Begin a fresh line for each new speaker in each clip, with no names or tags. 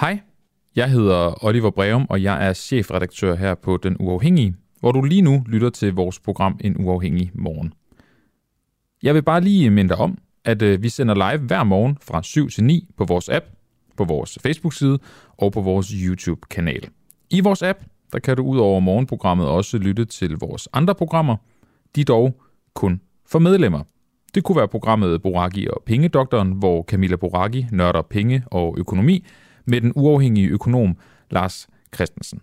Hej, jeg hedder Oliver Breum, og jeg er chefredaktør her på Den Uafhængige, hvor du lige nu lytter til vores program En Uafhængig Morgen. Jeg vil bare lige minde dig om, at øh, vi sender live hver morgen fra 7 til 9 på vores app, på vores Facebook-side og på vores YouTube-kanal. I vores app, der kan du ud over morgenprogrammet også lytte til vores andre programmer. De dog kun for medlemmer. Det kunne være programmet Boraki og Pengedoktoren, hvor Camilla Boraki nørder penge og økonomi med den uafhængige økonom Lars Christensen.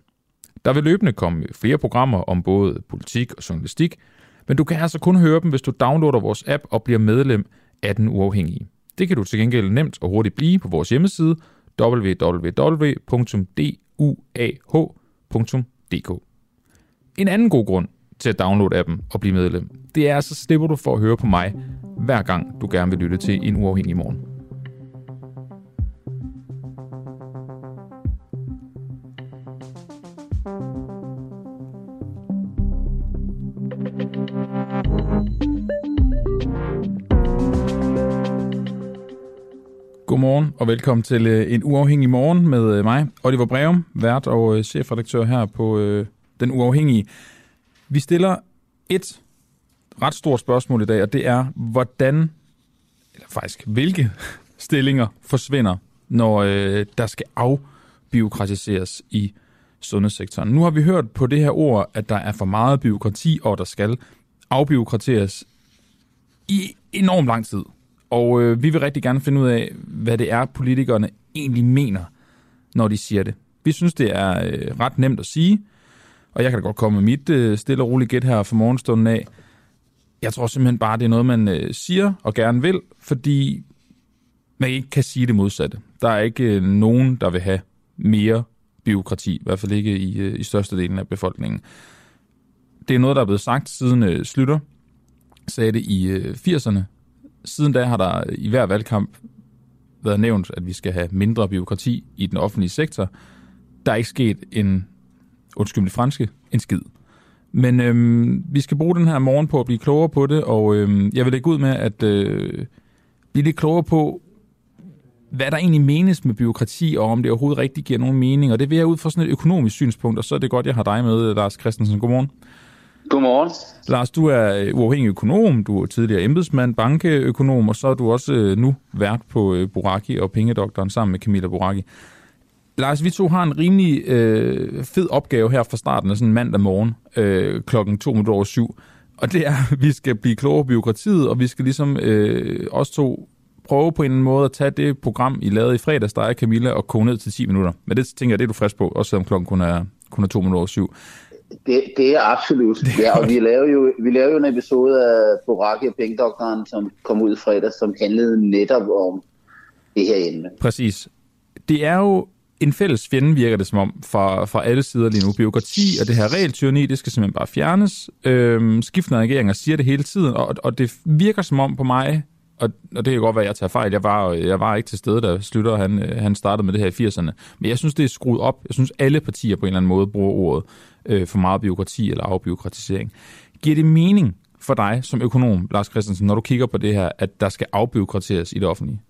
Der vil løbende komme flere programmer om både politik og journalistik, men du kan altså kun høre dem, hvis du downloader vores app og bliver medlem af den uafhængige. Det kan du til gengæld nemt og hurtigt blive på vores hjemmeside www.duah.dk. En anden god grund til at downloade appen og blive medlem, det er, så slipper du for at høre på mig, hver gang du gerne vil lytte til en uafhængig morgen. Og velkommen til øh, en uafhængig morgen med øh, mig, Oliver Breum, vært og øh, chefredaktør her på øh, Den Uafhængige. Vi stiller et ret stort spørgsmål i dag, og det er, hvordan, eller faktisk hvilke stillinger forsvinder, når øh, der skal afbiokratiseres i sundhedssektoren. Nu har vi hørt på det her ord, at der er for meget byråkrati, og der skal afbiokrateres i enormt lang tid. Og øh, vi vil rigtig gerne finde ud af, hvad det er, politikerne egentlig mener, når de siger det. Vi synes, det er øh, ret nemt at sige, og jeg kan da godt komme med mit øh, stille og roligt gæt her fra morgenstunden af. Jeg tror simpelthen bare, det er noget, man øh, siger og gerne vil, fordi man ikke kan sige det modsatte. Der er ikke øh, nogen, der vil have mere byråkrati, i hvert fald ikke i, øh, i størstedelen af befolkningen. Det er noget, der er blevet sagt siden øh, Slytter sagde det i øh, 80'erne, Siden da har der i hver valgkamp været nævnt, at vi skal have mindre byråkrati i den offentlige sektor. Der er ikke sket en, undskyld det franske, en skid. Men øhm, vi skal bruge den her morgen på at blive klogere på det, og øhm, jeg vil lægge ud med at øh, blive lidt klogere på, hvad der egentlig menes med byråkrati, og om det overhovedet rigtig giver nogen mening. Og det vil jeg ud fra sådan et økonomisk synspunkt, og så er det godt, jeg har dig med, Lars Christensen. Godmorgen.
Godmorgen.
Lars, du er øh, uafhængig økonom, du er tidligere embedsmand, bankeøkonom, og så er du også øh, nu vært på øh, Boraki og Pengedoktoren sammen med Camilla Boraki. Lars, vi to har en rimelig øh, fed opgave her fra starten af sådan mandag morgen øh, klokken to minutter over syv. Og det er, at vi skal blive klogere på byråkratiet, og vi skal ligesom øh, os to prøve på en måde at tage det program, I lavede i fredags, der er Camilla, og koge ned til 10 minutter. Men det tænker jeg, det er du frisk på, også selvom klokken kun er, kun er to minutter over syv.
Det, det er absolut. Ja, og vi lavede jo, vi lavede jo en episode af Boraki og Pengedoktoren, som kom ud fredag, som handlede netop om det her emne.
Præcis. Det er jo en fælles fjende, virker det som om, fra, fra alle sider lige nu. Biokrati og det her regeltyranni, det skal simpelthen bare fjernes. Øhm, skiftende regeringer siger det hele tiden, og, og det virker som om på mig, og, og det kan godt være, at jeg tager fejl. Jeg var, jeg var ikke til stede, da Slytter han, han startede med det her i 80'erne. Men jeg synes, det er skruet op. Jeg synes, alle partier på en eller anden måde bruger ordet øh, for meget byråkrati eller afbyråkratisering. Giver det mening for dig som økonom, Lars Christensen, når du kigger på det her, at der skal afbyråkratiseres i det offentlige?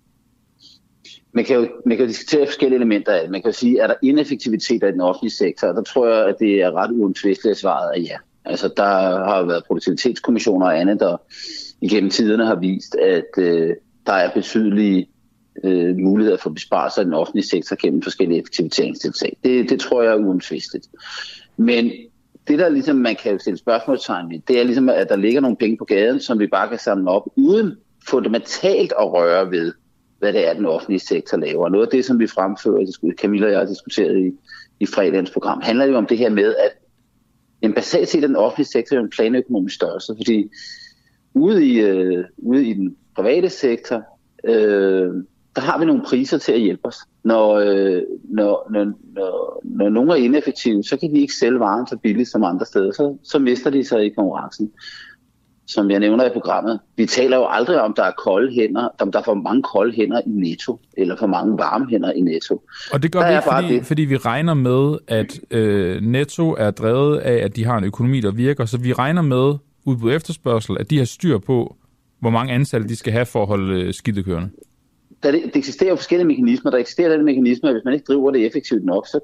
Man kan, jo, man kan jo diskutere forskellige elementer af det. Man kan jo sige, er der ineffektivitet i den offentlige sektor? Der tror jeg, at det er ret uomtvisteligt at svaret er ja. Altså, der har været produktivitetskommissioner og andet, der igennem tiderne har vist, at øh, der er betydelige øh, muligheder for besparelser i den offentlige sektor gennem forskellige effektiviseringstiltag. Det, det tror jeg er uomtvisteligt. Men det, der ligesom man kan stille spørgsmålstegn ved, det er ligesom, at der ligger nogle penge på gaden, som vi bare kan samle op, uden fundamentalt at røre ved, hvad det er, den offentlige sektor laver. Noget af det, som vi fremfører, Camilla og jeg har diskuteret i, i fredagens program, handler jo om det her med, at en basalt set den offentlige sektor er en planøkonomisk størrelse, fordi ude i, øh, ude i den private sektor, øh, der har vi nogle priser til at hjælpe os. Når, øh, når, når, når, når nogen er ineffektive, så kan de ikke sælge varen så billigt som andre steder. Så, så mister de sig i konkurrencen. Som jeg nævner i programmet. Vi taler jo aldrig om, der er kolde hænder, om der er for mange kolde hænder i netto, eller for mange varme hænder i netto.
Og det gør der vi ikke, fordi, det. fordi vi regner med, at øh, netto er drevet af, at de har en økonomi, der virker. Så vi regner med, udbud efterspørgsel, at de har styr på, hvor mange ansatte de skal have for at holde øh, skidtet kørende
der, det eksisterer jo forskellige mekanismer. Der eksisterer den mekanisme, at hvis man ikke driver det effektivt nok, så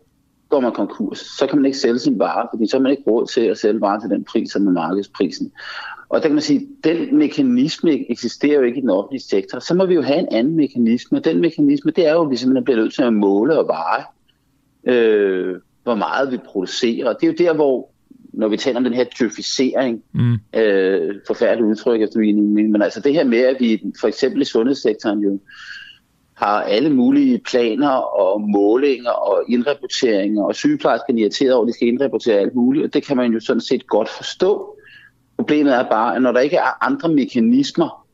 går man konkurs. Så kan man ikke sælge sin vare, fordi så har man ikke råd til at sælge varen til den pris, som er markedsprisen. Og der kan man sige, at den mekanisme eksisterer jo ikke i den offentlige sektor. Så må vi jo have en anden mekanisme. Den mekanisme, det er jo, at vi simpelthen bliver nødt til at måle og veje, øh, hvor meget vi producerer. Og det er jo der, hvor når vi taler om den her djøfisering, mm. øh, forfærdeligt udtryk efter min men altså det her med, at vi for eksempel i sundhedssektoren jo har alle mulige planer og målinger og indrapporteringer, og sygeplejerskerne irriteret over, at de skal indrapportere alt muligt, og det kan man jo sådan set godt forstå. Problemet er bare, at når der ikke er andre mekanismer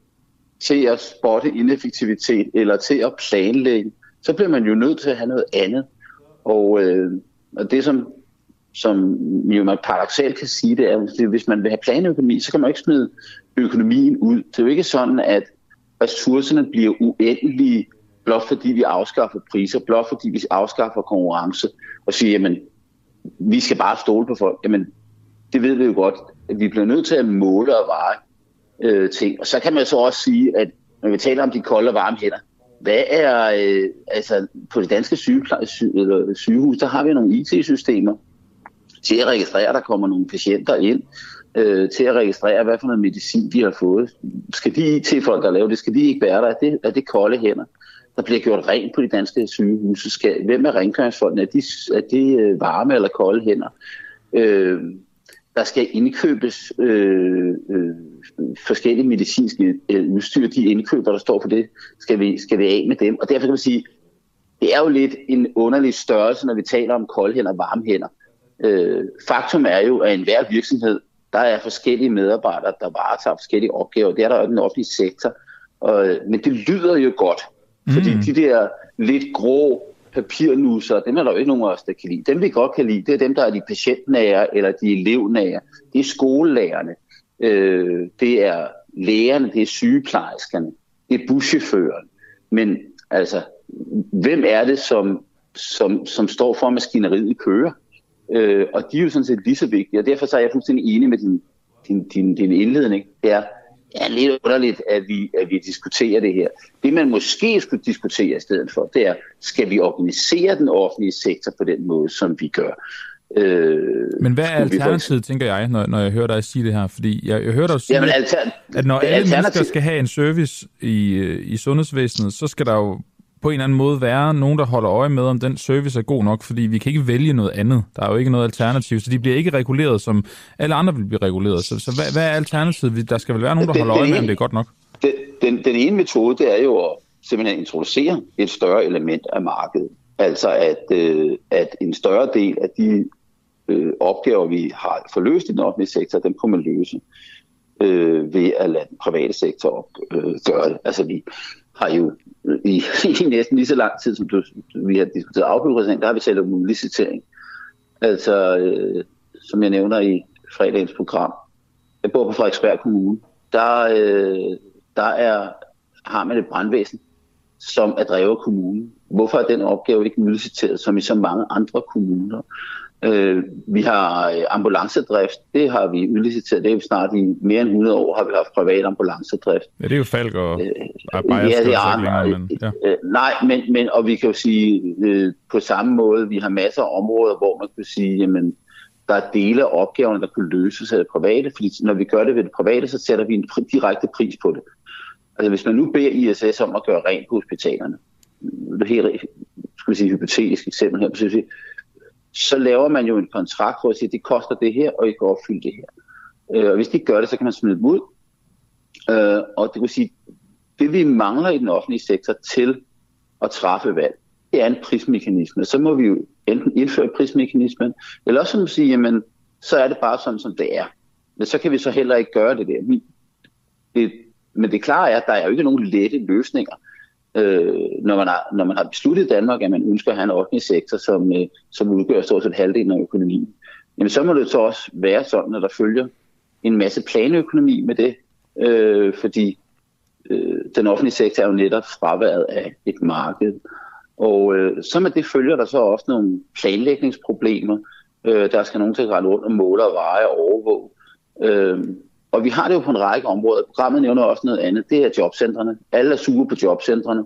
til at spotte ineffektivitet eller til at planlægge, så bliver man jo nødt til at have noget andet. Og, øh, og det, som som jo man paradoxalt kan sige, det er, at hvis man vil have planøkonomi, så kan man ikke smide økonomien ud. Det er jo ikke sådan, at ressourcerne bliver uendelige, blot fordi vi afskaffer priser, blot fordi vi afskaffer konkurrence, og siger, jamen, vi skal bare stole på folk. Jamen, det ved vi jo godt. At vi bliver nødt til at måle og veje øh, ting. Og så kan man så også sige, at når vi taler om de kolde og varme hænder, hvad er, øh, altså på det danske sygehus, der har vi nogle IT-systemer, til at registrere, at der kommer nogle patienter ind, øh, til at registrere, hvad for noget medicin de har fået. Skal de IT-folk, der laver det, skal de ikke være der? Er det, er det kolde hænder? Der bliver gjort rent på de danske sygehuse. Skal, hvem er rengøringsfolkene? Er de, er de øh, varme eller kolde hænder? Øh, der skal indkøbes øh, øh, forskellige medicinske øh, udstyr. De indkøber, der står på det, skal vi, skal vi af med dem. Og derfor kan man sige, det er jo lidt en underlig størrelse, når vi taler om kolde hænder og varme hænder. Øh, faktum er jo, at enhver virksomhed, der er forskellige medarbejdere, der varetager forskellige opgaver. Det er der jo i den offentlige sektor. Og, øh, men det lyder jo godt, mm. fordi de der lidt grå papirnusser, dem er der jo ikke nogen af os, der kan lide. Dem vi godt kan lide, det er dem, der er de patientnære eller de elevnære. Det er skolelærerne, øh, det er lægerne, det er sygeplejerskerne, det er buschaufføren. Men altså, hvem er det, som, som, som står for, at maskineriet kører? Øh, og de er jo sådan set lige så vigtige, og derfor så er jeg fuldstændig enig med din, din, din, din indledning. Det er, ja, lidt underligt, at vi, at vi diskuterer det her. Det man måske skulle diskutere i stedet for, det er, skal vi organisere den offentlige sektor på den måde, som vi gør?
Øh, Men hvad er alternativet, tænker jeg, når, når jeg hører dig sige det her? Fordi jeg, jeg hører dig sige, Jamen, alter, at når alle mennesker skal have en service i, øh, i sundhedsvæsenet, så skal der jo på en eller anden måde være nogen, der holder øje med, om den service er god nok, fordi vi kan ikke vælge noget andet. Der er jo ikke noget alternativ, så de bliver ikke reguleret, som alle andre vil blive reguleret. Så, så hvad, hvad er alternativet? Der skal vel være nogen, der den, holder øje med, om det er godt nok?
Den, den, den ene metode, det er jo at simpelthen introducere et større element af markedet. Altså at, øh, at en større del af de øh, opgaver, vi har forløst i den offentlige sektor, dem kunne man løse øh, ved at lade den private sektor op, øh, gøre det. Altså vi har jo i, i næsten lige så lang tid, som du, vi har diskuteret afbyråkratisering, der har vi talt om licitering. Altså, øh, som jeg nævner i fredagens program, jeg bor på Frederiksberg Kommune, der, øh, der er, har man et brandvæsen, som er drevet af kommunen. Hvorfor er den opgave ikke udliciteret, som i så mange andre kommuner? Øh, vi har øh, ambulancedrift, det har vi udliciteret, det er snart i mere end 100 år har vi haft privat ambulancedrift.
Ja, det er jo Falk og øh, ja, det er andre,
men, ja. øh, Nej, men, men, og vi kan jo sige øh, på samme måde, vi har masser af områder, hvor man kan sige, jamen, der er dele af opgaverne, der kunne løses af det private, fordi når vi gør det ved det private, så sætter vi en direkte pris på det. Altså hvis man nu beder ISS om at gøre rent på hospitalerne, det er helt skal vi sige, hypotetisk eksempel her, så så laver man jo en kontrakt, hvor at siger, det koster det her, og I kan opfylde det her. Øh, og hvis de ikke gør det, så kan man smide dem ud. Øh, og det vil sige, det vi mangler i den offentlige sektor til at træffe valg, det er en prismekanisme. Så må vi jo enten indføre prismekanismen, eller også som sige, jamen, så er det bare sådan, som det er. Men så kan vi så heller ikke gøre det der. Det, men det klare er, at der er jo ikke nogen lette løsninger øh, når, man har, når man har besluttet i Danmark, at man ønsker at have en offentlig sektor, som, øh, som udgør stort set halvdelen af økonomien, jamen så må det så også være sådan, at der følger en masse planøkonomi med det, øh, fordi øh, den offentlige sektor er jo netop fraværet af et marked. Og øh, så med det følger der så også nogle planlægningsproblemer. Øh, der skal nogen til at rende rundt og måle og veje og overvåge. Øh, og vi har det jo på en række områder. Programmet nævner også noget andet. Det er jobcentrene. Alle er sure på jobcentrene.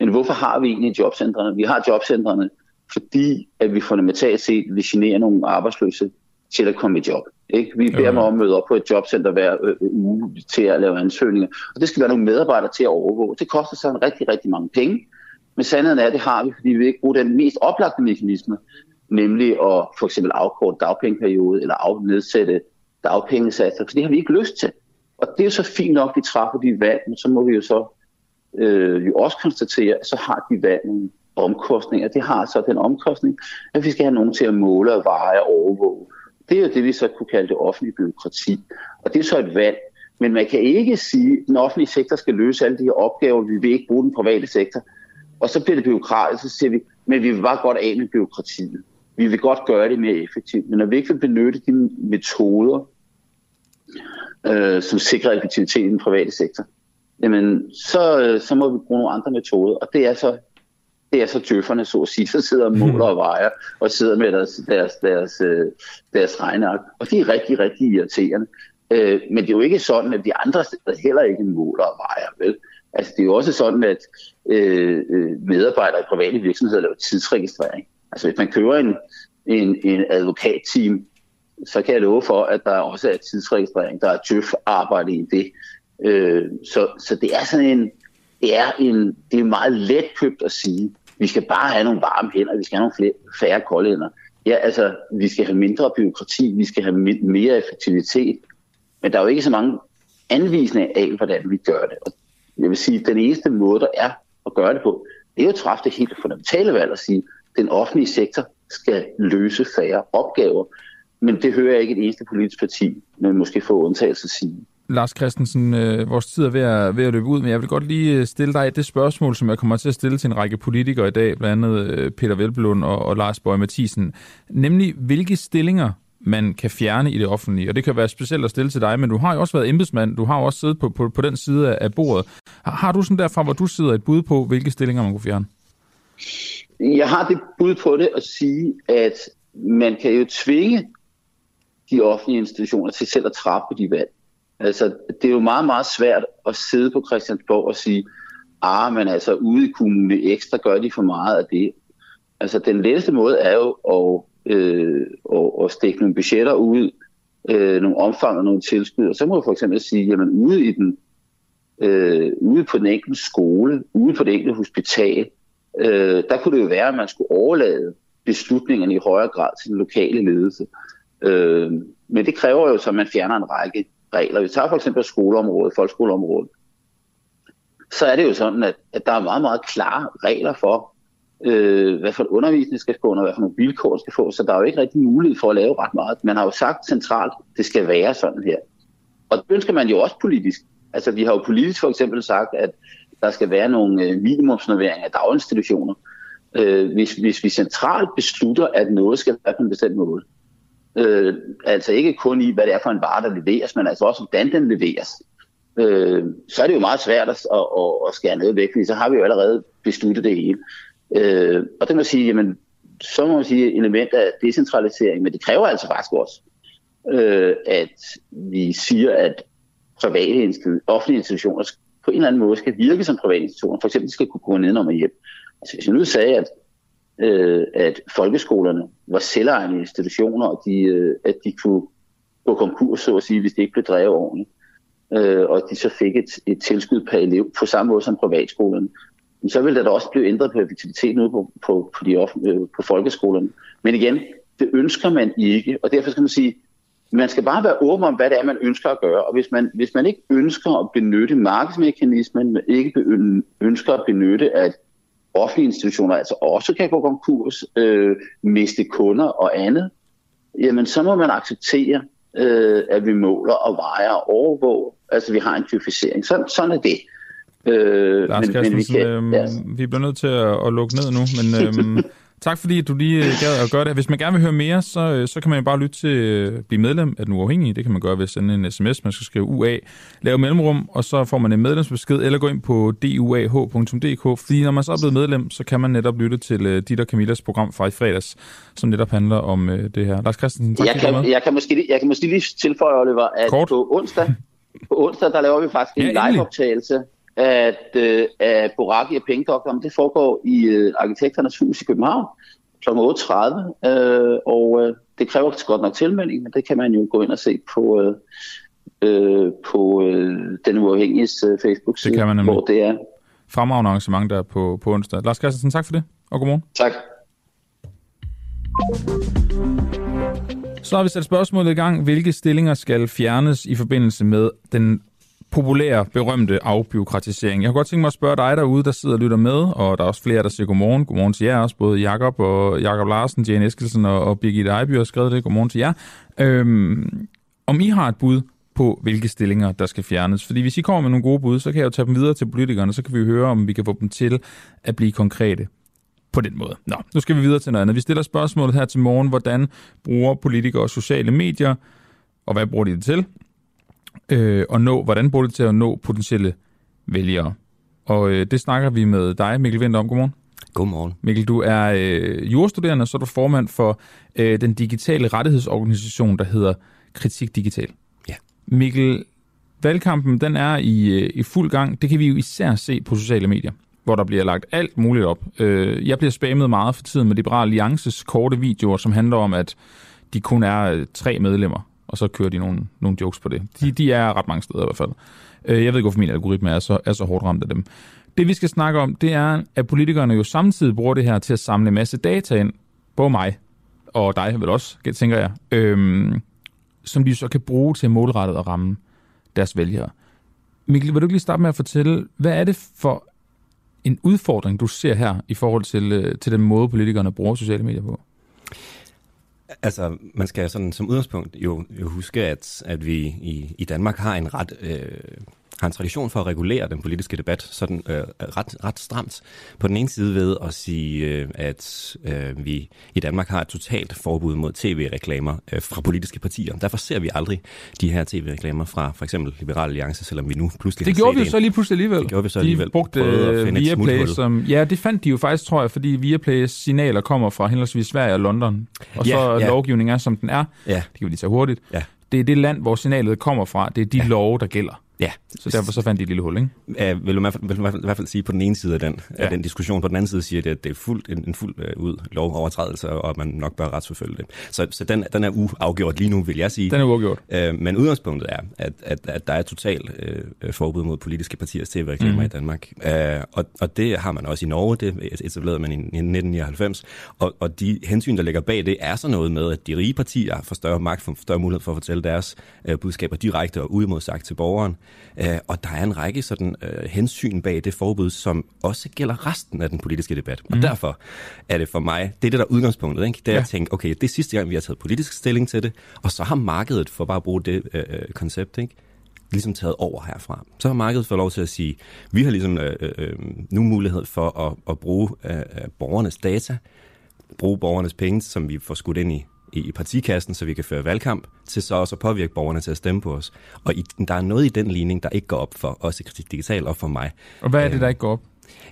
Men hvorfor har vi egentlig jobcentrene? Vi har jobcentrene, fordi at vi fundamentalt set vil genere nogle arbejdsløse til at komme i job. Ikke? Vi beder dem om at møde op på et jobcenter hver øh, uge til at lave ansøgninger, og det skal være nogle medarbejdere til at overvåge. Det koster så en rigtig, rigtig mange penge, men sandheden er, at det har vi, fordi vi ikke bruger den mest oplagte mekanisme, nemlig at for eksempel afkorte dagpengeperiode eller af nedsætte dagpengesatser, for det har vi ikke lyst til. Og det er jo så fint nok, at vi træffer de valg, men så må vi jo så øh, jo også konstatere, at så har de valg nogle omkostninger. Det har så den omkostning, at vi skal have nogen til at måle og veje og overvåge. Det er jo det, vi så kunne kalde det offentlige byråkrati. Og det er så et valg. Men man kan ikke sige, at den offentlige sektor skal løse alle de her opgaver. Vi vil ikke bruge den private sektor. Og så bliver det byråkratisk, så siger vi, men vi vil bare godt af med byråkratiet. Vi vil godt gøre det mere effektivt. Men når vi ikke vil benytte de metoder, øh, som sikrer effektivitet i den private sektor, jamen så, øh, så må vi bruge nogle andre metoder. Og det er så det er så tøfferne, så at sige, så sidder og måler og vejer, og sidder med deres, deres, deres, øh, deres regneark. Og de er rigtig, rigtig irriterende. Øh, men det er jo ikke sådan, at de andre steder heller ikke måler og vejer, vel? Altså, det er jo også sådan, at øh, medarbejdere i private virksomheder laver tidsregistrering. Altså, hvis man kører en, en, en advokatteam, så kan jeg love for, at der også er tidsregistrering. Der er tøf-arbejde i det. Øh, så, så det er sådan en, det er, en, det er meget let købt at sige, vi skal bare have nogle varme hænder, vi skal have nogle flere, færre kolde hænder. Ja, altså, vi skal have mindre byråkrati, vi skal have mere effektivitet, men der er jo ikke så mange anvisninger af, hvordan vi gør det. Og jeg vil sige, at den eneste måde, der er at gøre det på, det er jo at træffe det helt fundamentale valg at sige, den offentlige sektor skal løse færre opgaver. Men det hører jeg ikke et eneste politisk parti, men måske få undtagelse sige.
Lars Christensen, øh, vores tid er ved at, ved at løbe ud, men jeg vil godt lige øh, stille dig det spørgsmål, som jeg kommer til at stille til en række politikere i dag, blandt andet øh, Peter Velblund og, og Lars Bøge Mathisen. Nemlig, hvilke stillinger man kan fjerne i det offentlige. Og det kan være specielt at stille til dig, men du har jo også været embedsmand, du har jo også siddet på, på, på den side af bordet. Har, har du sådan derfra, hvor du sidder et bud på, hvilke stillinger man kunne fjerne?
Jeg har det bud på det at sige, at man kan jo tvinge de offentlige institutioner til selv at træffe de valg. Altså, det er jo meget, meget svært at sidde på Christiansborg og sige, ah, men altså ude i kommune ekstra gør de for meget af det. Altså, den letteste måde er jo at, øh, at, at stikke nogle budgetter ud, øh, nogle omfang og nogle tilskud. Og så må jeg for eksempel sige, jamen ude i den, øh, ude på den enkelte skole, ude på det enkelte hospital, øh, der kunne det jo være, at man skulle overlade beslutningerne i højere grad til den lokale ledelse. Øh, men det kræver jo så, at man fjerner en række regler. Vi tager for eksempel skoleområdet, folkeskoleområdet. Så er det jo sådan, at, at der er meget, meget klare regler for, øh, hvad for en undervisning skal få, og hvad for nogle vilkår skal få. Så der er jo ikke rigtig mulighed for at lave ret meget. Man har jo sagt centralt, at det skal være sådan her. Og det ønsker man jo også politisk. Altså vi har jo politisk for eksempel sagt, at der skal være nogle øh, minimumsnormeringer af daginstitutioner. Øh, hvis, hvis vi centralt beslutter, at noget skal være på en bestemt måde, Øh, altså ikke kun i, hvad det er for en vare, der leveres, men altså også, hvordan den leveres. Øh, så er det jo meget svært at, at, at skære noget væk, fordi så har vi jo allerede besluttet det hele. Øh, og det må sige, jamen, så må man sige element af decentralisering, men det kræver altså faktisk også, øh, at vi siger, at private institu- offentlige institutioner på en eller anden måde skal virke som privatinstitutioner. For eksempel skal kunne gå ned og hjem. Altså hvis jeg nu sagde, at øh, at folkeskolerne var selvejende institutioner, og de, øh, at de kunne gå konkurs, så at sige, hvis det ikke blev drevet ordentligt. Øh, og de så fik et, et tilskud per elev på samme måde som privatskolerne. Så ville der da også blive ændret på effektiviteten ude på, på, på, de offentlige, øh, på folkeskolerne. Men igen, det ønsker man ikke, og derfor skal man sige, man skal bare være åben om, hvad det er, man ønsker at gøre. Og hvis man, hvis man ikke ønsker at benytte markedsmekanismen, men ikke ønsker at benytte, at offentlige institutioner altså også kan gå konkurs, øh, miste kunder og andet, jamen så må man acceptere, øh, at vi måler og vejer og overvåger. Altså vi har en typificering. Sådan, sådan er det.
Øh, Lars men, men vi, kan, øh, ja. vi bliver nødt til at, at lukke ned nu, men øh, Tak fordi du lige øh, gad at gøre det. Hvis man gerne vil høre mere, så, øh, så kan man jo bare lytte til øh, blive medlem af Den Uafhængige. Det kan man gøre ved at sende en sms. Man skal skrive UA, lave mellemrum, og så får man en medlemsbesked, eller gå ind på duah.dk, fordi når man så er blevet medlem, så kan man netop lytte til dit og Camillas program fra i fredags, som netop handler om det her. Lars Christensen, tak
jeg kan, jeg kan, måske, jeg kan måske lige tilføje, Oliver, at Kort. på onsdag, på onsdag, der laver vi faktisk en ja, live-optagelse at, øh, at Boraki og Pengedoktoren, det foregår i øh, Arkitekternes Hus i København kl. 8.30, øh, og øh, det kræver godt nok tilmelding, men det kan man jo gå ind og se på, øh, øh, på øh, den uafhængige øh, Facebook-side,
Det kan man nemlig.
hvor det er.
Fremragende arrangement der på, på onsdag. Lars Christensen, tak for det, og godmorgen.
Tak.
Så har vi sat spørgsmålet i gang. Hvilke stillinger skal fjernes i forbindelse med den populære, berømte afbiokratisering? Jeg kunne godt tænke mig at spørge dig derude, der sidder og lytter med, og der er også flere, der siger godmorgen. Godmorgen til jer også, både Jakob og Jakob Larsen, Jane Eskelsen og, og Birgitte Ejby har skrevet det. Godmorgen til jer. Øhm, om I har et bud på, hvilke stillinger, der skal fjernes. Fordi hvis I kommer med nogle gode bud, så kan jeg jo tage dem videre til politikerne, så kan vi høre, om vi kan få dem til at blive konkrete på den måde. Nå, nu skal vi videre til noget andet. Vi stiller spørgsmålet her til morgen, hvordan bruger politikere sociale medier, og hvad bruger de det til? Øh, og nå, hvordan bruger de det til at nå potentielle vælgere? Og øh, det snakker vi med dig, Mikkel Vinter, om. Godmorgen.
Godmorgen.
Mikkel, du er øh, jurastuderende, så er du formand for øh, den digitale rettighedsorganisation, der hedder Kritik Digital.
Ja.
Mikkel, valgkampen den er i, øh, i fuld gang. Det kan vi jo især se på sociale medier, hvor der bliver lagt alt muligt op. Øh, jeg bliver spammet meget for tiden med Liberal Alliances korte videoer, som handler om, at de kun er øh, tre medlemmer, og så kører de nogle, nogle jokes på det. De, de er ret mange steder i hvert fald. Øh, jeg ved ikke, hvorfor min algoritme er så, er så hårdt ramt af dem. Det vi skal snakke om, det er, at politikerne jo samtidig bruger det her til at samle en masse data ind, både mig og dig vel også, tænker jeg, øhm, som de så kan bruge til målrettet at ramme deres vælgere. Mikkel, vil du ikke lige starte med at fortælle, hvad er det for en udfordring, du ser her i forhold til, øh, til den måde, politikerne bruger sociale medier på?
Altså, man skal sådan som udgangspunkt jo, jo huske, at, at vi i, i Danmark har en ret... Øh, har en tradition for at regulere den politiske debat sådan øh, ret, ret stramt. På den ene side ved at sige, øh, at øh, vi i Danmark har et totalt forbud mod tv-reklamer øh, fra politiske partier. Derfor ser vi aldrig de her tv-reklamer fra for eksempel Liberal Alliance, selvom vi nu pludselig
Det gjorde vi jo så lige pludselig alligevel.
Det gjorde vi så alligevel.
De brugte
Prøvede at
øh, Viaplay som... Ja, det fandt de jo faktisk, tror jeg, fordi Viaplays signaler kommer fra henholdsvis Sverige og London. Og
Ja,
så
ja.
lovgivningen er, som den er.
Ja,
Det kan vi lige tage hurtigt.
ja,
Det er det land, hvor signalet kommer fra. Det er de ja. love, der gælder.
Ja.
Så derfor så fandt de et lille hul, ikke?
Uh, vil du i hvert fald, vil i hvert fald- i sige på den ene side af den, ja.
Ja.
af den diskussion, på den anden side siger det, at det er fuldt, en, en fuld uh, ud lovovertrædelse, og man nok bør retsforfølge det. Så, så den, den er uafgjort lige nu, vil jeg sige.
Den er uafgjort.
Uh, men udgangspunktet er, at, at, at der er totalt uh, forbud mod politiske partiers tv-reklamer
Mhm.
mm. i Danmark. Uh, og, og det har man også i Norge, det etablerede man i 1999. Og, og de hensyn, der ligger bag det, er så noget med, at de rige partier får større magt, får større mulighed for at fortælle deres uh, budskaber direkte og uimodsagt til borgeren. Uh, og der er en række sådan uh, hensyn bag det forbud, som også gælder resten af den politiske debat. Mm. Og derfor er det for mig, det er det der er udgangspunktet, ikke? det er
Ja.
at tænke, okay, det er sidste gang, vi har taget politisk stilling til det, og så har markedet, for bare at bruge det øh, øh, koncept, ikke? ligesom taget over herfra. Så har markedet fået lov til at sige, vi har ligesom øh, øh, nu mulighed for at, at bruge øh, øh, borgernes data, bruge borgernes penge, som vi får skudt ind i, i, i partikassen, så vi kan føre valgkamp, til så også at påvirke borgerne til at stemme på os. Og i, der er noget i den ligning, der ikke går op for os i kritik digital og for mig.
Og hvad er det, der ikke går op?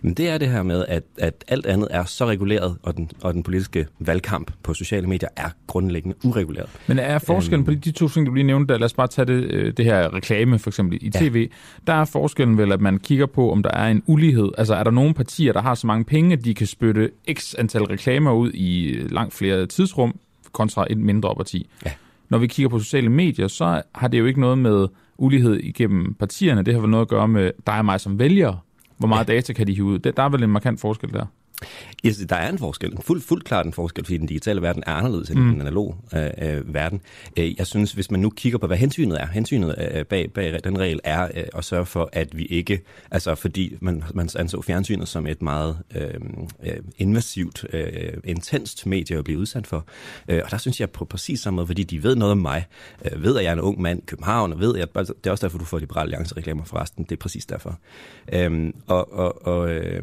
Men det er det her med, at, at alt andet er så reguleret, og den, og den politiske valgkamp på sociale medier er grundlæggende ureguleret.
Men er forskellen på de, de to ting, du lige nævnte, der, lad os bare tage det, øh, det her reklame for eksempel i
Ja.
tv, der er forskellen vel, at man kigger på, om der er en ulighed. Altså er der nogle partier, der har så mange penge, at de kan spytte x antal reklamer ud i øh, langt flere tidsrum, kontra et mindre parti.
Ja.
Når vi kigger på sociale medier, så har det jo ikke noget med ulighed igennem partierne. Det har vel noget at gøre med dig og mig som vælgere. Hvor meget ja. data kan de hive ud? Der er vel en markant forskel der.
Yes, der er en forskel, en fuld, fuldt klart en forskel, fordi den digitale verden er anderledes end
Mm.
den analoge øh, øh, verden. Øh, jeg synes, hvis man nu kigger på, hvad hensynet er, hensynet øh, bag, bag den regel er øh, at sørge for, at vi ikke, altså fordi man, man anså fjernsynet som et meget øh, øh, invasivt, øh, intenst medie at blive udsat for. Øh, og der synes jeg på præcis samme måde, fordi de ved noget om mig, øh, ved at jeg er en ung mand i København, og ved at, altså, det er også derfor, du får Liberale Alliance reklamer forresten, det er præcis derfor. Øh, og og, og øh,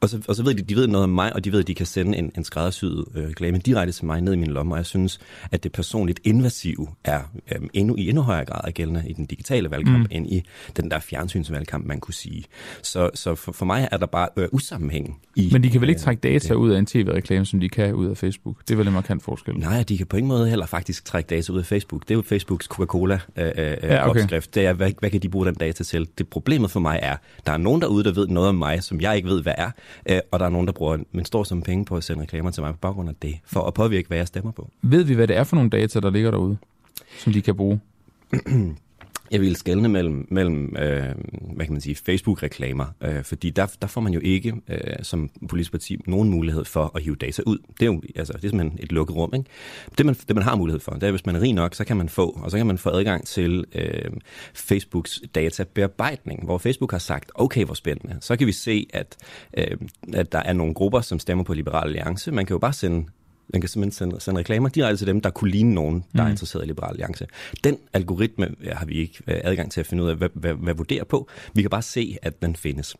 og så, og så ved de, de ved noget om mig, og de ved, at de kan sende en, en skræddersyet øh, reklame direkte til mig ned i min lomme, og jeg synes, at det personligt invasive er øh, endnu, i endnu højere grad gældende i den digitale valgkamp, mm. end i den der fjernsynsvalgkamp, man kunne sige. Så, så for, for mig er der bare øh, usammenhæng i...
Men de kan vel ikke øh, trække data øh, ud af en tv-reklame, som de kan ud af Facebook? Det er vel en markant forskel?
Nej, de kan på ingen måde heller faktisk trække data ud af Facebook. Det er jo Facebooks Coca-Cola-opskrift. Øh, øh, ja, okay. Det er, hvad, hvad kan de bruge den data til? Det problemet for mig er, der er nogen derude, der ved noget om mig, som jeg ikke ved, hvad er, øh, og der er nogen, der bruger en stor sum penge på at sende reklamer til mig på baggrund af det, for at påvirke, hvad jeg stemmer på.
Ved vi, hvad det er for nogle data, der ligger derude, som de kan bruge?
Jeg vil skelne mellem, mellem øh, hvad kan man sige, Facebook-reklamer, øh, fordi der, der får man jo ikke øh, som politisk parti nogen mulighed for at hive data ud. Det er jo altså, det er simpelthen et lukket rum. Ikke? Det, man, det, man har mulighed for, det er, hvis man er rig nok, så kan man få, og så kan man få adgang til øh, Facebooks databearbejdning, hvor Facebook har sagt, okay, hvor spændende. Så kan vi se, at, øh, at der er nogle grupper, som stemmer på Liberal Alliance. Man kan jo bare sende man kan simpelthen sende, sende reklamer direkte til dem, der kunne ligne nogen, der mm. er interesseret i Liberal Alliance. Den algoritme har vi ikke øh, adgang til at finde ud af, hvad, hvad, hvad vurdere på. Vi kan bare se, at den findes.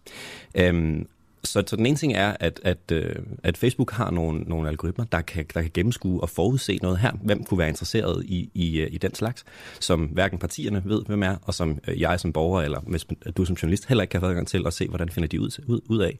Øhm, så, så den ene ting er, at, at, øh, at Facebook har nogle, nogle algoritmer, der kan, der kan gennemskue og forudse noget her. Hvem kunne være interesseret i, i, øh, i den slags, som hverken partierne ved, hvem er, og som øh, jeg som borger, eller hvis du som journalist heller ikke kan få adgang til at se, hvordan finder de ud, ud, ud af.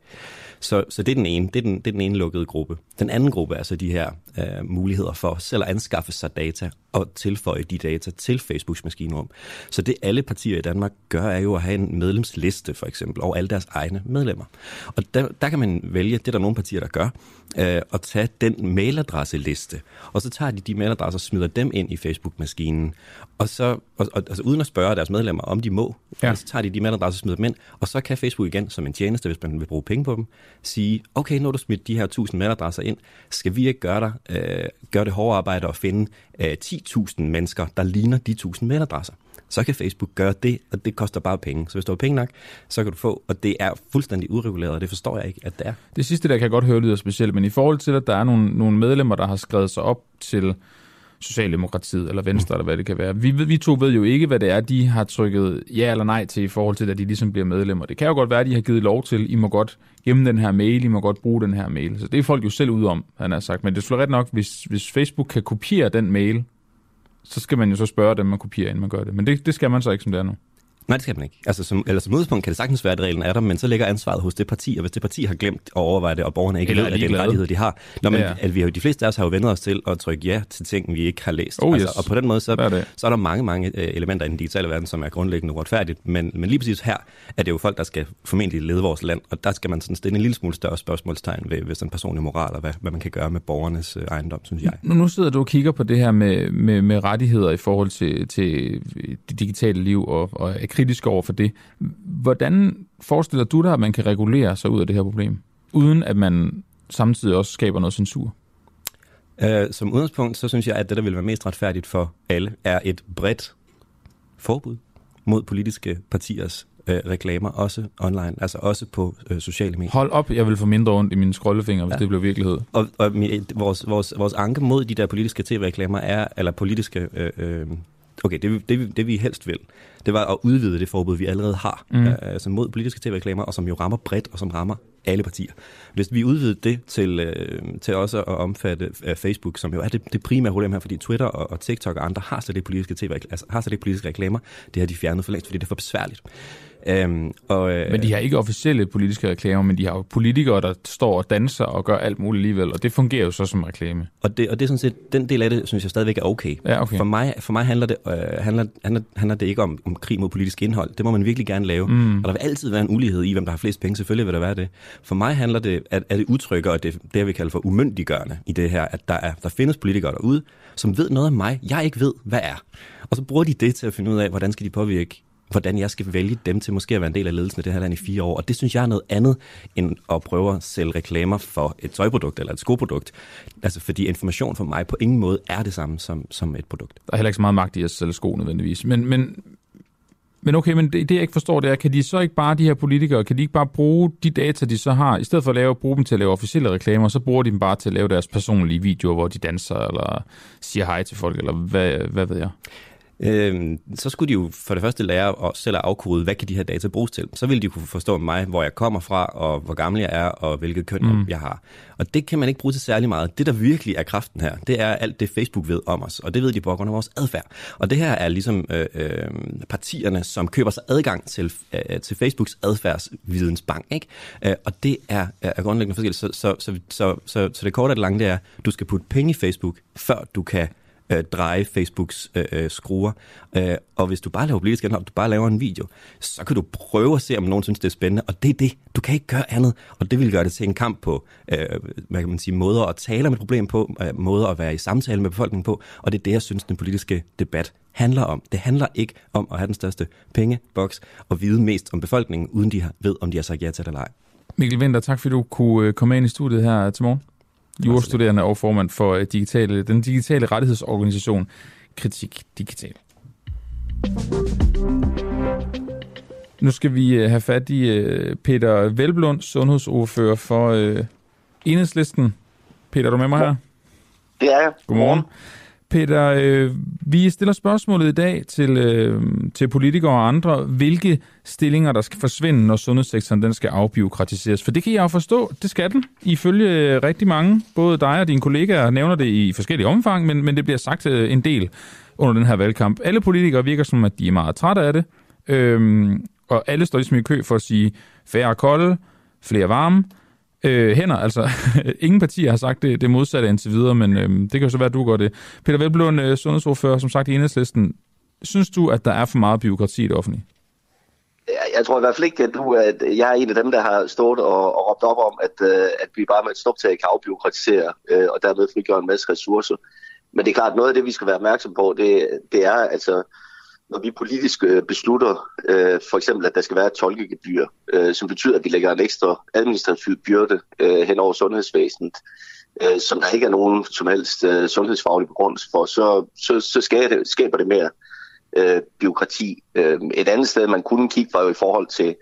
Så, så det er den ene. Det er den, det er den ene lukkede gruppe. Den anden gruppe er så de her øh, muligheder for selv at anskaffe sig data og tilføje de data til Facebooks maskinrum. Så det alle partier i Danmark gør, er jo at have en medlemsliste for eksempel over alle deres egne medlemmer. Og der, der kan man vælge, det er der nogle partier, der gør, øh, at tage den mailadresseliste, og så tager de de mailadresser og smider dem ind i Facebook-maskinen, og så, og, og, altså uden at spørge deres medlemmer, om de må, ja. så tager de de mailadresser og smider dem ind, og så kan Facebook igen, som en tjeneste, hvis man vil bruge penge på dem, sige, okay, nu har du smidt de her 1000 mailadresser ind, skal vi ikke gøre, dig, øh, gøre det hårde arbejde og finde øh, 10.000 mennesker, der ligner de 1000 mailadresser? Så kan Facebook gøre det, og det koster bare penge. Så hvis du har penge nok, så kan du få, og det er fuldstændig ureguleret, og det forstår jeg ikke, at det er.
Det sidste der kan jeg godt høre lyder specielt, men i forhold til, at der er nogle, nogle medlemmer, der har skrevet sig op til Socialdemokratiet eller Venstre, mm. eller hvad det kan være. Vi, vi to ved jo ikke, hvad det er, de har trykket ja eller nej til i forhold til, at de ligesom bliver medlemmer. Det kan jo godt være, at de har givet lov til, I må godt gemme den her mail, I må godt bruge den her mail. Så det er folk jo selv ud om, han har sagt. Men det er ret nok, hvis, hvis Facebook kan kopiere den mail, så skal man jo så spørge dem, man kopierer, inden man gør det. Men det, det skal man så ikke, som det er nu.
Nej, det skal man ikke. Altså, som, eller som udgangspunkt kan det sagtens være, at reglen er der, men så ligger ansvaret hos det parti, og hvis det parti har glemt at overveje det, og borgerne ikke eller ved, at det er en rettighed, de har. Når man, ja. at vi har, de fleste af os har jo vendt os til at trykke ja til ting, vi ikke har læst.
Oh,
altså,
yes.
Og på den måde, så, er, så er der mange, mange øh, elementer i den digitale verden, som er grundlæggende uretfærdigt, men, men lige præcis her er det jo folk, der skal formentlig lede vores land, og der skal man sådan stille en lille smule større spørgsmålstegn ved, ved sådan personlig moral, og hvad, hvad man kan gøre med borgernes øh, ejendom, synes jeg.
Nu, nu sidder du og kigger på det her med, med, med rettigheder i forhold til, til det digitale liv, og, og er kritisk over for det. Hvordan forestiller du dig, at man kan regulere sig ud af det her problem, uden at man samtidig også skaber noget censur?
Uh, som udgangspunkt, så synes jeg, at det, der vil være mest retfærdigt for alle, er et bredt forbud mod politiske partiers uh, reklamer, også online, altså også på uh, sociale medier.
Hold op, jeg vil få mindre ondt i mine scrollefingre, hvis ja. det bliver virkelighed.
Og, og vores, vores, vores anke mod de der politiske tv-reklamer er, eller politiske uh, uh, okay, det, det, det vi helst vil, det var at udvide det forbud, vi allerede har, mm. øh, altså mod politiske tv-reklamer, og som jo rammer bredt, og som rammer alle partier. Hvis vi udvidede det til, øh, til også at omfatte øh, Facebook, som jo er det, det primære problem her, fordi Twitter og, og TikTok og andre har slet ikke politiske, TV, altså, har slet ikke politiske reklamer, det har de fjernet for længst, fordi det er for besværligt.
Øhm, og, øh, men de har ikke officielle politiske reklamer, men de har jo politikere, der står og danser og gør alt muligt alligevel, og det fungerer jo så som reklame.
Og det, og det er sådan set, den del af det, synes jeg stadigvæk er okay.
Ja, okay.
For, mig, for mig handler det, øh, handler, handler, handler det ikke om, om krig mod politisk indhold. Det må man virkelig gerne lave. Mm. Og der vil altid være en ulighed i, hvem der har flest penge. Selvfølgelig vil der være det. For mig handler det, at, at det udtrykker, og det, det vi kalder for umyndiggørende i det her, at der, er, der findes politikere derude, som ved noget om mig, jeg ikke ved, hvad er. Og så bruger de det til at finde ud af, hvordan skal de påvirke hvordan jeg skal vælge dem til måske at være en del af ledelsen i det her land i fire år. Og det synes jeg er noget andet, end at prøve at sælge reklamer for et tøjprodukt eller et skoprodukt. Altså fordi information for mig på ingen måde er det samme som, som et produkt.
Der er heller ikke så meget magt i at sælge sko nødvendigvis. Men, men, men okay, men det, det jeg ikke forstår, det er, kan de så ikke bare, de her politikere, kan de ikke bare bruge de data, de så har, i stedet for at lave, bruge dem til at lave officielle reklamer, så bruger de dem bare til at lave deres personlige videoer, hvor de danser eller siger hej til folk, eller hvad, hvad ved jeg?
Øh, så skulle de jo for det første lære at selv at afkode, hvad kan de her data bruges til. Så ville de kunne forstå mig, hvor jeg kommer fra, og hvor gammel jeg er, og hvilket køn mm. jeg har. Og det kan man ikke bruge til særlig meget. Det, der virkelig er kraften her, det er alt det, Facebook ved om os, og det ved de på grund af vores adfærd. Og det her er ligesom øh, øh, partierne, som køber sig adgang til, øh, til Facebooks adfærdsvidensbank. Ikke? Øh, og det er, er grundlæggende forskelligt. Så, så, så, så, så, så det korte og det lange, det er, du skal putte penge i Facebook, før du kan øh, dreje Facebooks øh, øh, skruer. Øh, og hvis du bare laver politisk indhold, du bare laver en video, så kan du prøve at se, om nogen synes, det er spændende. Og det er det. Du kan ikke gøre andet. Og det vil gøre det til en kamp på, øh, hvad kan man sige, måder at tale om et problem på, øh, måder at være i samtale med befolkningen på. Og det er det, jeg synes, den politiske debat handler om. Det handler ikke om at have den største pengeboks og vide mest om befolkningen, uden de ved, om de har sagt ja til det eller ej.
Mikkel Vinter, tak fordi du kunne øh, komme ind i studiet her til morgen jurastuderende og formand for øh, digitale, den digitale rettighedsorganisation Kritik Digital. Nu skal vi øh, have fat i øh, Peter Velblund, sundhedsordfører for Enhedslisten. Peter, er du med mig her?
Det er jeg.
Godmorgen. Peter, øh, vi stiller spørgsmålet i dag til, øh, til politikere og andre, hvilke stillinger, der skal forsvinde, når sundhedssektoren den skal afbiokratiseres. For det kan jeg jo forstå, det skal den, ifølge øh, rigtig mange. Både dig og dine kollegaer nævner det i forskellige omfang, men, men det bliver sagt øh, en del under den her valgkamp. Alle politikere virker som, at de er meget trætte af det, øh, og alle står ligesom i kø for at sige færre kolde, flere varme, øh, hænder. Altså, ingen partier har sagt det, det modsatte indtil videre, men øh, det kan jo så være, at du gør det. Peter Velblund, øh, sundhedsordfører, som sagt i enhedslisten. Synes du, at der er for meget byråkrati i det offentlige?
Jeg tror i hvert fald ikke, at, du, at jeg er en af dem, der har stået og, og råbt op om, at, øh, at vi bare med et stoptag kan afbyråkratisere øh, og dermed frigøre en masse ressourcer. Men det er klart, noget af det, vi skal være opmærksom på, det, det er altså, når vi politisk øh, beslutter øh, for eksempel, at der skal være et tolkegebyr, øh, som betyder, at vi lægger en ekstra administrativ byrde øh, hen over sundhedsvæsenet, øh, som der ikke er nogen som helst øh, sundhedsfaglig begrundelse for, så, så, så skaber, det, skaber det mere øh, byråkrati. Øh, et andet sted, man kunne kigge, var jo i forhold til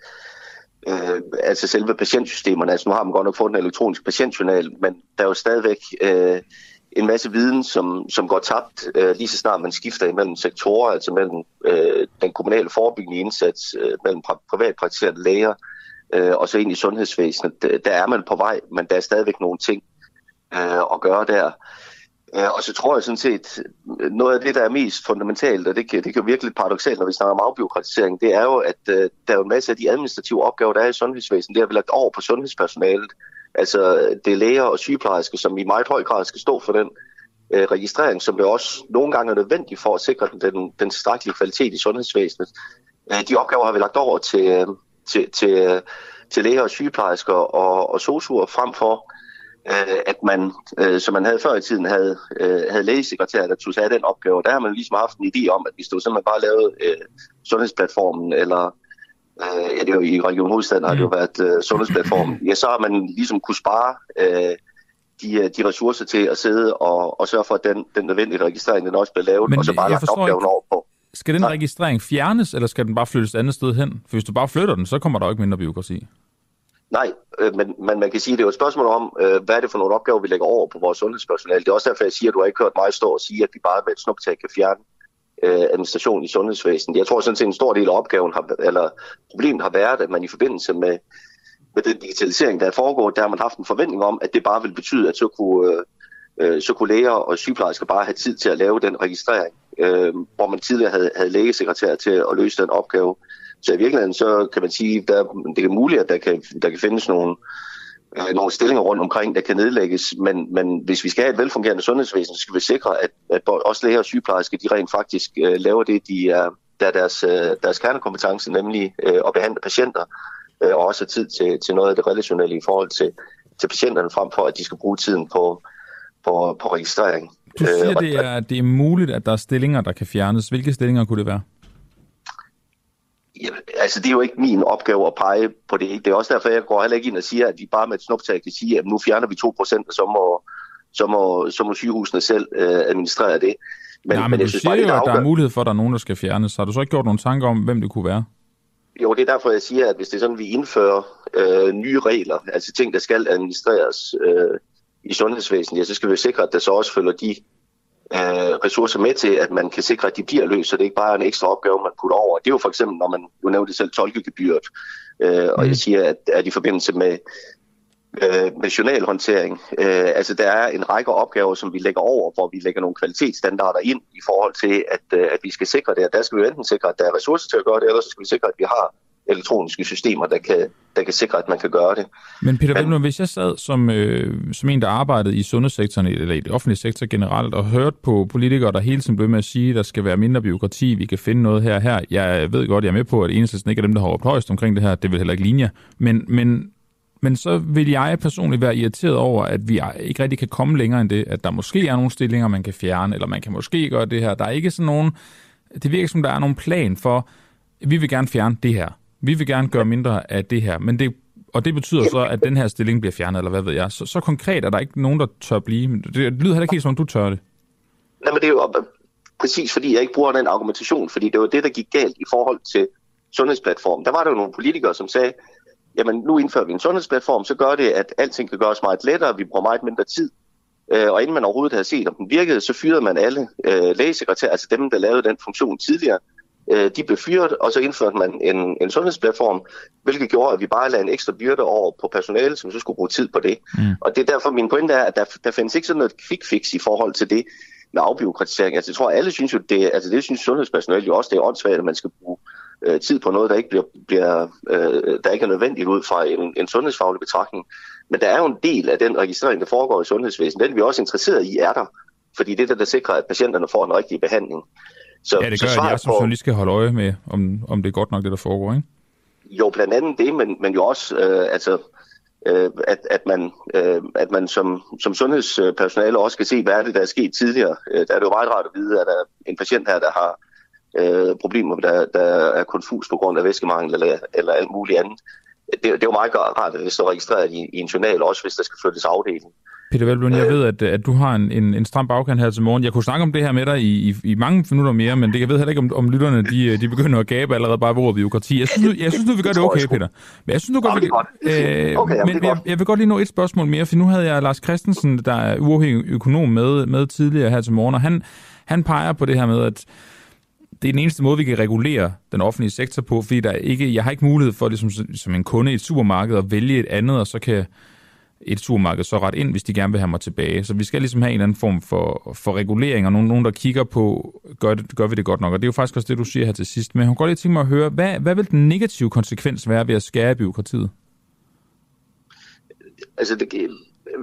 øh, altså selve patientsystemerne. Altså nu har man godt nok fået en elektronisk patientjournal, men der er jo stadigvæk... Øh, en masse viden, som, som går tabt øh, lige så snart man skifter imellem sektorer, altså mellem øh, den kommunale forebyggende indsats, øh, mellem privatpraktiserende læger øh, og så ind i sundhedsvæsenet. Der er man på vej, men der er stadigvæk nogle ting øh, at gøre der. Øh, og så tror jeg sådan set, noget af det, der er mest fundamentalt, og det kan, det kan virkelig lidt paradoxalt, når vi snakker om afbiokratisering, det er jo, at øh, der er en masse af de administrative opgaver, der er i sundhedsvæsenet, det har vi lagt over på sundhedspersonalet. Altså det er læger og sygeplejersker, som i meget høj grad skal stå for den øh, registrering, som det også nogle gange er nødvendigt for at sikre den, den, den tilstrækkelige kvalitet i sundhedsvæsenet. Øh, de opgaver har vi lagt over til, øh, til, til, øh, til læger og sygeplejersker og, og sosuer frem for, øh, at man, øh, som man havde før i tiden, havde, øh, havde lægesekretærer, der tog sig af den opgave. Der har man ligesom haft en idé om, at hvis du simpelthen bare lavede øh, sundhedsplatformen eller øh, ja, det er jo i Region Hovedstaden har det jo mm. været øh, sundhedsplatformen, ja, så har man ligesom kunne spare øh, de, øh, de ressourcer til at sidde og, og sørge for, at den, den nødvendige registrering den også bliver lavet, Men, og så bare lagt opgaven ikke. over på.
Skal den registrering fjernes, eller skal den bare flyttes et andet sted hen? For hvis du bare flytter den, så kommer der jo ikke mindre byråkrati.
Nej, øh, men, men man kan sige, at det er jo et spørgsmål om, øh, hvad er det for nogle opgaver, vi lægger over på vores sundhedspersonale. Det er også derfor, jeg siger, at du har ikke hørt mig stå og sige, at vi bare med et snuptag kan fjerne øh, administration i sundhedsvæsenet. Jeg tror sådan set, en stor del af opgaven, har, eller problemet har været, at man i forbindelse med, med den digitalisering, der er foregået, der har man haft en forventning om, at det bare vil betyde, at så kunne, øh, så kunne læger og sygeplejersker bare have tid til at lave den registrering, øh, hvor man tidligere havde, havde lægesekretær til at løse den opgave. Så i virkeligheden, så kan man sige, der, det er muligt, at der kan, der kan findes nogle, øh, nogle stillinger rundt omkring, der kan nedlægges, men, men hvis vi skal have et velfungerende sundhedsvæsen, så skal vi sikre, at, at også læger og sygeplejersker, de rent faktisk øh, laver det, de er, der er deres, øh, deres kernekompetence, nemlig øh, at behandle patienter, øh, og også tid til, til noget af det relationelle i forhold til, til patienterne, frem for at de skal bruge tiden på, på, på registrering.
Du siger, øh, det er, det er muligt, at der er stillinger, der kan fjernes. Hvilke stillinger kunne det være?
Altså det er jo ikke min opgave at pege på det. Det er også derfor, jeg går heller ikke ind og siger, at vi bare med et snuptag kan sige, at nu fjerner vi 2%, og så må, så må, så må sygehusene selv øh, administrere det.
Men, Nej, men, men jeg du synes siger bare, jo, at der er mulighed for, at der er nogen, der skal fjernes. Har du så ikke gjort nogle tanker om, hvem det kunne være?
Jo, det er derfor, jeg siger, at hvis det er sådan, vi indfører øh, nye regler, altså ting, der skal administreres øh, i sundhedsvæsenet, ja, så skal vi sikre, at der så også følger de øh, ressourcer med til, at man kan sikre, at de bliver løst, så det ikke bare er en ekstra opgave, man putter over. Det er jo for eksempel, når man, nu nævnte selv tolkegebyret, øh, og mm. jeg siger, at, at i forbindelse med, øh, med journalhåndtering, øh, altså der er en række opgaver, som vi lægger over, hvor vi lægger nogle kvalitetsstandarder ind i forhold til, at, øh, at vi skal sikre det, og der skal vi enten sikre, at der er ressourcer til at gøre det, eller så skal vi sikre, at vi har elektroniske systemer, der kan, der kan sikre, at man kan gøre det.
Men Peter Men, hvis jeg sad som, øh, som en, der arbejdede i sundhedssektoren, eller i det offentlige sektor generelt, og hørte på politikere, der hele tiden blev med at sige, at der skal være mindre byråkrati, vi kan finde noget her og her. Jeg ved godt, jeg er med på, at enhedslisten ikke er dem, der har råbt højst omkring det her. Det vil heller ikke linje. Men, men, men så vil jeg personligt være irriteret over, at vi ikke rigtig kan komme længere end det, at der måske er nogle stillinger, man kan fjerne, eller man kan måske gøre det her. Der er ikke sådan nogen... Det virker som, der er nogen plan for, vi vil gerne fjerne det her vi vil gerne gøre mindre af det her, men det, og det betyder så, at den her stilling bliver fjernet, eller hvad ved jeg. Så, så konkret er der ikke nogen, der tør blive. Det, det lyder heller ikke helt som du tør det.
Nej, men det er jo præcis, fordi jeg ikke bruger den argumentation, fordi det var det, der gik galt i forhold til sundhedsplatformen. Der var der jo nogle politikere, som sagde, jamen nu indfører vi en sundhedsplatform, så gør det, at alting kan gøres meget lettere, vi bruger meget mindre tid. Øh, og inden man overhovedet havde set, om den virkede, så fyrede man alle øh, lægesekretærer, altså dem, der lavede den funktion tidligere, Øh, de blev fyret, og så indførte man en, en sundhedsplatform, hvilket gjorde, at vi bare lagde en ekstra byrde over på personale, som så skulle bruge tid på det. Mm. Og det er derfor, min pointe er, at der, der findes ikke sådan noget quick fix i forhold til det med afbiokratisering. Altså, jeg tror, alle synes jo, det, altså det synes sundhedspersonale jo også, det er åndssvagt, at man skal bruge øh, tid på noget, der ikke, bliver, bliver, øh, der ikke er nødvendigt ud fra en, en sundhedsfaglig betragtning. Men der er jo en del af den registrering, der foregår i sundhedsvæsenet, den vi er også interesseret i, er der. Fordi det er det, der sikrer, at patienterne får den rigtige behandling.
Så, ja, det gør, så at jeg som journalist skal holde øje med, om, om det er godt nok, det der foregår, ikke?
Jo, blandt andet det, men, men jo også, øh, altså, øh, at, at man, øh, at man som, som sundhedspersonale også skal se, hvad er det, der er sket tidligere. Øh, der er det jo meget rart at vide, at der er en patient her, der har øh, problemer, der, der er konfus på grund af væskemangel eller, eller alt muligt andet. Det, det er jo meget rart, at det står registreret i, i en journal, også hvis der skal flyttes afdeling.
Peter Velblom, jeg ved, at, at du har en, en, en stram bagkant her til morgen. Jeg kunne snakke om det her med dig i, i, i mange minutter mere, men det, jeg ved heller ikke, om, om lytterne de, de begynder at gabe allerede bare ved ordet byråkrati. Jeg synes, jeg synes nu, vi gør det okay, Peter. Men jeg synes, du godt, vi, øh, okay, men jeg, jeg vil godt lige nå et spørgsmål mere, for nu havde jeg Lars Christensen, der er uafhængig økonom, med, med tidligere her til morgen, og han, han peger på det her med, at det er den eneste måde, vi kan regulere den offentlige sektor på, fordi der ikke, jeg har ikke mulighed for, ligesom, som en kunde i et supermarked, at vælge et andet, og så kan et supermarked så ret ind, hvis de gerne vil have mig tilbage. Så vi skal ligesom have en eller anden form for, for regulering, og nogen, nogen der kigger på, gør, det, gør vi det godt nok? Og det er jo faktisk også det, du siger her til sidst. Men jeg kunne godt lige tænke mig at høre, hvad, hvad vil den negative konsekvens være ved at skære byråkratiet?
Altså, det,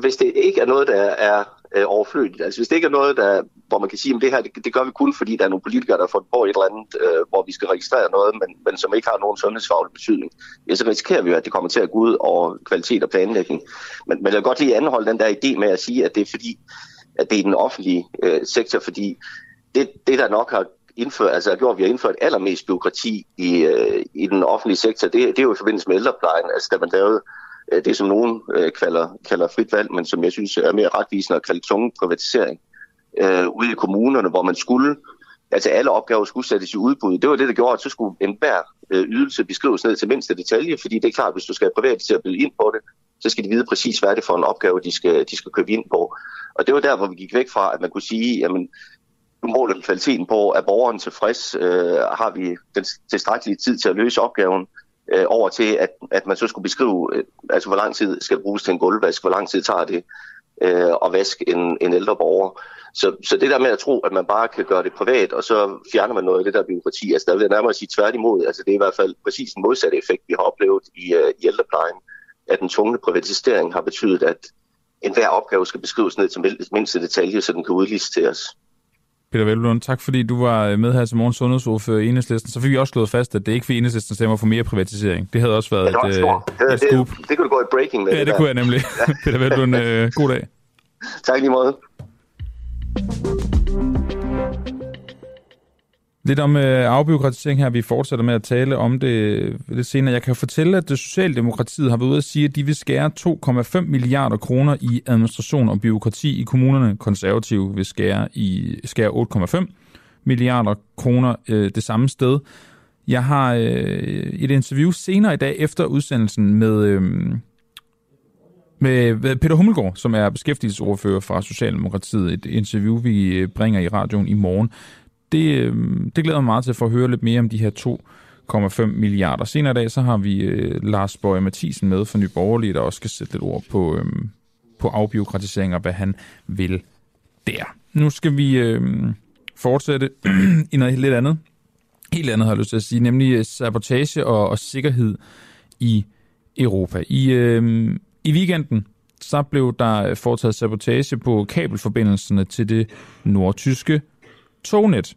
hvis det ikke er noget, der er øh, overflødigt. Altså hvis det ikke er noget, der, hvor man kan sige, at det her det, det gør vi kun, fordi der er nogle politikere, der har fået på et eller andet, øh, hvor vi skal registrere noget, men, men som ikke har nogen sundhedsfaglig betydning, ja, så risikerer vi jo, at det kommer til at gå ud over kvalitet og planlægning. Men, men jeg vil godt lige anholde den der idé med at sige, at det er fordi, at det er den offentlige øh, sektor, fordi det, det, der nok har indført, altså gjort, vi har indført allermest byråkrati i, øh, i den offentlige sektor, det, det er jo i forbindelse med ældreplejen, altså da man lavede Øh, det, som nogen øh, kalder, kalder frit valg, men som jeg synes er mere retvisende at kalde tunge privatisering øh, ude i kommunerne, hvor man skulle, altså alle opgaver skulle sættes i udbud. Det var det, der gjorde, at så skulle enhver øh, ydelse beskrives ned til mindste detalje, fordi det er klart, at hvis du skal have privat til at byde ind på det, så skal de vide præcis, hvad det for en opgave, de skal, de skal købe ind på. Og det var der, hvor vi gik væk fra, at man kunne sige, jamen, nu måler vi kvaliteten på, at borgeren tilfreds, øh, har vi den tilstrækkelige tid til at løse opgaven, øh, over til, at, at man så skulle beskrive, øh, altså hvor lang tid skal bruges til en gulvvask, hvor lang tid tager det øh, at vaske en, en ældre borger. Så, så det der med at tro, at man bare kan gøre det privat, og så fjerner man noget af det der byråkrati, altså der vil jeg nærmere sige tværtimod, altså det er i hvert fald præcis den modsatte effekt, vi har oplevet i, øh, i ældreplejen, at den tunge privatisering har betydet, at enhver opgave skal beskrives ned til mindste detalje, så den kan udliciteres.
Peter Velblund, tak fordi du var med her til morgens sundhedsordfører i Enhedslisten. Så fik vi også slået fast, at det ikke for Enhedslisten stemmer for mere privatisering. Det havde også været
ja, det, et, et, et scoop. Det, det, det kunne du gå i breaking med.
Ja, det, det kunne jeg nemlig. Peter Velblund, øh, god dag.
Tak lige måde.
Lidt om øh, afbiokratisering her. Vi fortsætter med at tale om det øh, lidt senere. Jeg kan fortælle, at det Socialdemokratiet har været ude at sige, at de vil skære 2,5 milliarder kroner i administration og byråkrati i kommunerne. Konservative vil skære, i, skære 8,5 milliarder kroner øh, det samme sted. Jeg har øh, et interview senere i dag efter udsendelsen med, øh, med Peter Hummelgaard, som er beskæftigelsesordfører fra Socialdemokratiet. Et interview, vi øh, bringer i radioen i morgen. Det, øh, det glæder mig meget til at få høre lidt mere om de her 2,5 milliarder. Senere i dag, så har vi øh, Lars Bøge Mathisen med fra Nye Borgerlige, der også skal sætte lidt ord på, øh, på afbiokratisering og hvad han vil der. Nu skal vi øh, fortsætte i noget lidt andet. Helt andet har jeg lyst til at sige, nemlig øh, sabotage og, og sikkerhed i Europa. I, øh, i weekenden så blev der foretaget sabotage på kabelforbindelserne til det nordtyske tognet.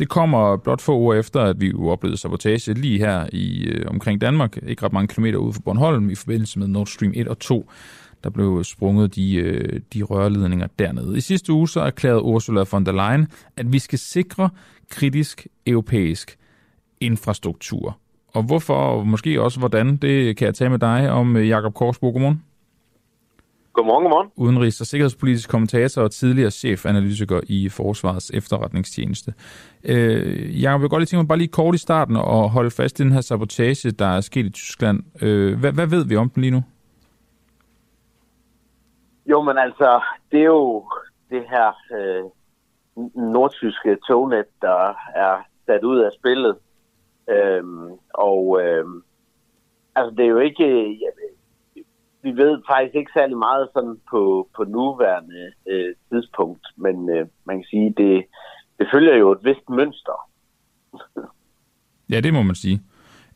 Det kommer blot få uger efter, at vi jo oplevede sabotage lige her i øh, omkring Danmark, ikke ret mange kilometer ude for Bornholm, i forbindelse med Nord Stream 1 og 2. Der blev sprunget de, øh, de rørledninger dernede. I sidste uge så erklærede Ursula von der Leyen, at vi skal sikre kritisk europæisk infrastruktur. Og hvorfor, og måske også hvordan, det kan jeg tage med dig om øh, Jakob Korsbo. Godmorgen.
Godmorgen, godmorgen.
Udenrigs- og sikkerhedspolitisk kommentator og tidligere chefanalytiker i Forsvarets efterretningstjeneste. Øh, jeg vil godt lige tænke mig bare lige kort i starten og holde fast i den her sabotage, der er sket i Tyskland. Øh, hvad, hvad ved vi om den lige nu?
Jo, men altså, det er jo det her øh, nordtyske tognet, der er sat ud af spillet. Øhm, og øh, altså, det er jo ikke... Jeg, vi ved faktisk ikke særlig meget sådan på, på nuværende øh, tidspunkt, men øh, man kan sige, det, det følger jo et vist mønster.
ja, det må man sige.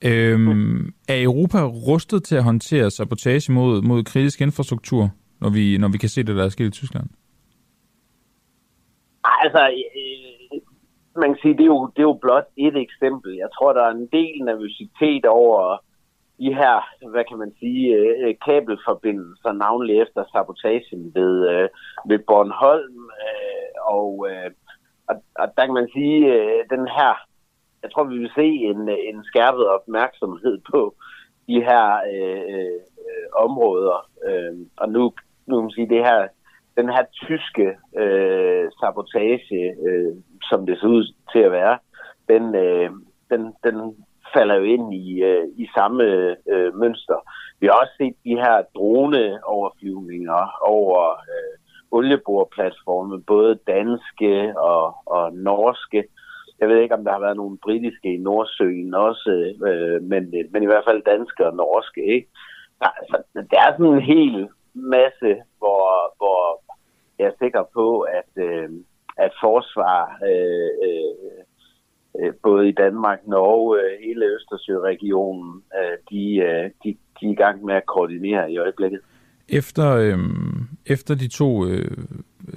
Øhm, er Europa rustet til at håndtere sabotage mod, mod kritisk infrastruktur, når vi, når vi kan se det, der er sket i Tyskland?
Altså, øh, man kan sige, det er, jo, det er jo blot et eksempel. Jeg tror, der er en del nervøsitet over de her, hvad kan man sige, øh, kabelforbindelser, navnlig efter sabotagen ved, øh, ved Bornholm. Øh, og, øh, og, og der kan man sige, øh, den her, jeg tror, vi vil se en, en skærpet opmærksomhed på de her øh, øh, områder. Øh, og nu, nu kan man sige, det her, den her tyske øh, sabotage, øh, som det ser ud til at være, den, øh, den, den falder jo ind i, øh, i samme øh, mønster. Vi har også set de her droneoverflyvninger over øh, olieboreplatforme, både danske og, og norske. Jeg ved ikke, om der har været nogle britiske i Nordsøen også, øh, men, øh, men i hvert fald danske og norske. Ikke? Altså, der er sådan en hel masse, hvor, hvor jeg er sikker på, at, øh, at forsvar øh, øh, Øh, både i Danmark, Norge, øh, hele Østersøregionen, øh, de, de, de er i gang med at koordinere i øjeblikket.
Efter, øh, efter de to øh,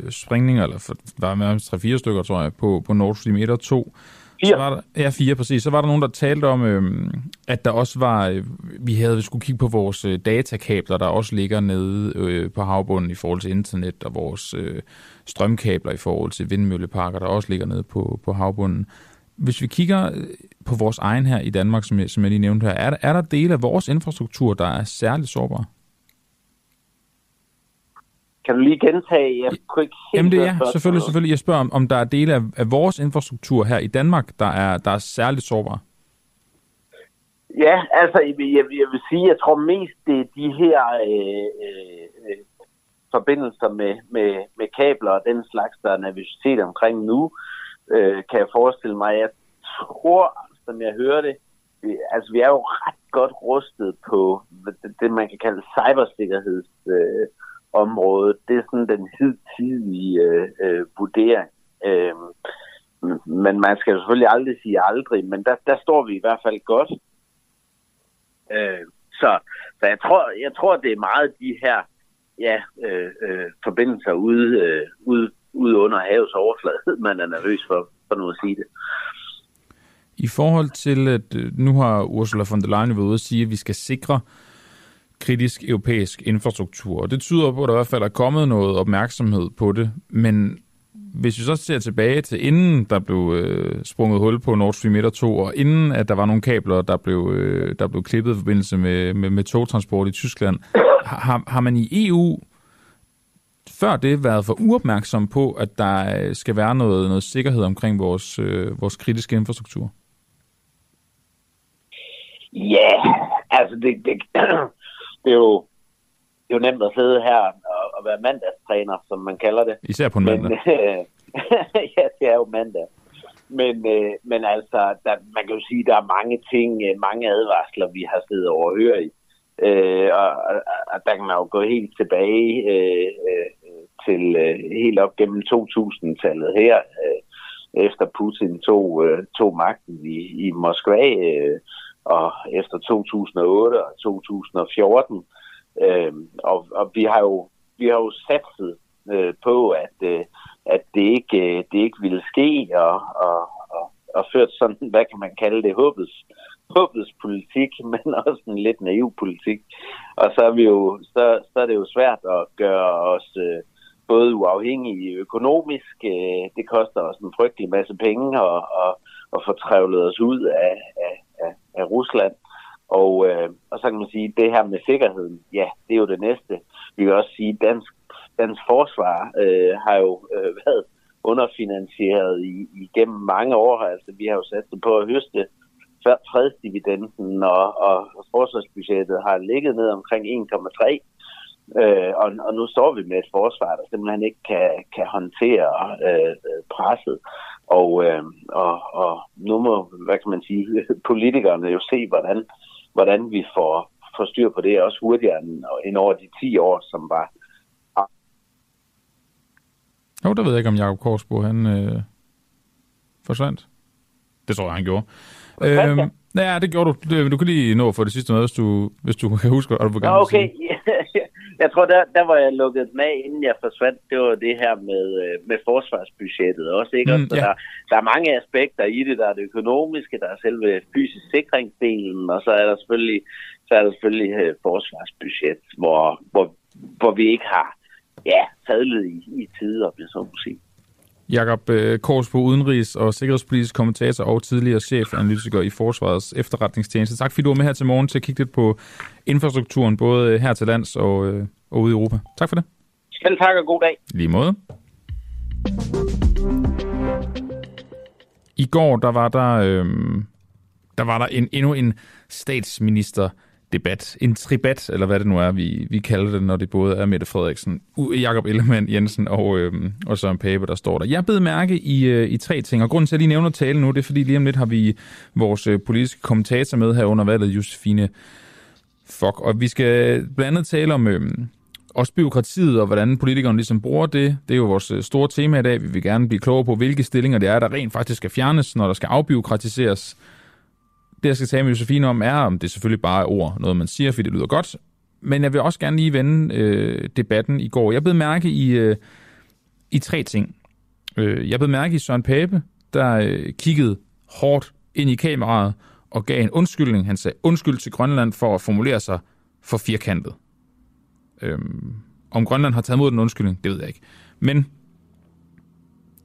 springninger, eller der var nærmest 3-4 stykker, tror jeg, på, på Nord Stream 1 og 2, Fire. Så var der, ja, fire præcis. Så var der nogen, der talte om, øh, at der også var, øh, vi havde skulle kigge på vores øh, datakabler, der også ligger nede øh, på havbunden i forhold til internet, og vores øh, strømkabler i forhold til vindmølleparker, der også ligger nede på, på havbunden. Hvis vi kigger øh, på vores egen her i Danmark, som jeg, som jeg lige nævnte her, er der, er der dele af vores infrastruktur, der er særligt sårbare?
Kan du lige gentage? Jeg kunne ikke
Jamen det er selvfølgelig, selvfølgelig. Jeg spørger, om, om der er dele af, af vores infrastruktur her i Danmark, der er, der er særligt sårbare.
Ja, altså jeg, jeg, jeg vil sige, jeg tror mest, det er de her øh, øh, forbindelser med, med, med kabler og den slags, der er nervøsitet omkring nu øh, Øh, kan jeg forestille mig. Jeg tror, som jeg hører det, vi, altså vi er jo ret godt rustet på det, det man kan kalde cybersikkerhedsområdet. Øh, det er sådan den hidtidige øh, øh, vurdering. Øh, men man skal jo selvfølgelig aldrig sige aldrig, men der, der står vi i hvert fald godt. Øh, så, så jeg tror, jeg tror, det er meget de her ja, øh, øh, forbindelser ude, øh, ude ude under havets overflade, man er nervøs for, for nu at sige det.
I forhold til, at øh, nu har Ursula von der Leyen været ude at sige, at vi skal sikre kritisk europæisk infrastruktur. Og det tyder på, at der i hvert fald er kommet noget opmærksomhed på det. Men hvis vi så ser tilbage til inden der blev øh, sprunget hul på Nord Stream 1 og 2, og inden at der var nogle kabler, der blev, øh, der blev klippet i forbindelse med, med, med togtransport i Tyskland, har, har man i EU før det været for uopmærksom på, at der øh, skal være noget, noget sikkerhed omkring vores, øh, vores kritiske infrastruktur?
Ja, yeah, altså det, det, det er jo det er jo nemt at sidde her og, og være mandagstræner, som man kalder det.
Især på en mandag.
Men, ja, det er jo mandag. Men, øh, men altså, der, man kan jo sige, at der er mange ting, øh, mange advarsler, vi har siddet over og høre i. Øh, og, og, og der kan man jo gå helt tilbage øh, øh, til øh, helt op gennem 2000-tallet her, øh, efter Putin tog, øh, tog magten i, i Moskva, øh, og efter 2008 og 2014. Øh, og, og vi har jo vi har jo satset øh, på, at, øh, at det, ikke, øh, det ikke ville ske, og, og, og, og ført sådan, hvad kan man kalde det, håbets, håbets politik, men også en lidt naiv politik. Og så er, vi jo, så, så er det jo svært at gøre os øh, både uafhængige økonomisk, øh, det koster os en frygtelig masse penge og, og, og få trævlet os ud af, af, af, af Rusland. Og, øh, og så kan man sige, det her med sikkerheden, ja, det er jo det næste. Vi kan også sige, at dansk, dansk forsvar øh, har jo øh, været underfinansieret i, igennem mange år. Altså, vi har jo sat det på at høste fredsdividenden, og, og forsvarsbudgettet har ligget ned omkring 1,3 Øh, og, og nu står vi med et forsvar, der simpelthen ikke kan, kan håndtere øh, presset. Og, øh, og, og nu må, hvad kan man sige, politikerne jo se, hvordan, hvordan vi får, får styr på det, også hurtigere end, over de 10 år, som var.
Jo, der ved jeg ikke, om Jacob Korsbo, han øh, forsvandt. Det tror jeg, han gjorde. Øh, ja, det gjorde du. Du kan lige nå for det sidste med, hvis du, hvis du kan huske, og du vil gerne
okay. Jeg tror, der, der var jeg lukket med, inden jeg forsvandt, det var det her med, øh, med forsvarsbudgettet også. Ikke? Mm, ja. der, der er mange aspekter i det. Der er det økonomiske, der er selve fysisk sikringsdelen, og så er der selvfølgelig, så er der selvfølgelig uh, forsvarsbudget, hvor, hvor, hvor vi ikke har ja, sadlet i, i tider, hvis så må sige.
Jakob øh, Kors på Udenrigs- og Sikkerhedspolitisk kommentator og tidligere chefanalytiker i Forsvarets efterretningstjeneste. Tak fordi du var med her til morgen til at kigge lidt på infrastrukturen, både her til lands og, øh, og ude i Europa. Tak for det.
Selv tak og god dag.
Lige måde. I går, der var der, øh, der var der en, endnu en statsminister debat, en tribat, eller hvad det nu er, vi, vi kalder det, når det både er Mette Frederiksen, Jakob Ellemann Jensen og, øh, og Søren Pape, der står der. Jeg bed mærke i, øh, i tre ting, og grunden til, at jeg lige nævner tale nu, det er, fordi lige om lidt har vi vores øh, politiske kommentator med her under valget, Josefine Fock, og vi skal blandt andet tale om øh, også byråkratiet og hvordan politikerne ligesom bruger det. Det er jo vores øh, store tema i dag. Vi vil gerne blive klogere på, hvilke stillinger det er, der rent faktisk skal fjernes, når der skal afbyråkratiseres det, jeg skal tale med Josefine om, er, om det selvfølgelig bare er ord, noget man siger, fordi det lyder godt. Men jeg vil også gerne lige vende øh, debatten i går. Jeg blev mærke i, øh, i tre ting. Øh, jeg blev mærke i Søren Pape, der øh, kiggede hårdt ind i kameraet og gav en undskyldning. Han sagde undskyld til Grønland for at formulere sig for firkantet. Øh, om Grønland har taget mod den undskyldning, det ved jeg ikke. Men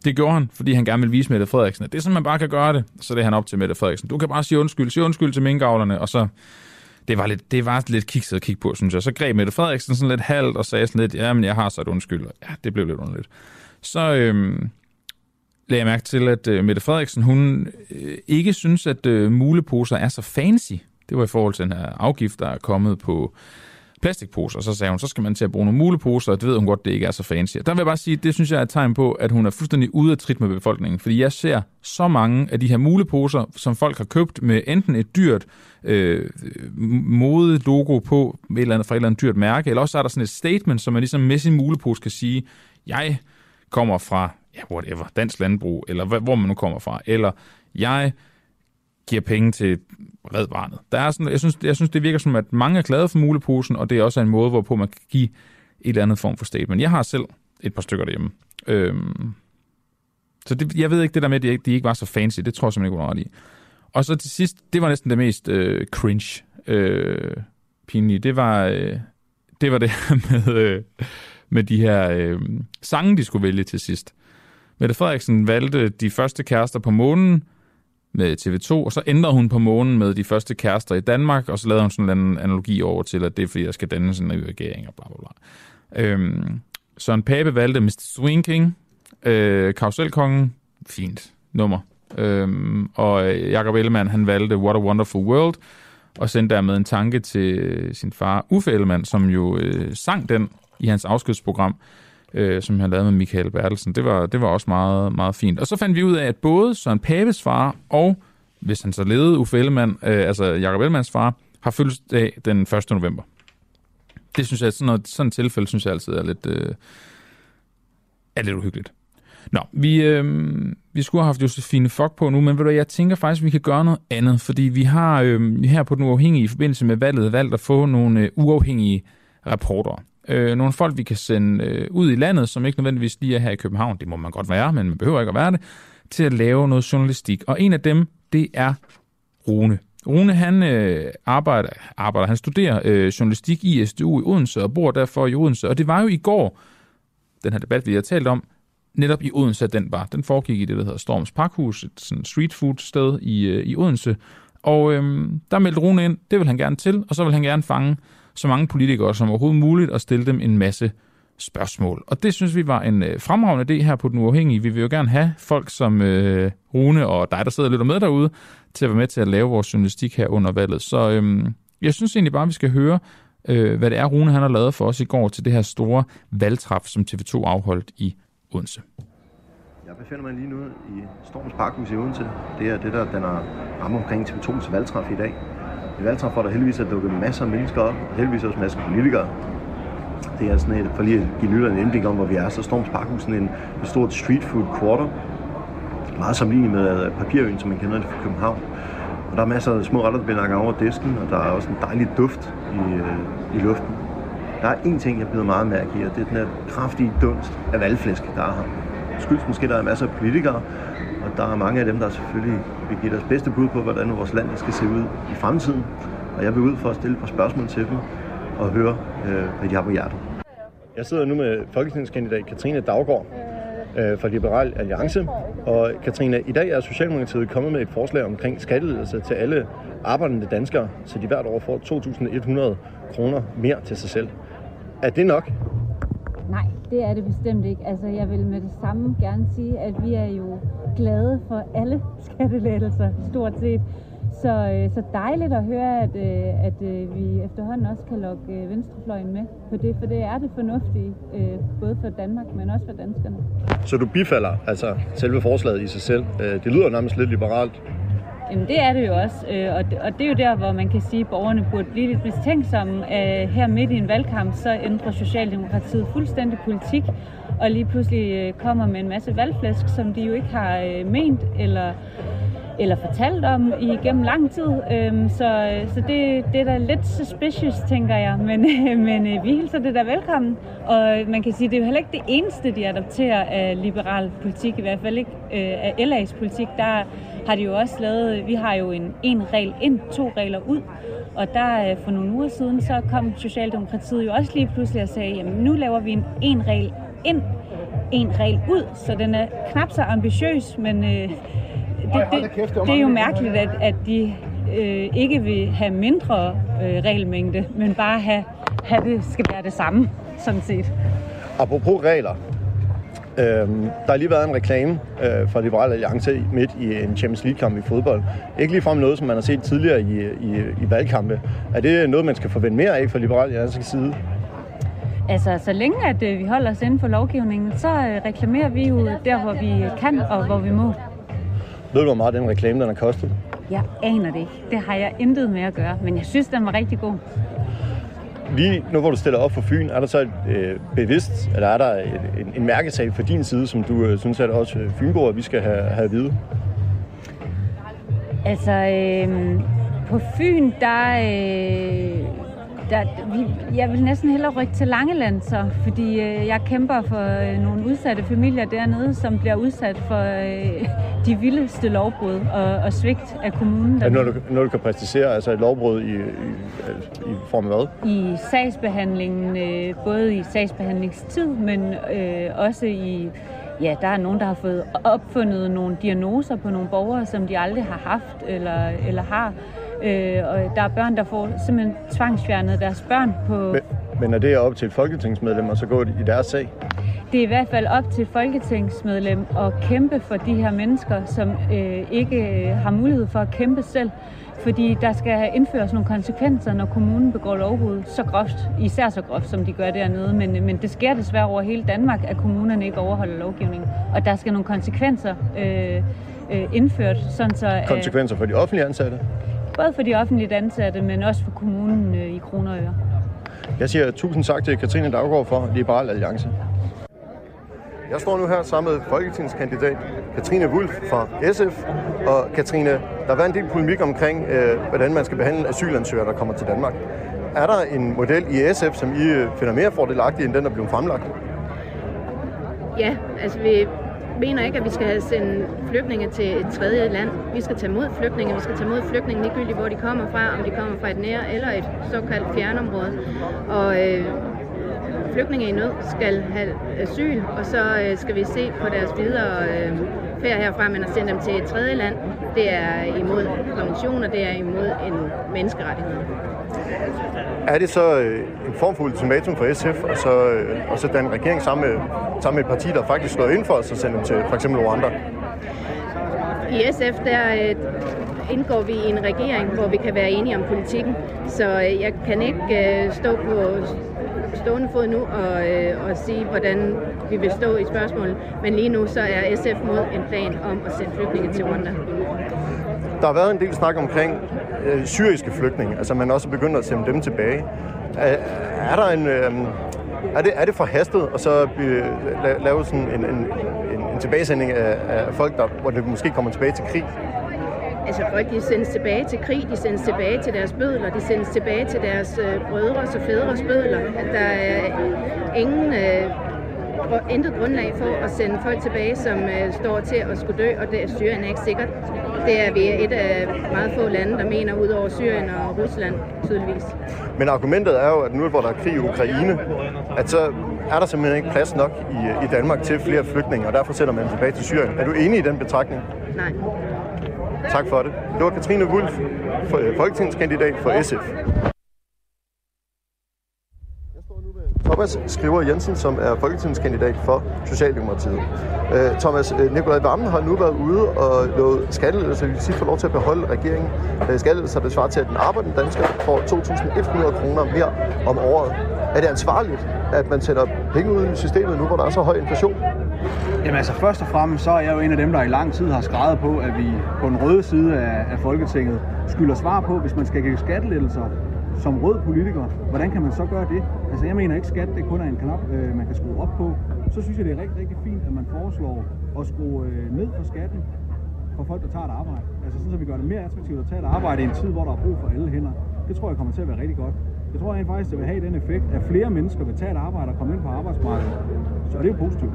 det gjorde han, fordi han gerne ville vise Mette Frederiksen, at det er sådan, man bare kan gøre det. Så det er han op til Mette Frederiksen. Du kan bare sige undskyld, sige undskyld til minkavlerne, og så... Det var lidt, det var lidt kikset at kigge på, synes jeg. Så greb Mette Frederiksen sådan lidt halvt og sagde sådan lidt, ja, men jeg har så et undskyld. Ja, det blev lidt underligt. Så øhm, lagde jeg mærke til, at øh, Mette Frederiksen, hun øh, ikke synes, at øh, muleposer er så fancy. Det var i forhold til den her afgift, der er kommet på plastikposer. Så sagde hun, så skal man til at bruge nogle muleposer, og det ved hun godt, det ikke er så fancy. Der vil jeg bare sige, det synes jeg er et tegn på, at hun er fuldstændig ude af trit med befolkningen. Fordi jeg ser så mange af de her muleposer, som folk har købt med enten et dyrt øh, mode-logo på et eller andet, fra et eller andet dyrt mærke, eller også er der sådan et statement, som man ligesom med sin mulepose kan sige, jeg kommer fra, ja, whatever, dansk landbrug, eller hvor man nu kommer fra, eller jeg giver penge til Red Barnet. Der er sådan, jeg, synes, jeg synes, det virker som, at mange er glade for muleposen, og det er også en måde, hvorpå man kan give et eller andet form for statement. Jeg har selv et par stykker derhjemme. Øhm, så det, jeg ved ikke det der med, at de ikke, de ikke var så fancy. Det tror jeg simpelthen ikke var ret i. Og så til sidst, det var næsten det mest øh, cringe øh, pinlige. Det var, øh, det var det her med, øh, med de her øh, sange, de skulle vælge til sidst. Mette Frederiksen valgte de første kærester på månen, med TV2, og så ændrede hun på månen med de første kærester i Danmark, og så lavede hun sådan en analogi over til, at det er fordi, jeg skal danne sådan en regering og bla bla bla. Øhm, Søren Pape valgte Mr. Swing King, øh, Karuselkongen, fint nummer. Øhm, og øh, Jacob Ellemann, han valgte What a Wonderful World, og sendte dermed en tanke til sin far Uffe Ellemann, som jo øh, sang den i hans afskedsprogram, øh, som jeg lavede med Michael Bertelsen. Det var, det var også meget, meget fint. Og så fandt vi ud af, at både Søren Papes far og, hvis han så levede, Uffe Ellemann, øh, altså Jacob Ellemanns far, har fødselsdag den 1. november. Det synes jeg, sådan, noget, sådan et tilfælde, synes jeg altid er lidt, øh, er lidt uhyggeligt. Nå, vi, øh, vi skulle have haft Josefine Fock på nu, men ved du, jeg tænker faktisk, at vi kan gøre noget andet, fordi vi har øh, her på den uafhængige i forbindelse med valget valgt at få nogle øh, uafhængige rapporter. Øh, nogle folk, vi kan sende øh, ud i landet, som ikke nødvendigvis lige er her i København, det må man godt være, men man behøver ikke at være det, til at lave noget journalistik. Og en af dem, det er Rune. Rune, han øh, arbejder, arbejder, han studerer øh, journalistik i SDU i Odense og bor derfor i Odense. Og det var jo i går, den her debat, vi har talt om, netop i Odense, at den var. Den foregik i det, der hedder Storms Parkhus, et sådan street food sted i, øh, i Odense. Og øh, der meldte Rune ind, det vil han gerne til, og så vil han gerne fange så mange politikere som overhovedet muligt og stille dem en masse spørgsmål. Og det synes vi var en øh, fremragende idé her på Den Uafhængige. Vi vil jo gerne have folk som øh, Rune og dig, der sidder og lytter med derude, til at være med til at lave vores journalistik her under valget. Så øh, jeg synes egentlig bare, at vi skal høre, øh, hvad det er, Rune han har lavet for os i går til det her store valgtræf, som TV2 afholdt i Odense.
Jeg befinder mig lige nu i Storms Parkhus i Odense. Det er det, der den ramme omkring TV2's valgtræf i dag. I valgtræf for, der heldigvis er dukket masser af mennesker op, og heldigvis også masser af politikere. Det er sådan et, for lige at give lytterne en indblik om, hvor vi er, så Storms Parkhus sådan en, et stort street food quarter. Meget sammenlignet med øh, Papirøen, som man kender det fra København. Og der er masser af små retter, der bliver over disken, og der er også en dejlig duft i, øh, i luften. Der er én ting, jeg bliver meget mærke i, og det er den her kraftige dunst af valgflæsk, der er her. Skyldes måske, der er masser af politikere, og der er mange af dem, der selvfølgelig vil give deres bedste bud på, hvordan vores land skal se ud i fremtiden. Og jeg vil ud for at stille et par spørgsmål til dem og høre, øh, hvad de har på hjertet. Jeg sidder nu med folketingskandidat Katrine Daggaard øh, fra Liberal Alliance. Og Katrine, i dag er Socialdemokratiet kommet med et forslag omkring skatteledelse til alle arbejdende danskere, så de hvert år får 2.100 kroner mere til sig selv. Er det nok?
Nej, det er det bestemt ikke. Altså, jeg vil med det samme gerne sige, at vi er jo glade for alle skattelettelser, stort set. Så, øh, så dejligt at høre, at, øh, at øh, vi efterhånden også kan lokke øh, venstrefløjen med på det, for det er det fornuftige, øh, både for Danmark, men også for danskerne.
Så du bifalder altså selve forslaget i sig selv. Øh, det lyder nærmest lidt liberalt.
Jamen det er det jo også, øh, og det er jo der, hvor man kan sige, at borgerne burde blive lidt mistænksomme. Øh, her midt i en valgkamp, så ændrer Socialdemokratiet fuldstændig politik, og lige pludselig øh, kommer med en masse valgflæsk, som de jo ikke har ment eller eller fortalt om igennem lang tid. Øhm, så så det, det er da lidt suspicious, tænker jeg. Men, men vi hilser det da velkommen. Og man kan sige, det er jo heller ikke det eneste, de adopterer af liberal politik, i hvert fald ikke af LA's politik. Der har de jo også lavet, vi har jo en, en regel ind, to regler ud. Og der øh, for nogle uger siden, så kom Socialdemokratiet jo også lige pludselig og sagde, jamen nu laver vi en en regel ind, en regel ud, så den er knap så ambitiøs, men øh, det, det, det er jo mærkeligt, at, at de øh, ikke vil have mindre øh, regelmængde, men bare have, have det skal være det samme, sådan set.
Apropos regler, øh, der har lige været en reklame øh, fra Liberal Alliance midt i en Champions League-kamp i fodbold. Ikke ligefrem noget, som man har set tidligere i, i, i valgkampe. Er det noget, man skal forvente mere af fra Liberal Alliances side?
Altså, så længe at øh, vi holder os inden for lovgivningen, så øh, reklamerer vi jo der, hvor vi kan og hvor vi må.
Ved du, hvor meget den reklame den har kostet?
Jeg aner det ikke. Det har jeg intet med at gøre, men jeg synes, den var rigtig god.
Lige nu, hvor du stiller op for Fyn, er der så et øh, bevidst, eller er der et, en, en mærkesag for din side, som du øh, synes, at også Fynborg, Fynboer, vi skal have, have at vide?
Altså, øh, på Fyn, der, øh, der, vi, jeg vil næsten hellere rykke til Langeland så, fordi øh, jeg kæmper for øh, nogle udsatte familier dernede, som bliver udsat for øh, de vildeste lovbrud og, og svigt af kommunen.
Er noget, du, noget, du kan præcisere, altså et lovbrud i, i, i form af hvad?
I sagsbehandlingen, øh, både i sagsbehandlingstid, men øh, også i ja, der er nogen, der har fået opfundet nogle diagnoser på nogle borgere, som de aldrig har haft eller, eller har. Øh, og der er børn, der får simpelthen tvangsfjernet deres børn på...
Men, men er det op til et folketingsmedlem at så gå i deres sag?
det er i hvert fald op til folketingsmedlem at kæmpe for de her mennesker, som øh, ikke har mulighed for at kæmpe selv. Fordi der skal indføres nogle konsekvenser, når kommunen begår lovbrud så groft, især så groft, som de gør dernede. Men, men det sker desværre over hele Danmark, at kommunerne ikke overholder lovgivningen. Og der skal nogle konsekvenser øh, øh, indført. Sådan så,
øh, konsekvenser for de offentlige ansatte?
Både for de offentlige ansatte, men også for kommunen øh, i kroner og øre.
Jeg siger tusind tak til Katrine Daggaard for Liberal Alliance. Jeg står nu her sammen med folketingskandidat Katrine Wulf fra SF. Og Katrine, der været en del polemik omkring, øh, hvordan man skal behandle asylansøgere, der kommer til Danmark. Er der en model i SF, som I øh, finder mere fordelagtig end den, der blev fremlagt?
Ja, altså vi mener ikke, at vi skal sende flygtninge til et tredje land. Vi skal tage mod flygtninge. Vi skal tage mod flygtninge ligegyldigt, hvor de kommer fra, om de kommer fra et nære eller et såkaldt fjernområde. Og øh, flygtninge i nød skal have asyl, og så øh, skal vi se på deres videre øh, færd herfra, men at sende dem til et tredje land, det er imod konventioner, det er imod en menneskerettighed.
Er det så øh, en form for ultimatum for SF, og så, og så den regering sammen med, sammen med et parti, der faktisk slår ind for os at sende dem til for eksempel Rwanda?
I SF, der indgår vi i en regering, hvor vi kan være enige om politikken. Så jeg kan ikke stå på stående fod nu og, øh, og sige, hvordan vi vil stå i spørgsmålet. Men lige nu så er SF mod en plan om at sende flygtninge til Rwanda.
Der har været en del snak omkring øh, syriske flygtninge, altså man også begynder at sende dem tilbage. Er, er der en... Øh, er det, er det forhastet at så øh, lave sådan en, en, en, en tilbagesending af, af folk, der, hvor det måske kommer tilbage til krig?
Altså folk, de sendes tilbage til krig, de sendes tilbage til deres bødler, de sendes tilbage til deres øh, brødres og fædres bødler. Der er ingen, øh, intet grundlag for at sende folk tilbage, som øh, står til at skulle dø, og det er Syrien er ikke sikkert. Det er vi et af meget få lande, der mener, ud over Syrien og Rusland tydeligvis.
Men argumentet er jo, at nu hvor der er krig i Ukraine, at så er der simpelthen ikke plads nok i, i Danmark til flere flygtninge, og derfor sender man tilbage til Syrien. Er du enig i den betragtning?
Nej.
Tak for det. Det var Katrine Wulf, øh, folketingskandidat for SF. Thomas Skriver Jensen, som er folketingskandidat for Socialdemokratiet. Øh, Thomas, øh, Nikolaj Vammen har nu været ude og lovet skattelettelser, vi sige, får lov til at beholde regeringen. Uh, skattelettelser, der svarer til, at den arbejdende dansker får 2.100 kroner mere om året. Er det ansvarligt, at man sætter penge ud i systemet nu, hvor der er så høj inflation?
Jamen altså først og fremmest så er jeg jo en af dem, der i lang tid har skrevet på, at vi på den røde side af, af Folketinget skylder svar på, hvis man skal give skattelettelser som rød politiker, hvordan kan man så gøre det? Altså jeg mener ikke, skat det kun er en knap, øh, man kan skrue op på. Så synes jeg, det er rigtig, rigtig fint, at man foreslår at skrue øh, ned for skatten for folk, der tager et arbejde. Altså sådan, så vi gør det mere attraktivt at tage et arbejde i en tid, hvor der er brug for alle hænder. Det tror jeg kommer til at være rigtig godt. Jeg tror rent faktisk, det vil have den effekt, at flere mennesker vil tage et arbejde og komme ind på arbejdsmarkedet. Så det er jo positivt.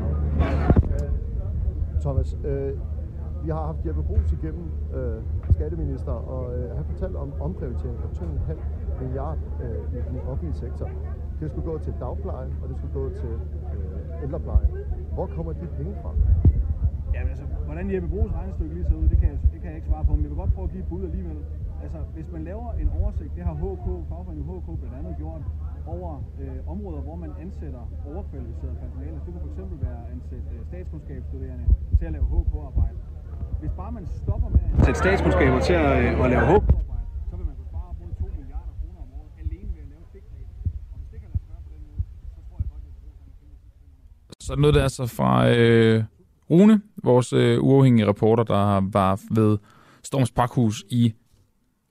Thomas, øh, vi har haft Jeppe Brugs igennem øh, skatteminister, og øh, han fortalte om omprioritering på 2,5 milliard øh, i den offentlige sektor. Det skulle gå til dagpleje, og det skulle gå til øh, ældrepleje. Hvor kommer de penge fra?
Jamen altså, hvordan Jeppe Brugs regnestykke lige så ud, det kan, jeg, det kan jeg ikke svare på, men jeg vil godt prøve at give et bud alligevel. Altså, hvis man laver en oversigt, det har HK, fagforeningen HK blandt andet gjort, over øh, områder, hvor man ansætter overkvalificeret personale. Det kunne fx være at ansætte øh, statskundskabsstuderende til at lave HK-arbejde. Hvis bare man stopper med at ansætte statskundskaber til at, øh, at lave HK-arbejde, så vil man kunne spare både 2 milliarder kroner om året alene ved at lave stikregler. Og hvis det kan lade sig gøre på den måde, så tror jeg godt, at det er
så noget der altså fra øh, Rune, vores øh, uafhængige reporter, der var ved Storms Pakhus i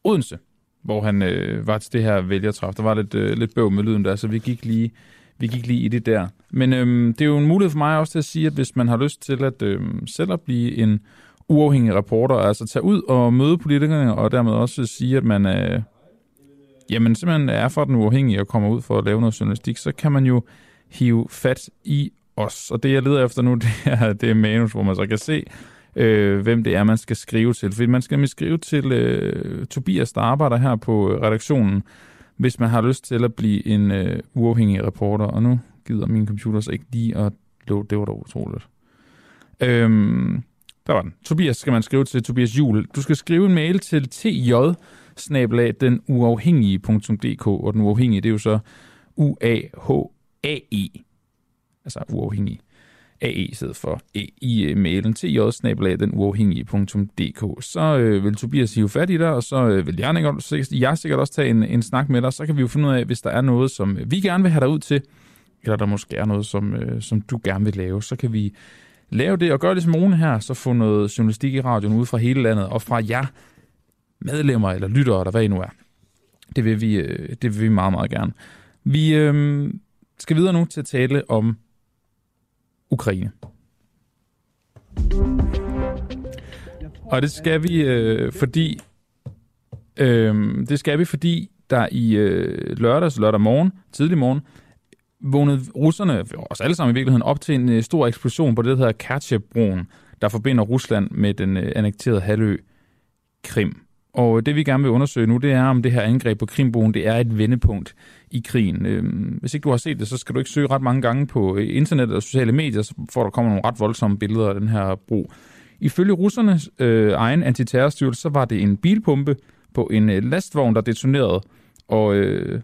Odense hvor han øh, var til det her vælgertræf. Der var lidt, øh, lidt bøv med lyden der, så vi gik lige, vi gik lige i det der. Men øh, det er jo en mulighed for mig også til at sige, at hvis man har lyst til at øh, selv at blive en uafhængig reporter, altså tage ud og møde politikerne, og dermed også sige, at man øh, jamen, simpelthen er for den uafhængige og kommer ud for at lave noget journalistik, så kan man jo hive fat i os. Og det, jeg leder efter nu, det er, det er manus, hvor man så kan se, øh, hvem det er, man skal skrive til. Fordi man skal skrive til øh, Tobias, der arbejder her på øh, redaktionen, hvis man har lyst til at blive en øh, uafhængig reporter. Og nu gider min computer så ikke lige at lå. Det var da utroligt. Øhm, der var den. Tobias skal man skrive til Tobias Jul. Du skal skrive en mail til tj den uafhængige.dk, og den uafhængige, det er jo så U-A-H-A-E, altså uafhængig. AE i stedet for E i øh, mailen til j Så øh, vil Tobias hive fat i dig, og så øh, vil jeg, sikkert, jeg sikkert også tage en, en snak med dig. Så kan vi jo finde ud af, hvis der er noget, som øh, vi gerne vil have dig ud til, eller der måske er noget, som, øh, som du gerne vil lave, så kan vi lave det og gøre det som Rune her, så få noget journalistik i radioen ud fra hele landet, og fra jer medlemmer eller lyttere, der hvad I nu er. Det vil vi, øh, det vil vi meget, meget gerne. Vi øh, skal videre nu til at tale om Ukraine. Og det skal vi, øh, fordi øh, det skal vi, fordi der i øh, lørdags, lørdag morgen, tidlig morgen, vågnede russerne, os alle sammen i virkeligheden, op til en øh, stor eksplosion på det, der hedder Kertjebroen, der forbinder Rusland med den øh, annekterede halvø Krim. Og det vi gerne vil undersøge nu, det er, om det her angreb på Krimbogen, det er et vendepunkt i krigen. Øhm, hvis ikke du har set det, så skal du ikke søge ret mange gange på øh, internettet internet og sociale medier, så får der kommer nogle ret voldsomme billeder af den her bro. Ifølge russernes øh, egen antiterrorstyrelse, så var det en bilpumpe på en øh, lastvogn, der detonerede og øh,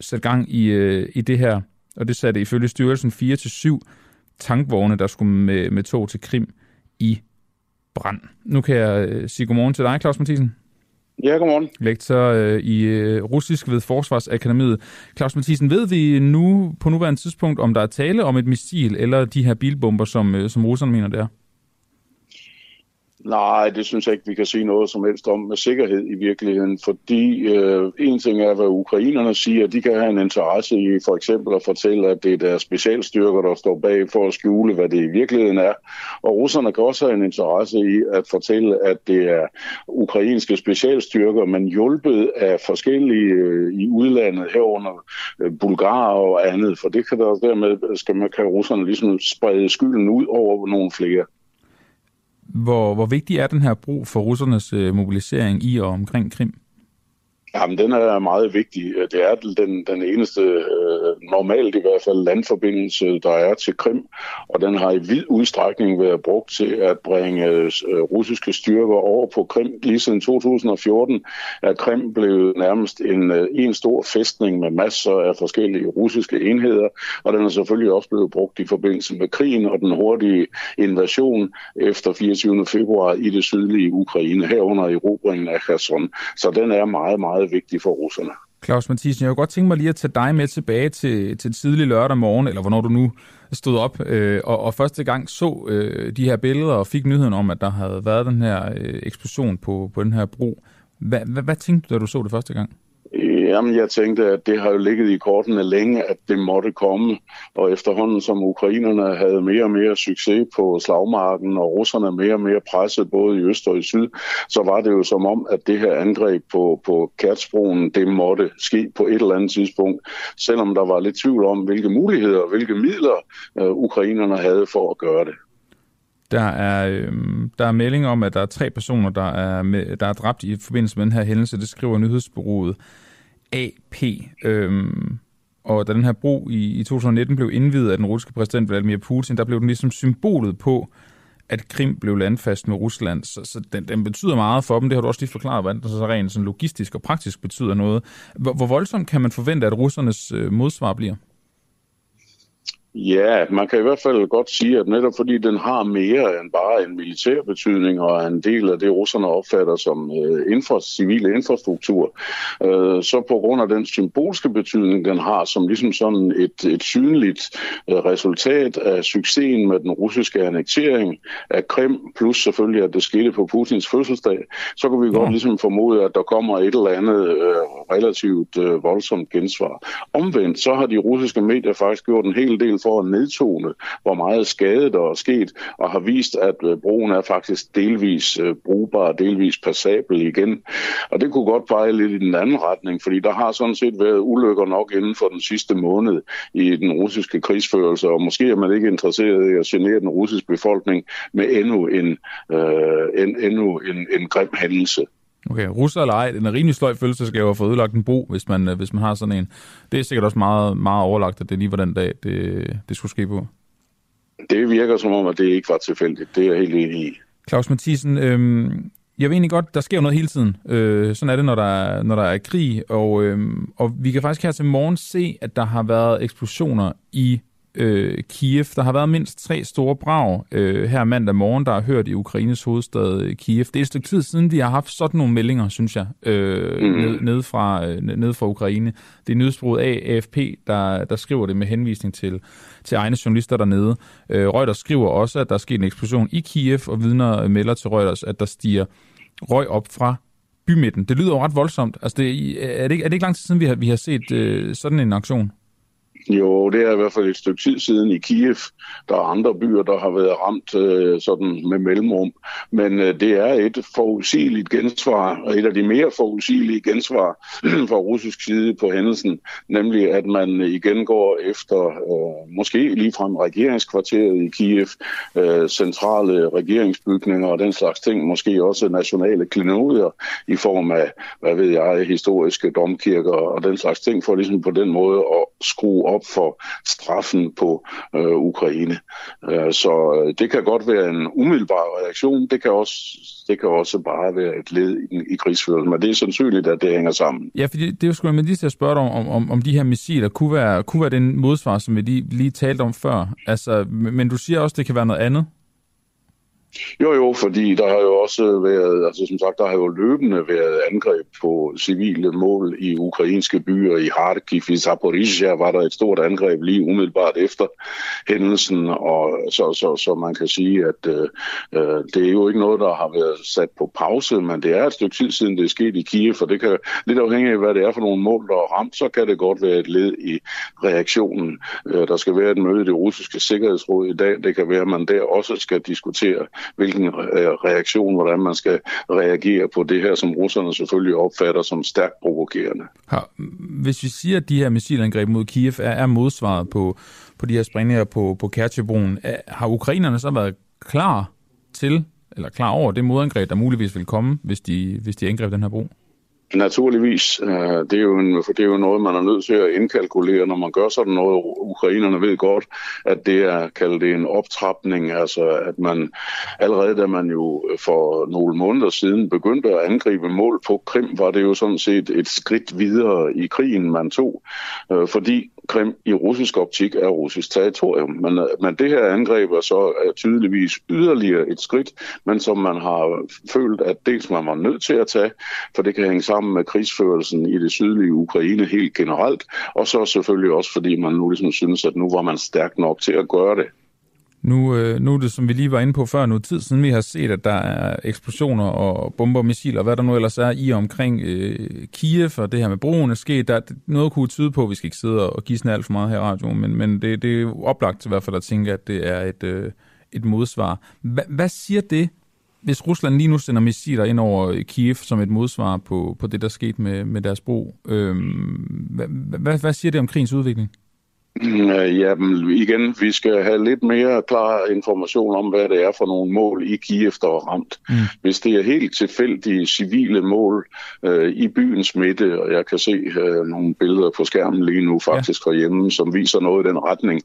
satte gang i, øh, i det her. Og det satte ifølge styrelsen 4-7 tankvogne, der skulle med, med tog til Krim i brand. Nu kan jeg øh, sige godmorgen til dig, Claus Mathisen.
Ja, godmorgen.
Lektor øh, i øh, russisk ved Forsvarsakademiet. Claus Mathisen, ved vi nu på nuværende tidspunkt, om der er tale om et missil eller de her bilbomber, som, øh, som russerne mener, det er?
Nej, det synes jeg ikke, vi kan sige noget som helst om med sikkerhed i virkeligheden, fordi øh, en ting er, hvad ukrainerne siger, de kan have en interesse i for eksempel at fortælle, at det er deres specialstyrker, der står bag for at skjule, hvad det i virkeligheden er. Og russerne kan også have en interesse i at fortælle, at det er ukrainske specialstyrker, men hjulpet af forskellige øh, i udlandet herunder øh, bulgarer og andet, for det kan der dermed, skal man, kan russerne ligesom sprede skylden ud over nogle flere.
Hvor, hvor vigtig er den her brug for russernes øh, mobilisering i og omkring Krim?
Jamen, den er meget vigtig. Øh, det er den, den eneste, øh, normalt i hvert fald, landforbindelse, der er til Krim, og den har i vid udstrækning været brugt til at bringe øh, russiske styrker over på Krim. Lige siden 2014 er Krim blevet nærmest en, øh, en stor fæstning med masser af forskellige russiske enheder, og den er selvfølgelig også blevet brugt i forbindelse med krigen og den hurtige invasion efter 24. februar i det sydlige Ukraine, herunder erobringen af Kherson. Så den er meget, meget meget vigtig for russerne.
Claus Mathisen, jeg kunne godt tænke mig lige at tage dig med tilbage til, til tidlig lørdag morgen, eller hvornår du nu stod op øh, og, og første gang så øh, de her billeder og fik nyheden om, at der havde været den her øh, eksplosion på, på den her bro. Hvad, hvad, hvad tænkte du, da du så det første gang?
Jamen, jeg tænkte, at det har jo ligget i kortene længe, at det måtte komme. Og efterhånden, som ukrainerne havde mere og mere succes på slagmarken, og russerne mere og mere presset både i øst og i syd, så var det jo som om, at det her angreb på, på Kertsbroen, det måtte ske på et eller andet tidspunkt. Selvom der var lidt tvivl om, hvilke muligheder og hvilke midler øh, ukrainerne havde for at gøre det.
Der er, øh, der er melding om, at der er tre personer, der er, med, der er dræbt i forbindelse med den her hændelse. Det skriver nyhedsbureauet AP. Øh, og da den her bro i, i 2019 blev indvidet af den russiske præsident Vladimir Putin, der blev den ligesom symbolet på, at Krim blev landfast med Rusland. Så, så den, den betyder meget for dem. Det har du også lige forklaret, hvordan den så rent sådan logistisk og praktisk betyder noget. Hvor, hvor voldsomt kan man forvente, at russernes øh, modsvar bliver?
Ja, man kan i hvert fald godt sige, at netop fordi den har mere end bare en militær betydning og en del af det, russerne opfatter som øh, infra, civile infrastruktur, øh, så på grund af den symbolske betydning, den har som ligesom sådan et, et synligt øh, resultat af succesen med den russiske annektering af Krim, plus selvfølgelig, at det skete på Putins fødselsdag, så kan vi ja. godt ligesom formode, at der kommer et eller andet øh, relativt øh, voldsomt gensvar. Omvendt, så har de russiske medier faktisk gjort en hel del for at nedtone, hvor meget skade der er sket, og har vist, at øh, broen er faktisk delvis øh, brugbar, delvis passabel igen. Og det kunne godt pege lidt i den anden retning, fordi der har sådan set været ulykker nok inden for den sidste måned i den russiske krigsførelse, og måske er man ikke interesseret i at genere den russiske befolkning med endnu en, øh, en, endnu en, en grim hændelse.
Okay, russer eller ej, den er rimelig sløj fødselsdagsgave at få ødelagt en bro, hvis man, øh, hvis man har sådan en. Det er sikkert også meget, meget overlagt, at det lige var den dag, det, det skulle ske på.
Det virker som om, at det ikke var tilfældigt. Det er jeg helt enig i.
Claus Mathisen, øhm, jeg ved egentlig godt, der sker jo noget hele tiden. Øh, sådan er det, når der er, når der er krig, og, øhm, og vi kan faktisk her til morgen se, at der har været eksplosioner i øh, Kiev. Der har været mindst tre store brag øh, her mandag morgen, der har hørt i Ukraines hovedstad øh, Kiev. Det er et stykke tid siden, vi har haft sådan nogle meldinger, synes jeg, øh, mm. ned, ned, fra, øh, ned fra Ukraine. Det er nyhedsbruget af AFP, der, der skriver det med henvisning til, til egne journalister dernede. Øh, Reuters skriver også, at der er sket en eksplosion i Kiev, og vidner melder til Reuters, at der stiger røg op fra bymidten. Det lyder jo ret voldsomt. Altså, det, er, det ikke, er det ikke lang tid siden, vi har, vi har set øh, sådan en aktion?
Jo, det er i hvert fald et stykke tid siden i Kiev. Der er andre byer, der har været ramt øh, sådan med mellemrum. Men øh, det er et forudsigeligt gensvar, og et af de mere forudsigelige gensvar fra russisk side på hændelsen, nemlig at man igen går efter øh, måske ligefrem regeringskvarteret i Kiev, øh, centrale regeringsbygninger og den slags ting, måske også nationale klenodier i form af, hvad ved jeg, historiske domkirker og den slags ting, for ligesom på den måde at skrue op for straffen på øh, Ukraine. Øh, så øh, det kan godt være en umiddelbar reaktion. Det kan også, det kan også bare være et led i, i krigsførelsen, men det er sandsynligt, at det hænger sammen.
Ja, for det, er jo sgu, men lige til at spørge dig om, om, om de her missiler kunne være, kunne være den modsvar, som vi lige, lige talte om før. Altså, men du siger også, at det kan være noget andet.
Jo, jo, fordi der har jo også været, altså som sagt, der har jo løbende været angreb på civile mål i ukrainske byer. I Kharkiv, i Zaporizhia var der et stort angreb lige umiddelbart efter hændelsen, og så, så, så man kan sige, at øh, øh, det er jo ikke noget, der har været sat på pause, men det er et stykke tid siden, det er sket i Kiev, for det kan lidt afhængig af, hvad det er for nogle mål, der er ramt, så kan det godt være et led i reaktionen. Øh, der skal være et møde i det russiske sikkerhedsråd i dag, det kan være, at man der også skal diskutere hvilken øh, reaktion, hvordan man skal reagere på det her, som russerne selvfølgelig opfatter som stærkt provokerende.
Ja, hvis vi siger, at de her missilangreb mod Kiev er, er modsvaret på, på de her sprængninger på, på Kerchebroen, har ukrainerne så været klar til, eller klar over det modangreb, der muligvis vil komme, hvis de, hvis de angreb den her bro?
Naturligvis. Øh, det er, jo en, for det er jo noget, man er nødt til at indkalkulere, når man gør sådan noget. Ukrainerne ved godt, at det er kaldt en optrapning, altså at man allerede da man jo øh, for nogle måneder siden begyndte at angribe mål på Krim, var det jo sådan set et skridt videre i krigen, man tog, øh, fordi Krim i russisk optik er russisk territorium. Men, øh, men det her angreb er så øh, tydeligvis yderligere et skridt, men som man har følt, at dels man var nødt til at tage, for det kan hænge sammen med krigsførelsen i det sydlige Ukraine helt generelt, og så selvfølgelig også, fordi man nu ligesom synes, at nu var man stærk nok til at gøre det.
Nu, øh, nu er det, som vi lige var inde på før, nu tid siden vi har set, at der er eksplosioner og bomber missiler, og hvad der nu ellers er i omkring øh, Kiev, og det her med broen er sket. Der er noget kunne tyde på, at vi skal ikke sidde og gisne alt for meget her i radioen, men, men det, det er oplagt til i hvert fald at tænke, at det er et, øh, et modsvar. Hva, hvad siger det, hvis Rusland lige nu sender missiler ind over øh, Kiev som et modsvar på, på det, der skete med, med deres bro? Øh, hvad, hvad, hvad siger det om krigens udvikling?
Øh, jamen igen, vi skal have lidt mere klar information om, hvad det er for nogle mål i Kiev, der er ramt. Mm. Hvis det er helt tilfældige civile mål øh, i byens midte, og jeg kan se øh, nogle billeder på skærmen lige nu faktisk ja. herhjemme, som viser noget i den retning,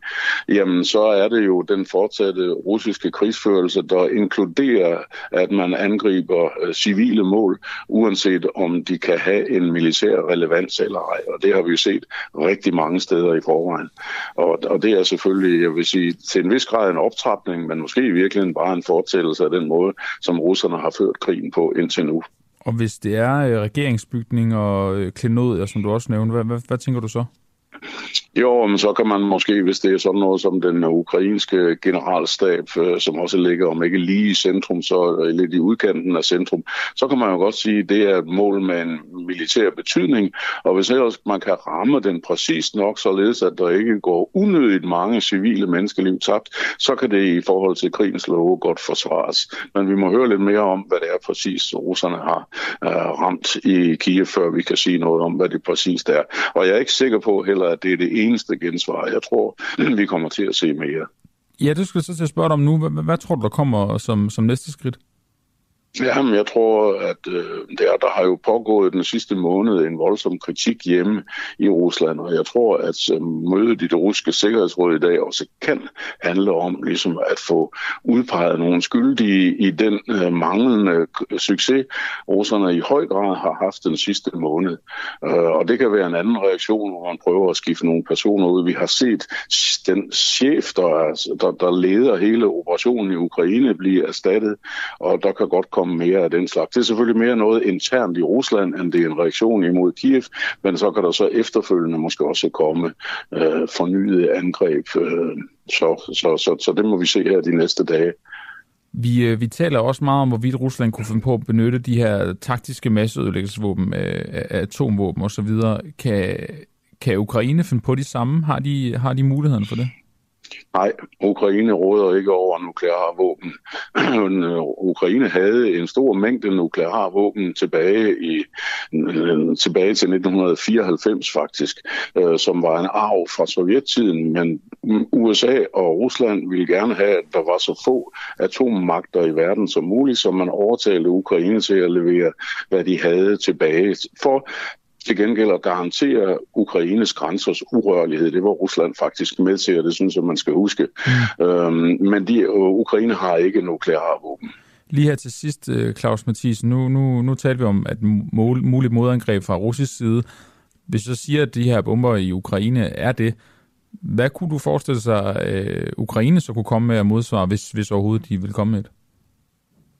jamen så er det jo den fortsatte russiske krigsførelse, der inkluderer, at man angriber øh, civile mål, uanset om de kan have en militær relevans eller ej. Og det har vi jo set rigtig mange steder i forvejen. Og, og det er selvfølgelig, jeg vil sige, til en vis grad en optrapning, men måske i virkeligheden bare en fortællelse af den måde, som russerne har ført krigen på indtil nu.
Og hvis det er øh, regeringsbygning og øh, klenodier, som du også nævnte, hvad, hvad, hvad tænker du så?
Jo, men så kan man måske, hvis det er sådan noget som den ukrainske generalstab, øh, som også ligger om ikke lige i centrum, så lidt i udkanten af centrum, så kan man jo godt sige, at det er et mål med en militær betydning, og hvis ellers man kan ramme den præcis nok, således at der ikke går unødigt mange civile menneskeliv tabt, så kan det i forhold til krigens love godt forsvares. Men vi må høre lidt mere om, hvad det er præcis, russerne har uh, ramt i Kiev, før vi kan sige noget om, hvad det præcist er. Og jeg er ikke sikker på heller, at det er det eneste gensvar. Jeg tror, vi kommer til at se mere.
Ja, det skal jeg så til at spørge dig om nu. Hvad, hvad tror du, der kommer som, som næste skridt?
Jamen, jeg tror, at øh, der, der har jo pågået den sidste måned en voldsom kritik hjemme i Rusland, og jeg tror, at øh, mødet i det russiske sikkerhedsråd i dag også kan handle om ligesom at få udpeget nogle skyldige i den øh, manglende øh, succes, russerne i høj grad har haft den sidste måned. Øh, og det kan være en anden reaktion, hvor man prøver at skifte nogle personer ud. Vi har set den chef, der, der, der leder hele operationen i Ukraine, blive erstattet, og der kan godt komme mere af den slags. Det er selvfølgelig mere noget internt i Rusland, end det er en reaktion imod Kiev, men så kan der så efterfølgende måske også komme øh, fornyede angreb. Øh, så, så, så, så det må vi se her de næste dage.
Vi, øh, vi taler også meget om, hvorvidt Rusland kunne finde på at benytte de her taktiske masseødelæggelsesvåben, øh, atomvåben osv. Kan, kan Ukraine finde på de samme? Har de, har de muligheden for det?
Nej, Ukraine råder ikke over nukleare våben. Ukraine havde en stor mængde nukleare våben tilbage, i, tilbage til 1994 faktisk, øh, som var en arv fra sovjettiden, men USA og Rusland ville gerne have, at der var så få atommagter i verden som muligt, så man overtalte Ukraine til at levere, hvad de havde tilbage. For til gengæld at garantere Ukraines grænsers urørlighed. Det var Rusland faktisk med til, og det synes jeg, man skal huske. Mm. Øhm, men de, Ukraine har ikke nukleare våben.
Lige her til sidst, øh, Claus Mathisen, nu, nu, nu talte vi om at muligt modangreb fra russisk side. Hvis du siger, at de her bomber i Ukraine er det, hvad kunne du forestille sig, øh, Ukraine så kunne komme med at modsvare, hvis, hvis overhovedet de vil komme med det?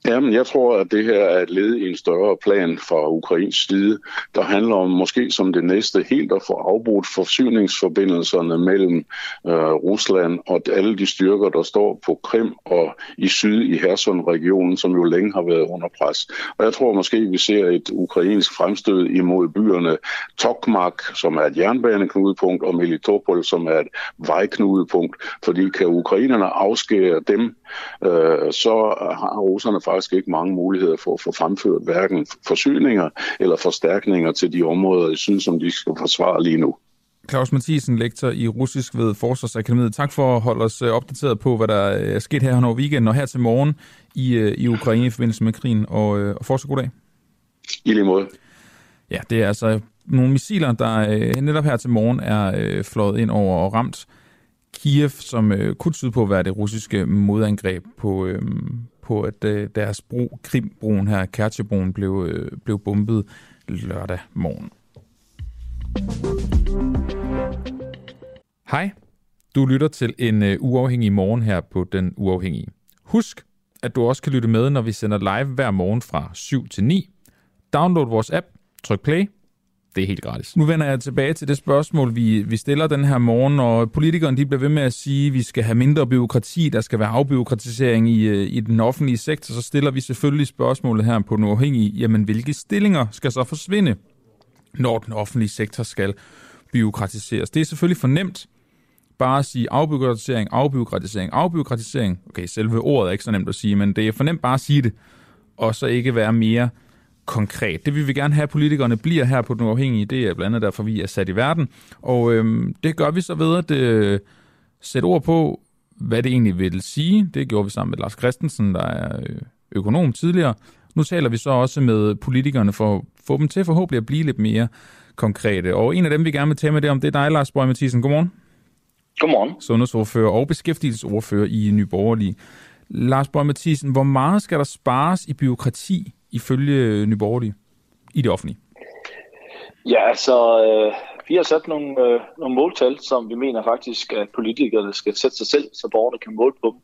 Jamen, jeg tror, at det her er et led i en større plan fra Ukrains side, der handler om måske som det næste helt at få afbrudt forsyningsforbindelserne mellem øh, Rusland og alle de styrker, der står på Krim og i syd i Herson-regionen, som jo længe har været under pres. Og jeg tror måske, vi ser et ukrainsk fremstød imod byerne Tokmak, som er et jernbaneknudepunkt, og Melitopol, som er et vejknudepunkt, fordi kan ukrainerne afskære dem, øh, så har russerne faktisk ikke mange muligheder for at få fremført hverken forsyninger eller forstærkninger til de områder i syd, som de skal forsvare lige nu.
Claus Mathisen, lektor i russisk ved Forsvarsakademiet. Tak for at holde os øh, opdateret på, hvad der er sket her over weekenden og her til morgen i, øh, i Ukraine i forbindelse med krigen. Og, øh, og fortsat god dag.
I lige måde.
Ja, det er altså nogle missiler, der netop her til morgen er flået ind over og ramt Kiev, som øh, kunne tyde på at være det russiske modangreb på, øh, på, at øh, deres bro, Krimbroen her, Kertjebroen, blev, øh, blev bombet lørdag morgen. Hej, du lytter til en øh, uafhængig morgen her på Den Uafhængige. Husk, at du også kan lytte med, når vi sender live hver morgen fra 7 til 9. Download vores app, tryk play, det er helt gratis. Nu vender jeg tilbage til det spørgsmål, vi, vi stiller den her morgen, og politikerne de bliver ved med at sige, at vi skal have mindre byråkrati, der skal være afbyråkratisering i, øh, i den offentlige sektor. Så stiller vi selvfølgelig spørgsmålet her på den uafhængige, jamen hvilke stillinger skal så forsvinde, når den offentlige sektor skal byråkratiseres? Det er selvfølgelig fornemt bare at sige afbyråkratisering, afbyråkratisering, afbyråkratisering. Okay, selve ordet er ikke så nemt at sige, men det er fornemt bare at sige det, og så ikke være mere konkret. Det vil vi gerne have, at politikerne bliver her på den uafhængige. Det er blandt andet derfor, vi er sat i verden. Og øhm, det gør vi så ved at øh, sætte ord på, hvad det egentlig vil sige. Det gjorde vi sammen med Lars Christensen, der er øh, økonom tidligere. Nu taler vi så også med politikerne for at få dem til forhåbentlig at blive lidt mere konkrete. Og en af dem, vi gerne vil tage med det om, det er dig, Lars Bøge Mathisen. Godmorgen.
Godmorgen.
Sundhedsordfører og beskæftigelsesordfører i Nye Borgerlige. Lars Bøge Mathisen, hvor meget skal der spares i byråkrati ifølge øh, Nyborgerlige i det offentlige?
Ja, altså, øh, vi har sat nogle, øh, nogle måltal, som vi mener faktisk, at politikerne skal sætte sig selv, så borgerne kan måle på dem.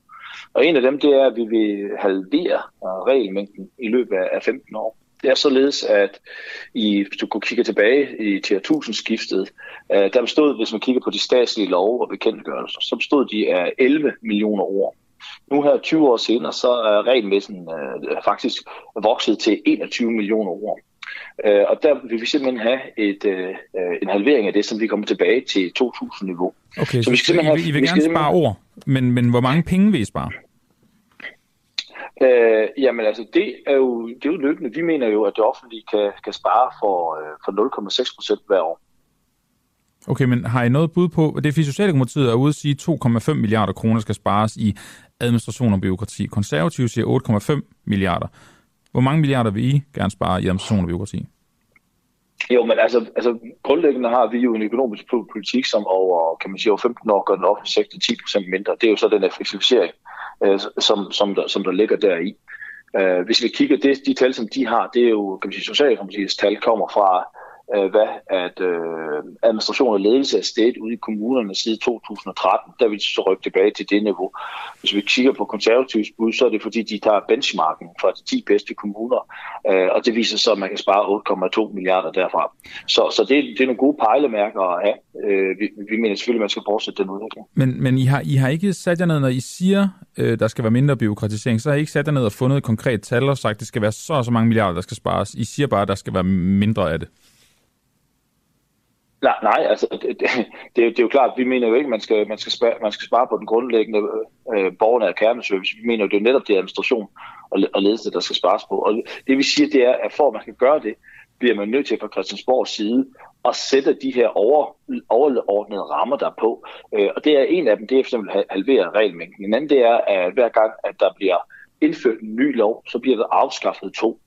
Og en af dem, det er, at vi vil halvere regelmængden i løbet af 15 år. Det er således, at i, hvis du kigger tilbage i til skiftet, øh, der bestod, hvis man kigger på de statslige love og bekendtgørelser, så bestod de af 11 millioner ord. Nu her 20 år senere, så er regelmæssen øh, faktisk vokset til 21 millioner ord. Øh, og der vil vi simpelthen have et, øh, en halvering af det, som vi kommer tilbage til 2000-niveau.
Okay, så, så vi skal simpelthen have, I vil vi gerne spare ord, men, men hvor mange penge vil I spare?
Øh, jamen altså, det er, jo, det er jo løbende. Vi mener jo, at det offentlige kan, kan spare for, øh, for 0,6 procent hver år.
Okay, men har I noget bud på, det er fordi Socialdemokratiet er ude at sige, at 2,5 milliarder kroner skal spares i administration og byråkrati. Konservative siger 8,5 milliarder. Hvor mange milliarder vil I gerne spare i administration og byråkrati?
Jo, men altså, altså grundlæggende har vi jo en økonomisk politik, som over, kan man sige, over 15 år gør den offentlige sektor 10% mindre. Det er jo så den effektivisering, øh, som, som, der, som der ligger deri. Øh, hvis vi kigger, det, de tal, som de har, det er jo, kan man sige, Socialdemokratiets tal kommer fra øh, hvad at øh, administration og ledelse er stedet ude i kommunerne siden 2013. Der vil de så rykke tilbage til det niveau. Hvis vi kigger på konservativs bud, så er det fordi, de tager benchmarken fra de 10 bedste kommuner, øh, og det viser så, at man kan spare 8,2 milliarder derfra. Så, så det, det er nogle gode pejlemærker at have. Øh, vi, vi mener selvfølgelig, at man skal fortsætte den udvikling.
Men, men I, har, I har ikke sat jer ned, når I siger, øh, der skal være mindre byråkratisering, så har I ikke sat jer ned og fundet et konkret tal og sagt, at det skal være så og så mange milliarder, der skal spares. I siger bare, at der skal være mindre af det.
Nej, nej altså det, det, det, er, jo klart, vi mener jo ikke, at man skal, man skal, spare, man skal spare på den grundlæggende øh, borgernære kerneservice. Vi mener jo, det er netop det administration og, og ledelse, der skal spares på. Og det vi siger, det er, at for at man kan gøre det, bliver man nødt til fra Christiansborgs side at sætte de her over, overordnede rammer der på. Øh, og det er en af dem, det er for eksempel at halvere regelmængden. En anden det er, at hver gang, at der bliver indført en ny lov, så bliver der afskaffet to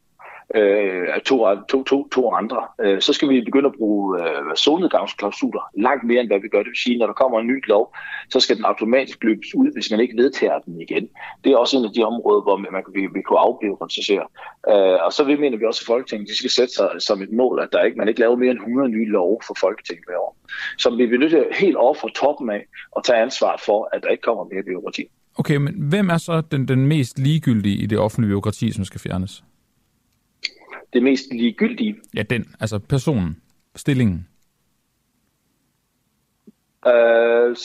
øh, to, to, to, to andre, øh, så skal vi begynde at bruge øh, solnedgangsklausuler langt mere, end hvad vi gør. Det vil sige, når der kommer en ny lov, så skal den automatisk løbes ud, hvis man ikke vedtager den igen. Det er også en af de områder, hvor man, vi, vi kunne afbiokratisere. Øh, og så vi mener vi også, at Folketinget de skal sætte sig som et mål, at der ikke, man ikke laver mere end 100 nye love for Folketinget hver år. Så vi vil nødt til helt over fra toppen af at tage ansvar for, at der ikke kommer mere byråkrati.
Okay, men hvem er så den, den mest ligegyldige i det offentlige byråkrati, som skal fjernes?
Det mest ligegyldige.
Ja, den, altså personen, stillingen.
Uh,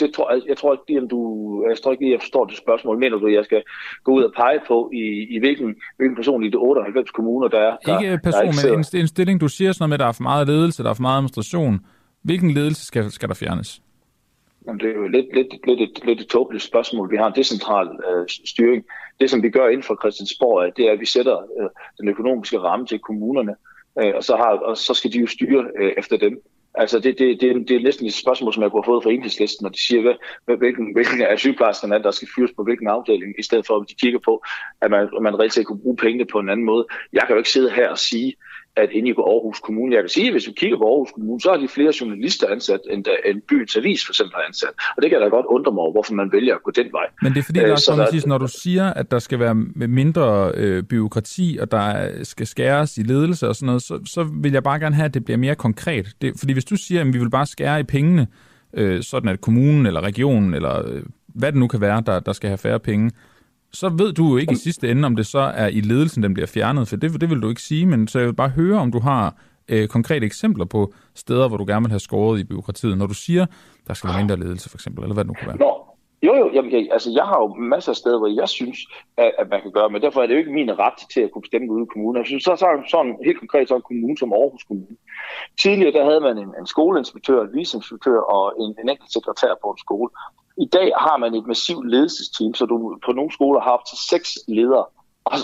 det tror, jeg, jeg tror ikke, at du, jeg tror ikke, jeg forstår det spørgsmål. Mener du, at jeg skal gå ud og pege på, i, i hvilken, hvilken person i de 98 kommuner, der er? Der,
ikke person, der men en, en stilling, du siger sådan noget med, at der er for meget ledelse, der er for meget administration. Hvilken ledelse skal, skal der fjernes?
Jamen, det er jo lidt, lidt, lidt, et, lidt et tåbeligt spørgsmål. Vi har en decentral øh, styring. Det, som vi gør inden for Christiansborg, det er, at vi sætter øh, den økonomiske ramme til kommunerne, øh, og, så har, og så skal de jo styre øh, efter dem. Altså, det, det, det, det er næsten et spørgsmål, som jeg kunne have fået fra enhedslisten, når de siger, hvad, hvilken, hvilken af sygeplejerskerne er, der skal fyres på hvilken afdeling, i stedet for, at de kigger på, at man, man rigtig kunne bruge pengene på en anden måde. Jeg kan jo ikke sidde her og sige, at inde i Aarhus Kommune, jeg kan sige, at hvis vi kigger på Aarhus Kommune, så har de flere journalister ansat, end, der, end byens avis for eksempel har ansat. Og det kan jeg da godt undre mig over, hvorfor man vælger at gå den vej.
Men det er fordi, øh, Lars, der, siger, når du siger, at der skal være mindre øh, byråkrati, og der skal skæres i ledelse og sådan noget, så, så vil jeg bare gerne have, at det bliver mere konkret. Det, fordi hvis du siger, at vi vil bare skære i pengene, øh, sådan at kommunen eller regionen, eller øh, hvad det nu kan være, der, der skal have færre penge, så ved du jo ikke i sidste ende, om det så er i ledelsen, den bliver fjernet, for det, det vil du ikke sige, men så jeg vil bare høre, om du har øh, konkrete eksempler på steder, hvor du gerne vil have skåret i byråkratiet, når du siger, der skal være mindre ledelse for eksempel, eller hvad det nu kan være.
Nå, jo, jo, jamen, jeg, altså jeg har jo masser af steder, hvor jeg synes, at, at man kan gøre, men derfor er det jo ikke min ret til at kunne bestemme ude i kommunen. Jeg synes, så, så sådan helt konkret så en kommune som Aarhus Kommune. Tidligere der havde man en, en skoleinspektør, en viceinspektør og en, en enkelt sekretær på en skole. I dag har man et massivt ledelsesteam, så du på nogle skoler har op til seks ledere,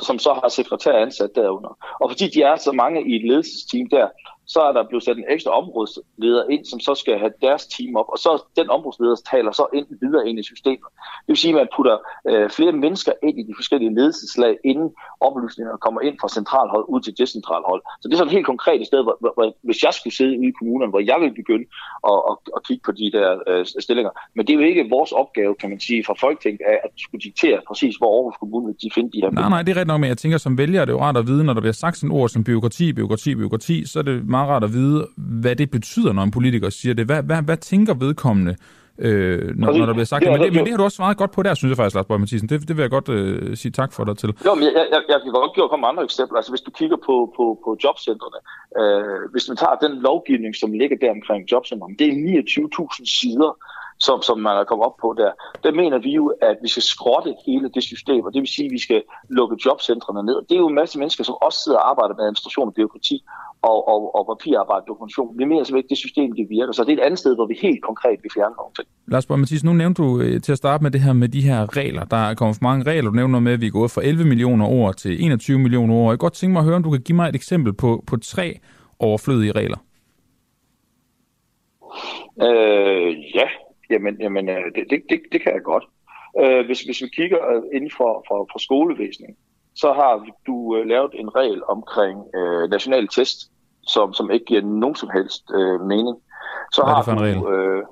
som så har sekretær ansat derunder. Og fordi de er så mange i et ledelsesteam der, så er der blevet sat en ekstra områdesleder ind, som så skal have deres team op, og så den områdsleder taler så ind videre ind i systemet. Det vil sige, at man putter øh, flere mennesker ind i de forskellige ledelseslag, inden oplysningerne kommer ind fra centralhold ud til decentralhold. Så det er sådan et helt konkret sted, hvor, hvor, hvor, hvis jeg skulle sidde ude i kommunen, hvor jeg ville begynde at, at, at kigge på de der øh, stillinger. Men det er jo ikke vores opgave, kan man sige, fra Folketinget, at skulle diktere præcis, hvor Aarhus Kommune de finder de her.
Nej, nej, det er ret nok, men jeg tænker, som vælger det er jo rart at vide, når der bliver sagt sådan ord som byråkrati, byråkrati, byråkrati, så er det meget rart at vide, hvad det betyder, når en politiker siger det. Hvad, hvad, hvad tænker vedkommende, øh, når, når der bliver sagt det? Men, det? men det har du også svaret godt på der, synes jeg faktisk, Lars Borg Mathisen. Det, det vil jeg godt øh, sige tak for dig til.
Jo, men jeg, jeg, jeg kan godt give komme andre eksempler. Altså hvis du kigger på, på, på jobcentrene, øh, hvis man tager den lovgivning, som ligger der omkring jobcentrene, det er 29.000 sider, som, som man er kommet op på der, der mener vi jo, at vi skal skrotte hele det system, og det vil sige, at vi skal lukke jobcentrene ned. Det er jo en masse mennesker, som også sidder og arbejder med administration og byråkrati og, og, og papirarbejde og dokumentation. Vi mener simpelthen ikke, det system det virker, så det er et andet sted, hvor vi helt konkret vil fjerne nogle ting.
Lars Borg Mathis, nu nævnte du øh, til at starte med det her med de her regler. Der er kommet for mange regler. Du nævner med, at vi er gået fra 11 millioner ord til 21 millioner ord. Jeg kan godt tænke mig at høre, om du kan give mig et eksempel på, på tre overflødige regler.
Øh, ja, Jamen, jamen øh, det, det, det, det kan jeg godt. Øh, hvis, hvis vi kigger øh, inden for, for, for skolevæsenet, så har du øh, lavet en regel omkring øh, nationale test, som, som ikke giver nogen som helst øh, mening.
Så Hvad er det for en regel?
Øh,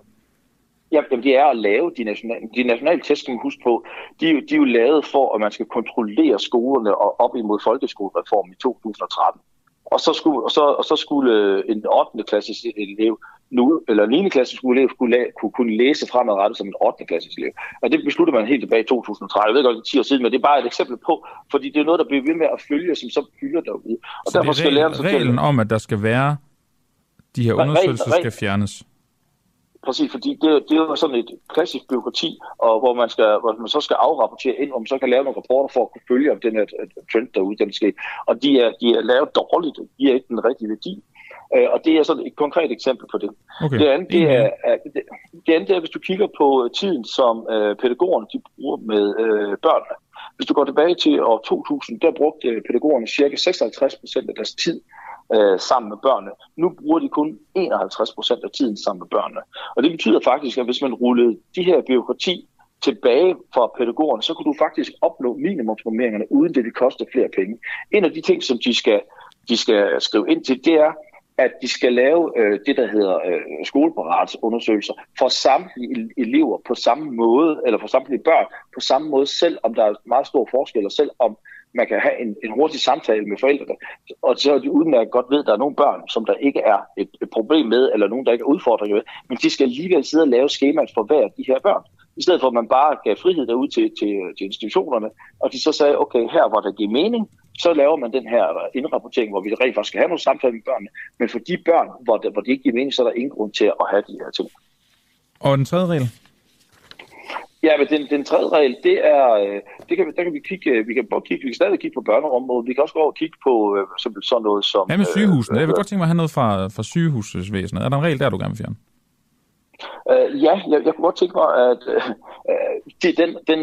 jamen, det er at lave de nationale, de nationale test, skal man huske på, de, de er jo lavet for, at man skal kontrollere skolerne og op imod folkeskolereformen i 2013. Og så skulle, og så, og så skulle en 8. klasses elev nu, eller 9. klasses elev skulle la- kunne, kunne læse fremadrettet som en 8. klasses elev. Og det besluttede man helt tilbage i 2030. Jeg ved godt, det er 10 år siden, men det er bare et eksempel på, fordi det er noget, der bliver ved med at følge, som så fylder derude.
Og så derfor det er skal reglen om, at der skal være de her undersøgelser, skal fjernes?
Præcis, fordi det, det er jo sådan et klassisk byråkrati, og hvor man, skal, hvor man så skal afrapportere ind, hvor man så kan lave nogle rapporter for at kunne følge, om den her trend derude, den sker. Og de er, de er lavet dårligt, de er ikke den rigtige værdi. Øh, og det er sådan et konkret eksempel på det.
Okay.
Det, andet, det, er, det, det andet er, hvis du kigger på tiden, som øh, pædagogerne de bruger med øh, børnene. Hvis du går tilbage til år 2000, der brugte pædagogerne cirka 56 procent af deres tid øh, sammen med børnene. Nu bruger de kun 51 procent af tiden sammen med børnene. Og det betyder faktisk, at hvis man rullede de her byråkrati tilbage fra pædagogerne, så kunne du faktisk opnå minimumsnormeringerne, uden det vil koste flere penge. En af de ting, som de skal, de skal skrive ind til, det er, at de skal lave øh, det, der hedder øh, skoleparatsundersøgelser for samtlige elever på samme måde, eller for samtlige børn på samme måde, selv om der er meget stor forskel, og selv om man kan have en, en hurtig samtale med forældrene, og så er de udmærket godt ved, at der er nogle børn, som der ikke er et, et problem med, eller nogen, der ikke er udfordringer med, men de skal alligevel sidde og lave skemaet for hver af de her børn. I stedet for, at man bare gav frihed derud til, til, til institutionerne, og de så sagde, okay, her hvor der giver mening, så laver man den her indrapportering, hvor vi rent faktisk skal have nogle samtaler med børnene, men for de børn, hvor det, hvor det ikke giver mening, så er der ingen grund til at have de her ting.
Og den tredje regel?
Ja, men den, den tredje regel, det er, øh, det kan, der kan vi kigge, øh, vi kan både kigge, vi kan stadig kigge på børneområdet, vi kan også gå over og kigge på øh, sådan noget som...
Hvad med sygehusene? Øh, jeg vil godt tænke mig at have noget fra, fra sygehusvæsenet. Er der en regel der, du gerne vil fjerne?
Uh, ja, jeg, jeg kunne godt tænke mig, at uh, det, den, den,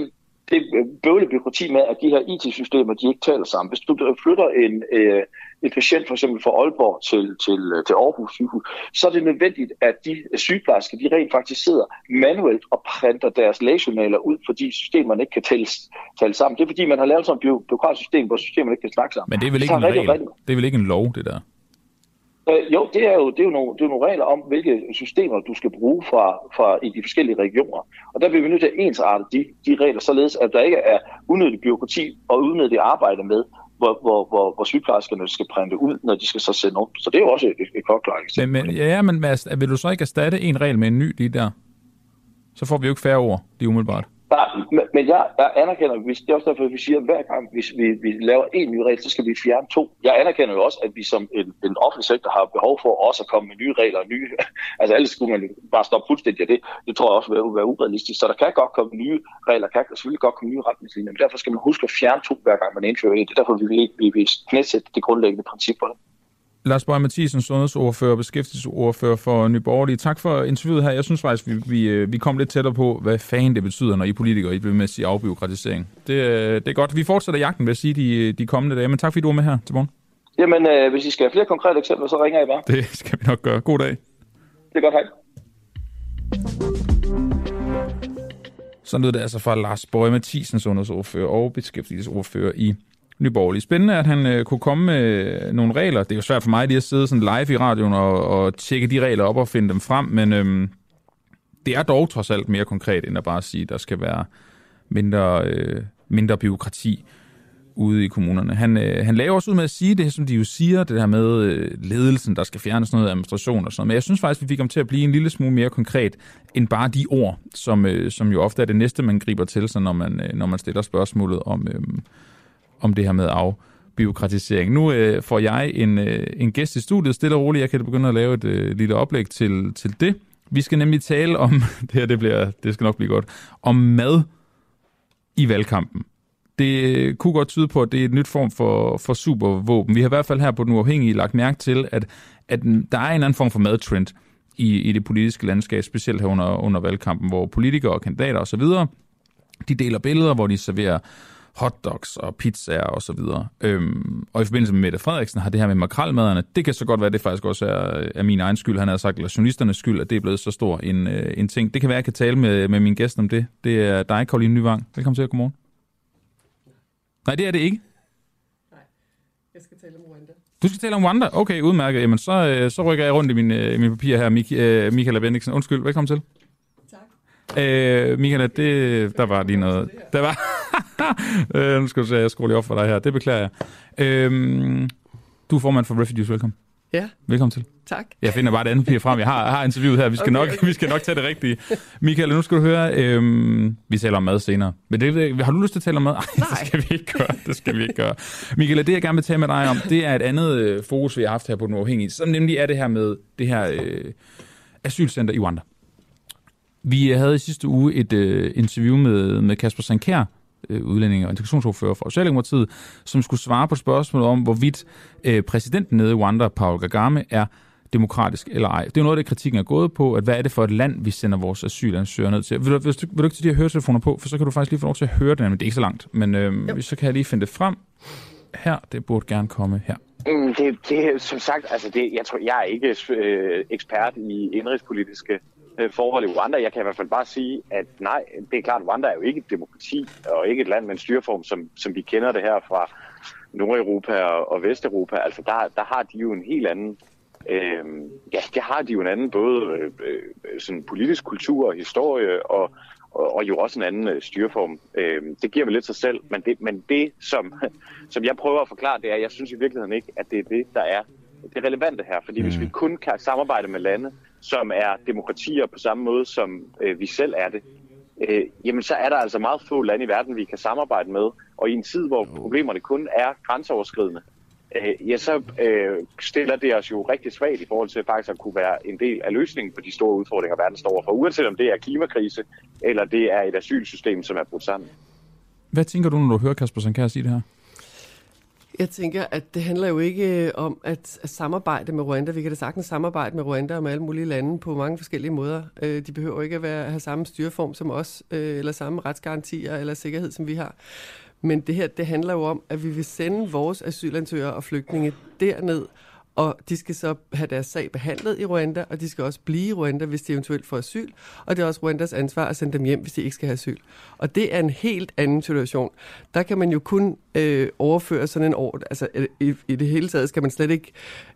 det bøvle byråkrati med, at de her IT-systemer, de ikke taler sammen. Hvis du flytter en, uh, en patient for eksempel fra Aalborg til, til, til Aarhus sygehus, så er det nødvendigt, at de sygeplejersker, de rent faktisk sidder manuelt og printer deres lægejournaler ud, fordi systemerne ikke kan tælles, tale sammen. Det er fordi, man har lavet sådan et byråkratisk system, hvor systemerne ikke kan snakke sammen.
Men det er vel ikke en regel? Det er vel ikke en lov, det der?
Øh, jo, det er jo, det er jo, nogle, det er nogle regler om, hvilke systemer du skal bruge fra, fra i de forskellige regioner. Og der bliver vi nødt til at ensarte de, de regler, således at der ikke er unødig byråkrati og unødigt arbejde med, hvor, hvor, hvor, hvor sygeplejerskerne skal printe ud, når de skal så sende op. Så det er jo også et, et godt
Men, men, ja, men vil du så ikke erstatte en regel med en ny lige der? Så får vi jo ikke færre ord, lige umiddelbart.
Nej, men, jeg, jeg anerkender, hvis, det er også derfor, at vi siger, at hver gang hvis vi, vi laver en ny regel, så skal vi fjerne to. Jeg anerkender jo også, at vi som en, en offentlig sektor har behov for også at komme med nye regler og nye... altså ellers skulle man bare stoppe fuldstændig af det. Det tror jeg også vil være urealistisk. Så der kan godt komme nye regler, kan selvfølgelig godt komme nye retningslinjer, men derfor skal man huske at fjerne to, hver gang man indfører en. Det er derfor, vi vil, vi vil knæsætte det grundlæggende principper.
Lars Bøge Mathisen, sundhedsordfører og beskæftigelsesordfører for Nyborgerlige. Tak for interviewet her. Jeg synes faktisk, vi, vi, øh, vi kom lidt tættere på, hvad fanden det betyder, når I politikere I bliver med at sige afbiokratisering. Det, øh, det er godt. Vi fortsætter jagten, vil jeg sige, de, de kommende dage. Men tak fordi du var med her til morgen.
Jamen, øh, hvis I skal have flere konkrete eksempler, så ringer I bare.
Det skal vi nok gøre. God dag.
Det er godt, hej.
Så lød det altså fra Lars Bøge Mathisen, sundhedsordfører og beskæftigelsesordfører i Nyborgerlige. Spændende, at han øh, kunne komme med øh, nogle regler. Det er jo svært for mig lige at sidde sådan live i radioen og, og tjekke de regler op og finde dem frem, men øhm, det er dog trods alt mere konkret, end at bare sige, at der skal være mindre, øh, mindre byråkrati ude i kommunerne. Han, øh, han laver også ud med at sige det, som de jo siger, det her med øh, ledelsen, der skal fjerne sådan noget administration og sådan noget. Men jeg synes faktisk, vi fik ham til at blive en lille smule mere konkret, end bare de ord, som, øh, som jo ofte er det næste, man griber til sig, når man, øh, når man stiller spørgsmålet om, øh, om det her med afbiokratisering. Nu øh, får jeg en, øh, en gæst i studiet, stille og roligt. Jeg kan begynde at lave et øh, lille oplæg til, til det. Vi skal nemlig tale om, det her det, bliver, det skal nok blive godt, om mad i valgkampen. Det øh, kunne godt tyde på, at det er et nyt form for, for supervåben. Vi har i hvert fald her på Den Uafhængige lagt mærke til, at, at der er en anden form for madtrend i, i det politiske landskab, specielt her under, under valgkampen, hvor politikere og kandidater osv., de deler billeder, hvor de serverer hotdogs og pizzaer og så videre. Øhm, og i forbindelse med Mette Frederiksen har det her med makralmaderne, det kan så godt være, at det faktisk også er, er min egen skyld, han har sagt, eller journalisternes skyld, at det er blevet så stor en, øh, en ting. Det kan være, at jeg kan tale med, med min gæst om det. Det er dig, Karoline Nyvang. Velkommen til, godmorgen. Nej, det er det ikke.
Jeg skal tale om Rwanda.
Du skal tale om Rwanda? Okay, udmærket. Jamen, så, øh, så rykker jeg rundt i mine, øh, mine papirer her. Mik- Michaela Bendiksen, undskyld, velkommen til. Øh, Michaela, det, der var lige noget. Der var... øh, nu skal du se, jeg skruer lige op for dig her. Det beklager jeg. Øh, du er formand for Refugees, velkommen.
Ja.
Velkommen til.
Tak.
Jeg finder bare det andet papir frem. Jeg har, har interviewet her. Vi skal,
Okay,
nok,
okay.
vi skal nok tage det rigtige. Michael, nu skal du høre, øhm, vi taler om mad senere. Men det, har du lyst til at tale om mad? Ej, det skal vi ikke gøre. Det skal vi ikke gøre. Michael, det jeg gerne vil tale med dig om, det er et andet øh, fokus, vi har haft her på Den Uafhængige, som nemlig er det her med det her øh, asylcenter i Rwanda. Vi havde i sidste uge et øh, interview med, med Kasper Sankær, øh, udlænding og integrationsordfører for Socialdemokratiet, som skulle svare på spørgsmålet om, hvorvidt øh, præsidenten nede i Rwanda, Paul Kagame, er demokratisk eller ej. Det er jo noget af det, kritikken er gået på, at hvad er det for et land, vi sender vores asylansøgere ned til. Vil du, vil du, vil du ikke til de her høretelefoner på, for så kan du faktisk lige få lov til at høre det, men det er ikke så langt. Men øh, så kan jeg lige finde det frem. Her, det burde gerne komme her.
Mm, Det, det som sagt, altså det, jeg tror, jeg er ikke øh, ekspert i indrigspolitiske øh, forhold i Rwanda. Jeg kan i hvert fald bare sige, at nej, det er klart, Rwanda er jo ikke et demokrati, og ikke et land med en styreform, som, som vi kender det her fra Nordeuropa og, og Vesteuropa. Altså der, der har de jo en helt anden, øh, ja, der har de jo en anden både øh, øh, sådan politisk kultur og historie, og, og, og jo også en anden øh, styreform. Øh, det giver vel lidt sig selv, men det, men det som, som jeg prøver at forklare, det er, at jeg synes i virkeligheden ikke, at det er det, der er det relevante her. Fordi mm. hvis vi kun kan samarbejde med lande, som er demokratier på samme måde, som øh, vi selv er det, øh, jamen så er der altså meget få lande i verden, vi kan samarbejde med. Og i en tid, hvor problemerne kun er grænseoverskridende, øh, ja, så øh, stiller det os jo rigtig svagt i forhold til faktisk at kunne være en del af løsningen på de store udfordringer, verden står overfor. Uanset om det er klimakrise, eller det er et asylsystem, som er brudt sammen.
Hvad tænker du, når du hører Kasper Sankær sige det her?
Jeg tænker, at det handler jo ikke øh, om at, at samarbejde med Rwanda. Vi kan da sagtens samarbejde med Rwanda og med alle mulige lande på mange forskellige måder. Øh, De behøver ikke at være, have samme styreform som os, øh, eller samme retsgarantier eller sikkerhed, som vi har. Men det her, det handler jo om, at vi vil sende vores asylansøgere og flygtninge derned, og de skal så have deres sag behandlet i Rwanda, og de skal også blive i Rwanda, hvis de eventuelt får asyl. Og det er også Rwandas ansvar at sende dem hjem, hvis de ikke skal have asyl. Og det er en helt anden situation. Der kan man jo kun øh, overføre sådan en ord, Altså i, i det hele taget skal man slet ikke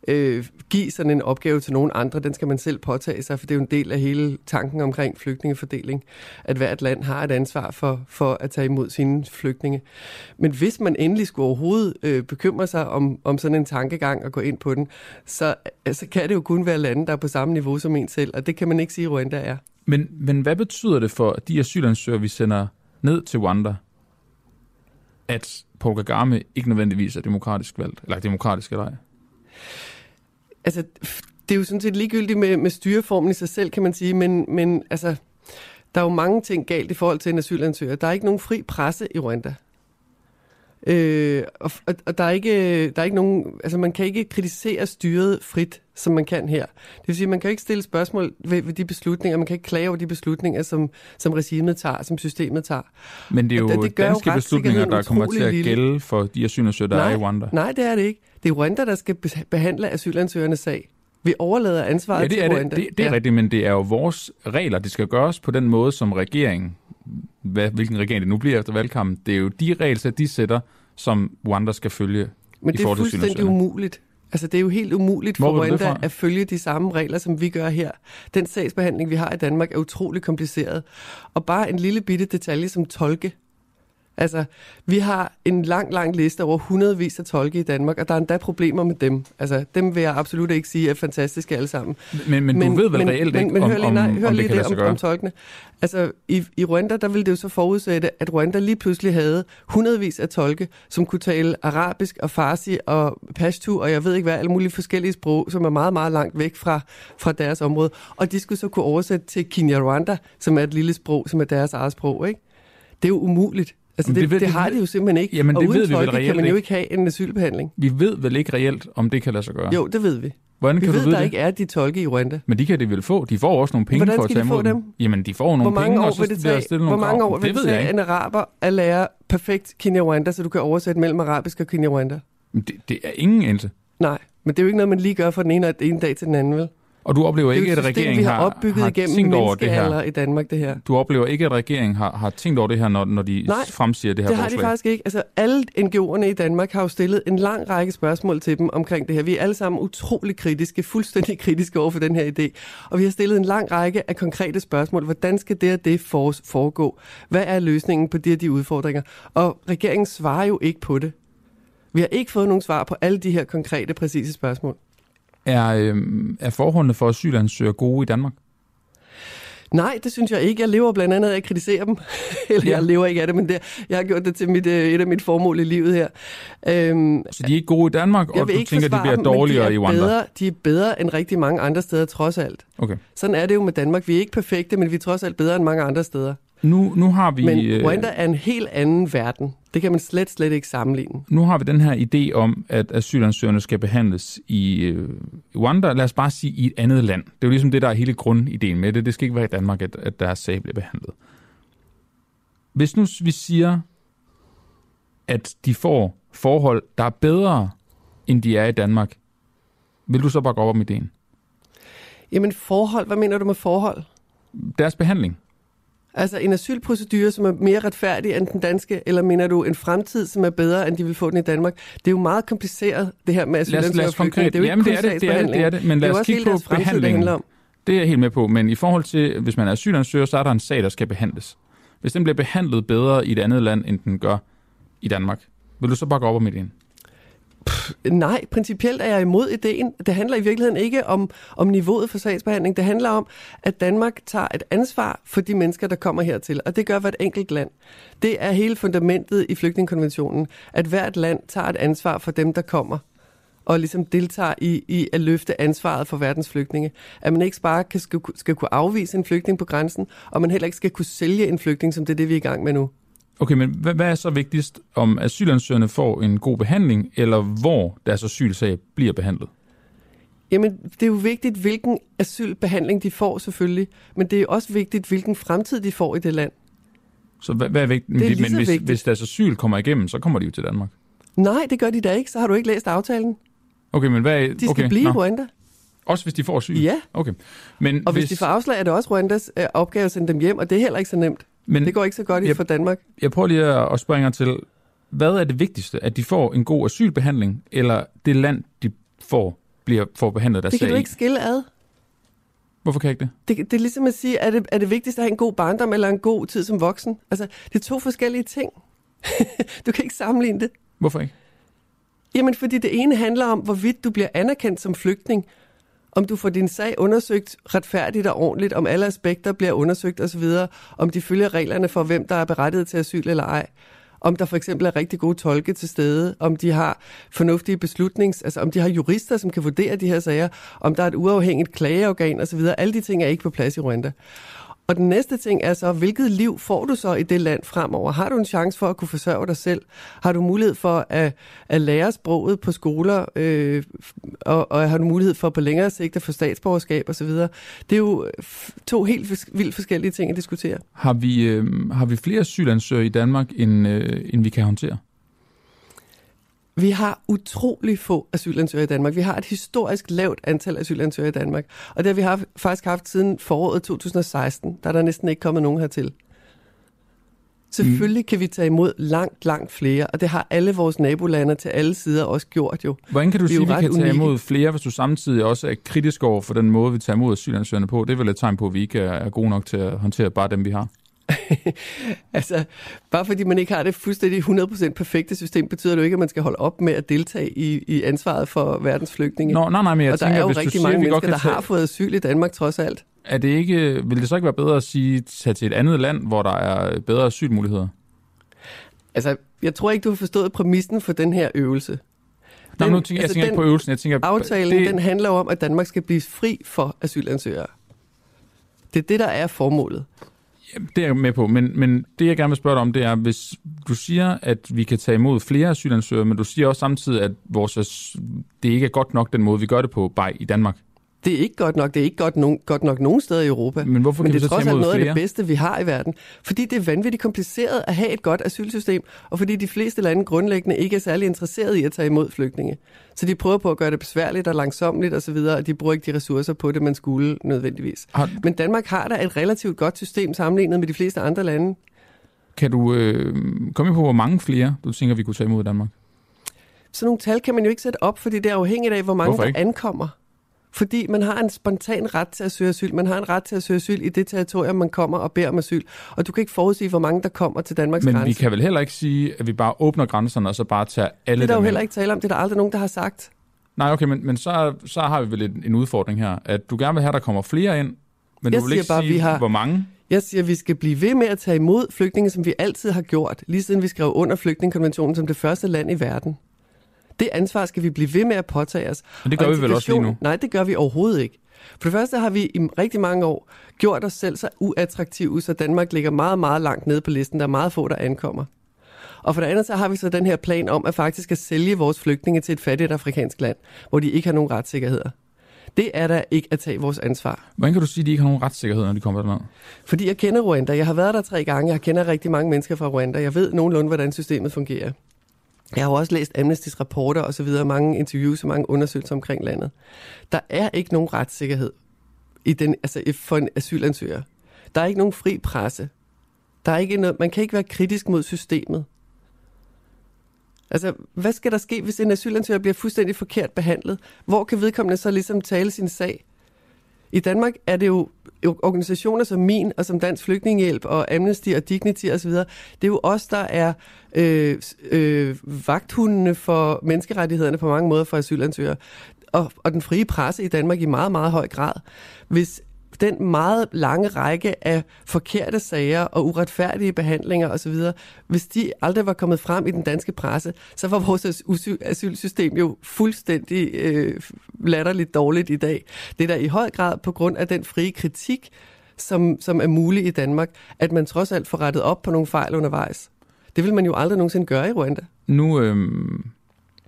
øh, give sådan en opgave til nogen andre. Den skal man selv påtage sig, for det er jo en del af hele tanken omkring flygtningefordeling, at hvert land har et ansvar for, for at tage imod sine flygtninge. Men hvis man endelig skulle overhovedet øh, bekymre sig om, om sådan en tankegang og gå ind på den, så altså, kan det jo kun være lande, der er på samme niveau som en selv, og det kan man ikke sige, Rwanda er.
Men, men hvad betyder det for de asylansøgere, vi sender ned til Rwanda, at Paul Kagame ikke nødvendigvis er demokratisk valgt, eller demokratisk eller ej?
Altså, det er jo sådan set ligegyldigt med, med styreformen i sig selv, kan man sige, men, men altså, der er jo mange ting galt i forhold til en asylansøger. Der er ikke nogen fri presse i Rwanda. Øh, og, og, der er ikke, der er ikke nogen, altså man kan ikke kritisere styret frit, som man kan her. Det vil sige, man kan ikke stille spørgsmål ved, ved de beslutninger, man kan ikke klage over de beslutninger, som, som regimet tager, som systemet tager.
Men det er jo
Og det gør jo
danske beslutninger,
retssikkerheden
der kommer til at
lille.
gælde for de asylansøgere, der
nej,
er i Rwanda.
Nej, det er det ikke. Det er Rwanda, der skal be- behandle asylansøgernes sag. Vi overlader ansvaret
Ja, det
til
er,
Rwanda.
det, det, det er
ja.
rigtigt, men det er jo vores regler. Det skal gøres på den måde, som regeringen, hvad, hvilken regering det nu bliver efter valgkampen, det er jo de regler, de sætter, som Rwanda skal følge
Men
i
det er
til
fuldstændig umuligt. Altså, det er jo helt umuligt for Rwanda at følge de samme regler, som vi gør her. Den sagsbehandling, vi har i Danmark, er utrolig kompliceret. Og bare en lille bitte detalje som tolke. Altså, vi har en lang, lang liste over hundredvis af tolke i Danmark, og der er endda problemer med dem. Altså, dem vil jeg absolut ikke sige er fantastiske alle sammen.
Men, men, men du ved vel reelt ikke,
men,
om,
hør lige,
om,
nej, hør
om
lige
det kan lade
om, om tolkene. Altså, i, i Rwanda, der ville det jo så forudsætte, at Rwanda lige pludselig havde hundredvis af tolke, som kunne tale arabisk og farsi og pashtu, og jeg ved ikke hvad, alle mulige forskellige sprog, som er meget, meget langt væk fra, fra deres område. Og de skulle så kunne oversætte til Kinyarwanda, som er et lille sprog, som er deres eget sprog, ikke? Det er jo umuligt. Altså, det,
det ved-
det har de jo simpelthen ikke.
Jamen,
og
det
uden
ved vi vel
tolke kan
reelt
man jo
ikke.
have en asylbehandling.
Vi ved vel ikke reelt, om det kan lade sig gøre?
Jo, det ved vi.
Hvordan
vi
kan
ved,
du vide
der
det?
ikke er de tolke i Rwanda.
Men de kan det vel få. De får også nogle penge
Hvordan
for at
skal
tage
de få
imod
dem?
Jamen, de får nogle
Hvor mange
penge,
år
og så
vil det tage, hvor mange år vil
det
det
ved
tage en araber at lære perfekt Kinyarwanda, så du kan oversætte mellem arabisk og Kinyarwanda?
Det, det er ingen endelse.
Nej, men det er jo ikke noget, man lige gør fra den ene, den ene dag til den anden, vel?
Og du oplever
Det er
ikke, at regeringen
har
har,
opbygget
har
igennem
tænkt over det her?
i Danmark, det her.
Du oplever ikke, at regeringen har, har tænkt over det her, når, når de
Nej,
fremsiger det her
det har
forslag?
de faktisk ikke. Altså, alle NGO'erne i Danmark har jo stillet en lang række spørgsmål til dem omkring det her. Vi er alle sammen utrolig kritiske, fuldstændig kritiske over for den her idé. Og vi har stillet en lang række af konkrete spørgsmål. Hvordan skal det og det for- foregå? Hvad er løsningen på de og de udfordringer? Og regeringen svarer jo ikke på det. Vi har ikke fået nogen svar på alle de her konkrete, præcise spørgsmål.
Er, øhm, er forholdene for asylansøgere gode i Danmark?
Nej, det synes jeg ikke. Jeg lever blandt andet af at kritisere dem. Eller ja. jeg lever ikke af det, men det, jeg har gjort det til mit, øh, et af mit formål i livet her. Øhm,
Så de er ikke gode i Danmark, og du
ikke
tænker, de bliver
dem,
dårligere
de
i
er
Rwanda?
bedre, De er bedre end rigtig mange andre steder, trods alt.
Okay.
Sådan er det jo med Danmark. Vi er ikke perfekte, men vi er trods alt bedre end mange andre steder.
Nu, nu har vi...
Men
øh,
Rwanda er en helt anden verden. Det kan man slet, slet ikke sammenligne.
Nu har vi den her idé om, at asylansøgerne skal behandles i øh, Rwanda, lad os bare sige i et andet land. Det er jo ligesom det, der er hele grundideen med det. Det skal ikke være i Danmark, at, at deres sag bliver behandlet. Hvis nu vi siger, at de får forhold, der er bedre, end de er i Danmark, vil du så bakke op om ideen?
Jamen forhold, hvad mener du med forhold?
Deres behandling.
Altså en asylprocedure, som er mere retfærdig end den danske, eller mener du en fremtid, som er bedre, end de vil få den i Danmark? Det er jo meget kompliceret, det her med asylansøgere og flygtninge.
konkret,
Det er jo
jamen
ikke
det er det, det er det, det er det, men
det
lad os kigge på
det
behandlingen.
handler om.
Det er jeg helt med på, men i forhold til, hvis man er asylansøger, så er der en sag, der skal behandles. Hvis den bliver behandlet bedre i et andet land, end den gør i Danmark, vil du så bakke op om Pff,
Nej, principielt er jeg imod ideen. Det handler i virkeligheden ikke om, om niveauet for sagsbehandling. Det handler om, at Danmark tager et ansvar for de mennesker, der kommer hertil. Og det gør hvert enkelt land. Det er hele fundamentet i flygtningekonventionen, at hvert land tager et ansvar for dem, der kommer og ligesom deltager i, i at løfte ansvaret for verdens flygtninge. At man ikke bare kan, skal, skal kunne afvise en flygtning på grænsen, og man heller ikke skal kunne sælge en flygtning, som det er det, vi er i gang med nu.
Okay, men hvad, hvad er så vigtigst, om asylansøgerne får en god behandling, eller hvor deres asylsag bliver behandlet?
Jamen, det er jo vigtigt, hvilken asylbehandling de får selvfølgelig, men det er også vigtigt, hvilken fremtid de får i det land.
Så hvad, hvad er vigtigt?
Det er
men hvis,
vigtigt.
hvis deres asyl kommer igennem, så kommer de jo til Danmark.
Nej, det gør de da ikke, så har du ikke læst aftalen.
Okay, men hvad er...
De skal
okay,
blive i
nå.
Rwanda.
Også hvis de får asyl?
Ja.
Okay. Men
Og hvis, hvis de får afslag, er det også Rwandas øh, opgave at sende dem hjem, og det er heller ikke så nemt.
Men
det går ikke så godt i
jeg-
for Danmark.
Jeg prøver lige at jer til, hvad er det vigtigste? At de får en god asylbehandling, eller det land, de får, bliver, får behandlet deres
Det kan
sag
du
i?
ikke skille ad.
Hvorfor kan jeg ikke det?
Det, det er ligesom at sige, er det, er det vigtigst at have en god barndom eller en god tid som voksen? Altså, det er to forskellige ting. du kan ikke sammenligne det.
Hvorfor ikke?
Jamen, fordi det ene handler om, hvorvidt du bliver anerkendt som flygtning, om du får din sag undersøgt retfærdigt og ordentligt, om alle aspekter bliver undersøgt osv., om de følger reglerne for, hvem der er berettiget til asyl eller ej, om der for eksempel er rigtig gode tolke til stede, om de har fornuftige beslutnings, altså om de har jurister, som kan vurdere de her sager, om der er et uafhængigt klageorgan osv. Alle de ting er ikke på plads i Rwanda. Og den næste ting er så, hvilket liv får du så i det land fremover? Har du en chance for at kunne forsørge dig selv? Har du mulighed for at, at lære sproget på skoler? Øh, og, og har du mulighed for på længere sigt at få statsborgerskab osv.? Det er jo to helt fors- vildt forskellige ting at diskutere.
Har vi, øh, har vi flere asylansøgere i Danmark, end, øh, end vi kan håndtere?
Vi har utrolig få asylansøgere i Danmark. Vi har et historisk lavt antal asylansøgere i Danmark. Og det har vi haft, faktisk haft siden foråret 2016. Der er der næsten ikke kommet nogen hertil. Selvfølgelig kan vi tage imod langt, langt flere, og det har alle vores nabolande til alle sider også gjort jo.
Hvordan kan du
Vi
sige, at vi kan tage
unikke.
imod flere, hvis du samtidig også er kritisk over for den måde, vi tager imod asylansøgerne på? Det er vel et tegn på, at vi ikke er er gode nok til at håndtere bare dem, vi har.
Altså, bare fordi man ikke har det fuldstændig 100% perfekte system, betyder det jo ikke, at man skal holde op med at deltage i, i ansvaret for verdens flygtninge.
Nå, nej, nej, men jeg
og der
tænker,
er jo rigtig
siger,
mange mennesker, der har
tage-
fået asyl i Danmark trods alt.
Er det ikke, vil det så ikke være bedre at sige, tage til et andet land, hvor der er bedre asylmuligheder?
Altså, jeg tror ikke, du har forstået præmissen for den her øvelse.
Nå, men nu tænker, jeg tænker ikke på øvelsen, jeg tænker...
Aftalen,
det-
den handler om, at Danmark skal blive fri for asylansøgere. Det er det, der er formålet.
Det er jeg med på, men, men det jeg gerne vil spørge dig om, det er, hvis du siger, at vi kan tage imod flere asylansøgere, men du siger også samtidig, at vores, det ikke er godt nok den måde, vi gør det på, bare i Danmark.
Det er ikke godt nok. Det er ikke godt, nogen, godt nok nogen steder i Europa.
Men hvorfor
Men
kan
det
vi
er trods alt noget af
flere?
det bedste, vi har i verden. Fordi det er vanvittigt kompliceret at have et godt asylsystem, og fordi de fleste lande grundlæggende ikke er særlig interesserede i at tage imod flygtninge. Så de prøver på at gøre det besværligt og langsomligt osv., og de bruger ikke de ressourcer på det, man skulle nødvendigvis.
Har-
Men Danmark har da et relativt godt system sammenlignet med de fleste andre lande.
Kan du øh, komme på, hvor mange flere, du tænker, vi kunne tage imod i Danmark?
Sådan nogle tal kan man jo ikke sætte op, fordi det er afhængigt af, hvor mange der ankommer. Fordi man har en spontan ret til at søge asyl. Man har en ret til at søge asyl i det territorium, man kommer og beder om asyl. Og du kan ikke forudsige, hvor mange der kommer til Danmarks
Men
grænse.
vi kan vel heller ikke sige, at vi bare åbner grænserne, og så bare tager alle
det er der jo heller ikke tale om. Det er der aldrig nogen, der har sagt.
Nej, okay, men, men så, så har vi vel en, en udfordring her, at du gerne vil have, at der kommer flere ind, men
Jeg
du vil ikke
bare,
sige,
vi har-
hvor mange.
Jeg siger, at vi skal blive ved med at tage imod flygtninge, som vi altid har gjort, lige siden vi skrev under flygtningekonventionen som det første land i verden. Det ansvar skal vi blive ved med at påtage os.
Men det gør
Og
vi vel også lige nu?
Nej, det gør vi overhovedet ikke. For det første har vi i rigtig mange år gjort os selv så uattraktive, så Danmark ligger meget, meget langt nede på listen. Der er meget få, der ankommer. Og for det andet, så har vi så den her plan om at faktisk at sælge vores flygtninge til et fattigt afrikansk land, hvor de ikke har nogen retssikkerheder. Det er da ikke at tage vores ansvar.
Hvordan kan du sige, at de ikke har nogen retssikkerhed, når de kommer derned?
Fordi jeg kender Rwanda. Jeg har været der tre gange. Jeg kender rigtig mange mennesker fra Rwanda. Jeg ved nogenlunde, hvordan systemet fungerer. Jeg har jo også læst Amnesty's rapporter og så videre, mange interviews og mange undersøgelser omkring landet. Der er ikke nogen retssikkerhed i den, altså for en asylansøger. Der er ikke nogen fri presse. Der er ikke noget, man kan ikke være kritisk mod systemet. Altså, hvad skal der ske, hvis en asylansøger bliver fuldstændig forkert behandlet? Hvor kan vedkommende så ligesom tale sin sag? I Danmark er det jo organisationer som min, og som Dansk Flygtningehjælp, og Amnesty og Dignity osv., det er jo os, der er øh, øh, vagthundene for menneskerettighederne på mange måder for asylansøgere, og, og den frie presse i Danmark i meget, meget høj grad. Hvis den meget lange række af forkerte sager og uretfærdige behandlinger osv., hvis de aldrig var kommet frem i den danske presse, så var vores asylsystem jo fuldstændig øh, latterligt dårligt i dag. Det er da i høj grad på grund af den frie kritik, som, som er mulig i Danmark, at man trods alt får rettet op på nogle fejl undervejs. Det vil man jo aldrig nogensinde gøre i Rwanda.
Nu, øh,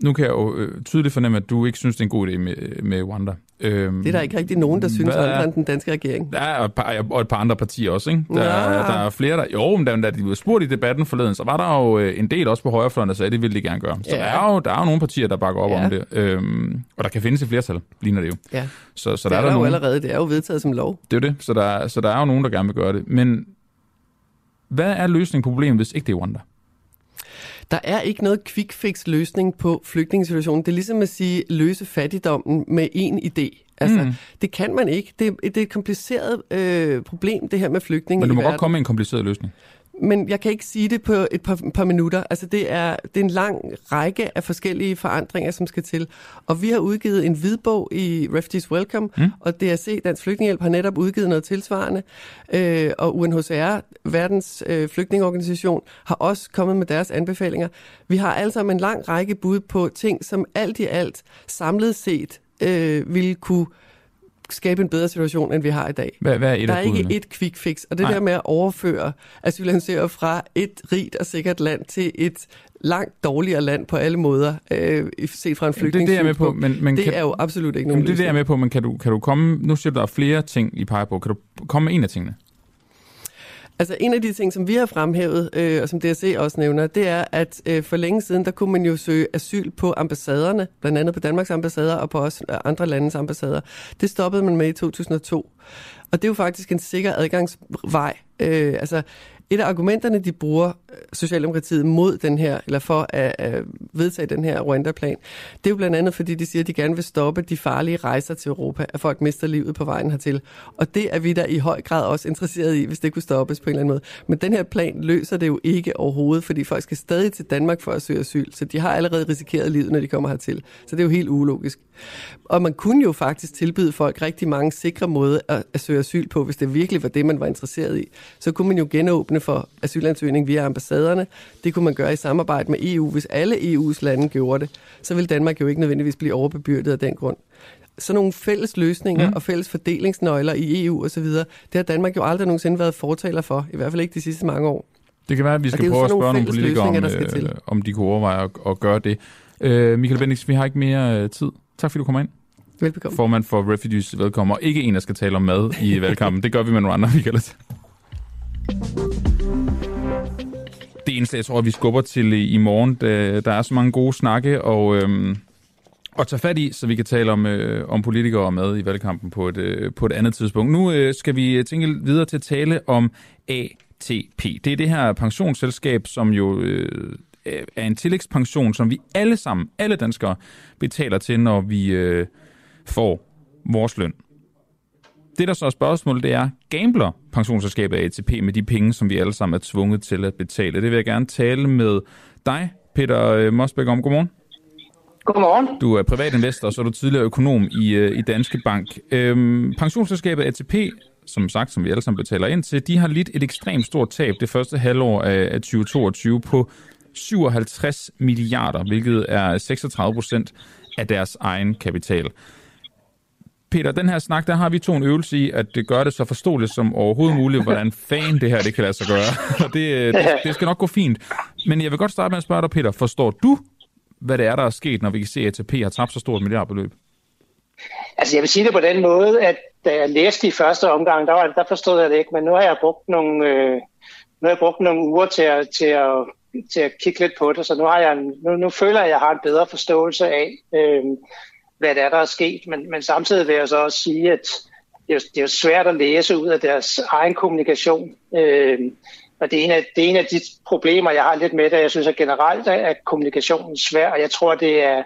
nu kan jeg jo øh, tydeligt fornemme, at du ikke synes, det er en god idé med, med Rwanda. Øhm,
Det er der ikke rigtig nogen, der synes andre end den danske regering.
Der er et par, og et par andre partier også, ikke? Der,
Ja.
der er flere, der... Jo, men da, da de blev spurgt i debatten forleden, så var der jo øh, en del også på højrefløjen, der sagde, at det ville de gerne gøre. Så
Ja.
der, er jo, der er jo nogle partier, der bakker op
Ja.
om det. Øhm, og der kan findes et flertal, ligner det jo.
Ja.
Så, så
det
der
er,
er,
der
der
jo
nogen,
allerede. Det er jo vedtaget som lov.
Det er det. Så der, er- så der er jo nogen, der gerne vil gøre det. Men hvad er løsningen på problemet, hvis ikke det er Rwanda?
Der er ikke noget quick fix løsning på flygtningesituationen. Det er ligesom at sige, løse fattigdommen med en idé. Altså,
Mm.
det kan man ikke. Det, det er et kompliceret øh, problem, det her med flygtninge
Men du må
verden.
godt komme med en kompliceret løsning.
Men jeg kan ikke sige det på et par, par minutter. Altså, det er, det er en lang række af forskellige forandringer, som skal til. Og vi har udgivet en hvidbog i Refugees Welcome, Mm. og DRC, Dansk Flygtningehjælp, har netop udgivet noget tilsvarende. Øh, og UNHCR, verdens øh, flygtningeorganisation, har også kommet med deres anbefalinger. Vi har altså en lang række bud på ting, som alt i alt samlet set øh, ville kunne skabe en bedre situation, end vi har i dag.
Hvad, hvad er et
der er
budene?
ikke et quick fix. Og det
Nej.
der med at overføre asylansøgere fra et rigt og sikkert land til et langt dårligere land på alle måder, øh, set fra en
Jamen, det er det, er med på, men, men
det
kan,
er jo absolut ikke nogen
det er det, jeg er med på, men kan du, kan du komme... Nu siger du, der er flere ting, I peger på. Kan du komme med en af tingene?
Altså en af de ting, som vi har fremhævet, øh, og som DSC også nævner, det er, at øh, for længe siden, der kunne man jo søge asyl på ambassaderne, blandt andet på Danmarks ambassader og på også øh, andre landes ambassader. Det stoppede man med i 2002. Og det er jo faktisk en sikker adgangsvej. Øh, altså et af argumenterne, de bruger Socialdemokratiet mod den her, eller for at, at vedtage den her Rwanda-plan, det er jo blandt andet, fordi de siger, at de gerne vil stoppe de farlige rejser til Europa, at folk mister livet på vejen hertil. Og det er vi da i høj grad også interesseret i, hvis det kunne stoppes på en eller anden måde. Men den her plan løser det jo ikke overhovedet, fordi folk skal stadig til Danmark for at søge asyl, så de har allerede risikeret livet, når de kommer hertil. Så det er jo helt ulogisk. Og man kunne jo faktisk tilbyde folk rigtig mange sikre måder at, at søge asyl på, hvis det virkelig var det, man var interesseret i. Så kunne man jo genåbne for asylansøgning via ambassaderne. Det kunne man gøre i samarbejde med EU. Hvis alle EU's lande gjorde det, så ville Danmark jo ikke nødvendigvis blive overbebyrdet af den grund. Så nogle fælles løsninger
Mm.
og fælles fordelingsnøgler i EU osv., det har Danmark jo aldrig nogensinde været fortaler for, i hvert fald ikke de sidste mange år.
Det kan være, at vi skal prøve at spørge
nogle
politikere, om, øh, om de kunne overveje at, at gøre det. Øh, Michael Bendix, vi har ikke mere øh, tid. Tak fordi du kom ind.
Velbekomme.
formand for Refugees Velkommen, og ikke en, der skal tale om mad i valgkampen. Det gør vi med nogle andre, vi kalder det. Det eneste, jeg tror, vi skubber til i morgen, der, der er så mange gode snakke, og, øhm, og tage fat i, så vi kan tale om, øh, om politikere og mad i valgkampen på et, øh, på et andet tidspunkt. Nu øh, skal vi øh, tænke videre til at tale om ATP. Det er det her pensionsselskab, som jo øh, er en tillægspension, som vi alle sammen, alle danskere, betaler til, når vi øh, får vores løn. Det, der så er spørgsmålet, det er, gambler pensionsselskabet ATP med de penge, som vi alle sammen er tvunget til at betale? Det vil jeg gerne tale med dig, Peter øh, Mosbæk, om. Godmorgen.
Godmorgen.
Du er privatinvestor, så er du tidligere økonom i, øh, i Danske Bank. Øhm, pensionsselskabet ATP, som sagt, som vi alle sammen betaler ind til, de har lidt et ekstremt stort tab det første halvår af 2022 på 57 milliarder, hvilket er 36 procent af deres egen kapital. Peter, den her snak, der har vi to en øvelse i, at det gør det så forståeligt som overhovedet muligt, hvordan fan det her det kan lade sig gøre. det, øh, det, det skal nok gå fint. Men jeg vil godt starte med at spørge dig, Peter. Forstår du, hvad det er, der er sket, når vi kan se, at ATP har tabt så stort milliardbeløb?
Altså jeg vil sige det på den måde, at da jeg læste i første omgang, der, var, der forstod jeg det ikke, men nu har jeg brugt nogle, øh, nu har jeg brugt nogle uger til at, til, at, til at kigge lidt på det, så nu, har jeg en, nu, nu føler jeg, at jeg har en bedre forståelse af, øh, hvad det er, der er sket. Men, men samtidig vil jeg så også sige, at det er, det er svært at læse ud af deres egen kommunikation. Øh, og det er, en af, det er en af de problemer, jeg har lidt med det. Jeg synes at generelt, at kommunikationen er svær, og jeg tror, det er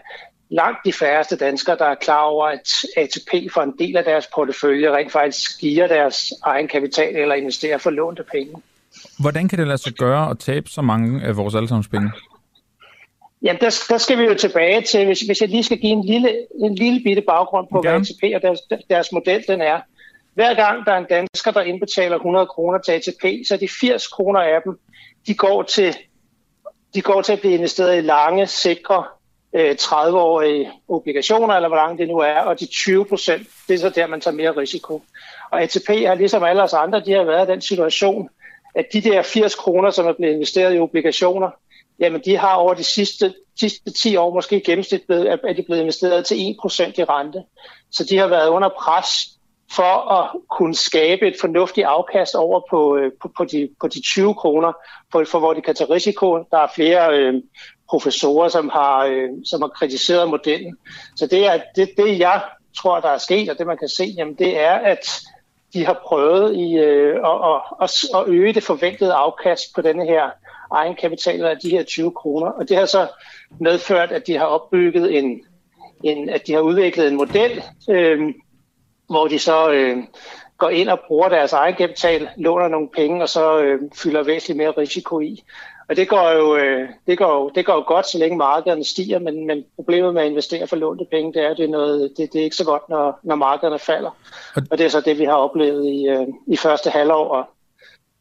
langt de færreste danskere, der er klar over, at ATP for en del af deres portefølje rent faktisk giver deres egen kapital eller investerer for lånte penge.
Hvordan kan det lade sig gøre at tabe så mange af vores allesammens penge?
Jamen, der, der skal vi jo tilbage til, hvis, hvis jeg lige skal give en lille, en lille bitte baggrund på, hvad ATP og deres, deres model den er. Hver gang der er en dansker, der indbetaler 100 kroner til ATP, så de 80 kroner af dem, de går til, de går til at blive investeret i lange, sikre, øh, 30-årige obligationer, eller hvor langt det nu er, og de 20 procent, det er så der, man tager mere risiko. Og ATP har ligesom alle os andre, de har været i den situation, at de der 80 kroner, som er blevet investeret i obligationer, jamen de har over de sidste, sidste 10 år måske i gennemsnit blevet, er de blevet investeret til 1% i rente. Så de har været under pres for at kunne skabe et fornuftigt afkast over på, øh, på, på, de, på de 20 kroner, for, for hvor de kan tage risiko. Der er flere øh, professorer, som har, øh, som har kritiseret modellen. Så det, er, det, det, jeg tror, der er sket, og det man kan se, jamen, det er, at de har prøvet i, øh, at, at, at øge det forventede afkast på denne her egenkapital af de her 20 kroner. Og det har så medført, at de har opbygget en, en at de har udviklet en model, øh, hvor de så øh, går ind og bruger deres egen kapital, låner nogle penge og så øh, fylder væsentligt mere risiko i. Og det går jo, øh, det går, jo, det går jo godt, så længe markederne stiger, men, men problemet med at investere for lånte penge, det er, det er, noget, det, det er ikke så godt, når, når markederne falder. Og det er så det, vi har oplevet i, øh, i første halvår, og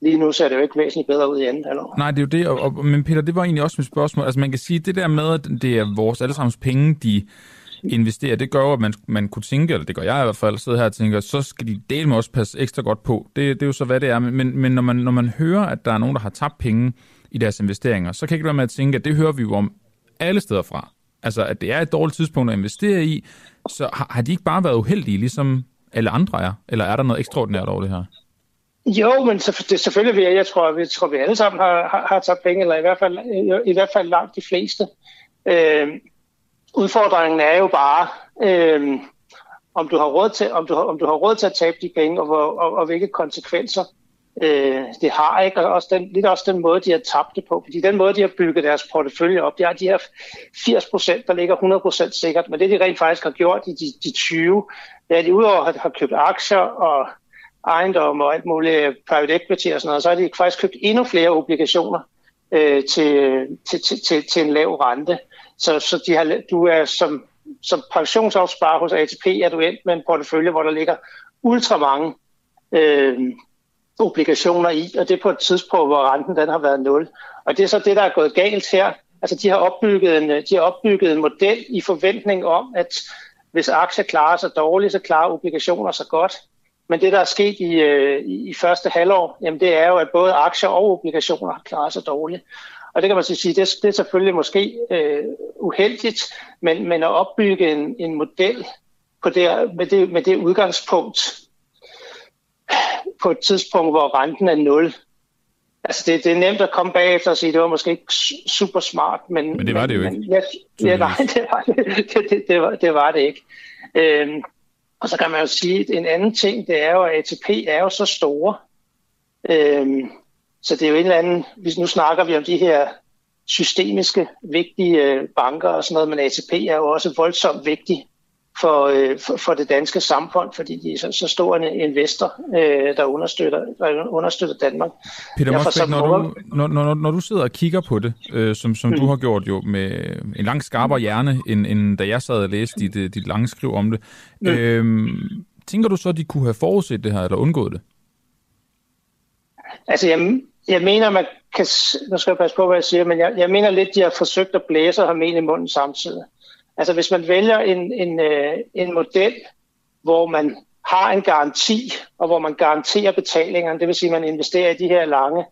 lige nu ser det jo ikke væsentligt bedre ud i anden halvår.
Nej, det er jo det, og, og, men Peter, det var egentlig også mit spørgsmål. Altså man kan sige, det der med, at det er vores allesammens penge, de investerer, det gør jo, at man, man kunne tænke, eller det gør jeg i hvert fald, sidde her og tænker, så skal de dele med også passe ekstra godt på. Det, det er jo så, hvad det er. Men, men når, man, når man hører, at der er nogen, der har tabt penge i deres investeringer, så kan jeg ikke være med at tænke, at det hører vi jo om alle steder fra. Altså, at det er et dårligt tidspunkt at investere i, så har, har de ikke bare været uheldige, ligesom alle andre er? Eller er der noget ekstraordinært over det her?
Jo, men det, selvfølgelig vil jeg, jeg tror, vi, tror, vi alle sammen har, har, har tabt penge, eller i hvert fald, i, i hvert fald langt de fleste. Øh, udfordringen er jo bare, øh, om du har råd til, om du har, om du har råd til at tabe de penge, og, og, og, og hvilke konsekvenser øh, det har. Ikke? Og også den, lidt også den måde, de har tabt det på. Fordi den måde, de har bygget deres portefølje op, det er de her 80 procent, der ligger 100 procent sikkert. Men det, de rent faktisk har gjort i de, de 20, det er, at de udover har, har købt aktier og ejendom og alt muligt øh, private equity og sådan noget, så har de faktisk købt endnu flere obligationer øh, til, til, til, til, til en lav rente. Så, så de har, du er som, som pensionsopsparer hos ATP, er du endt med en portefølje, hvor der ligger ultra mange øh, obligationer i, og det er på et tidspunkt, hvor renten den har været 0. Og det er så det, der er gået galt her. Altså de har opbygget en, de har opbygget en model i forventning om, at hvis aktier klarer sig dårligt, så klarer obligationer sig godt. Men det, der er sket i, øh, i første halvår, jamen det er jo, at både aktier og obligationer har klaret sig dårligt. Og det kan man så sige, det, det er selvfølgelig måske øh, uheldigt, men, men at opbygge en, en model, på det, med, det, med det udgangspunkt på et tidspunkt, hvor renten er 0. Altså det, det er nemt at komme bagefter og sige, at det var måske ikke super smart, men...
Men det var det jo
men,
ikke.
Ja, ja, nej, det var det, det, det, det, var, det var det ikke. Øhm, og så kan man jo sige, at en anden ting, det er jo, at ATP er jo så store. Øhm, så det er jo en eller anden... Hvis nu snakker vi om de her systemiske, vigtige øh, banker og sådan noget, men ATP er jo også voldsomt vigtig for, øh, for, for det danske samfund, fordi de er så, så stor en investor, øh, der, understøtter, der understøtter Danmark.
Peter Mosbæk, når du, når, når, når du sidder og kigger på det, øh, som, som mm. du har gjort jo med en langt skarpere hjerne, end, end da jeg sad og læste dit, øh, dit lange skriv om det,
Mm.
øh, tænker du så, at de kunne have forudset det her, eller undgået det?
Altså, jeg, jeg mener, man kan... Nu skal jeg passe på, hvad jeg siger, men jeg, jeg mener lidt, de har forsøgt at blæse og have mel i munden samtidig. Altså, hvis man vælger en, en, øh, en model, hvor man har en garanti, og hvor man garanterer betalingerne, det vil sige, at man investerer i de her lange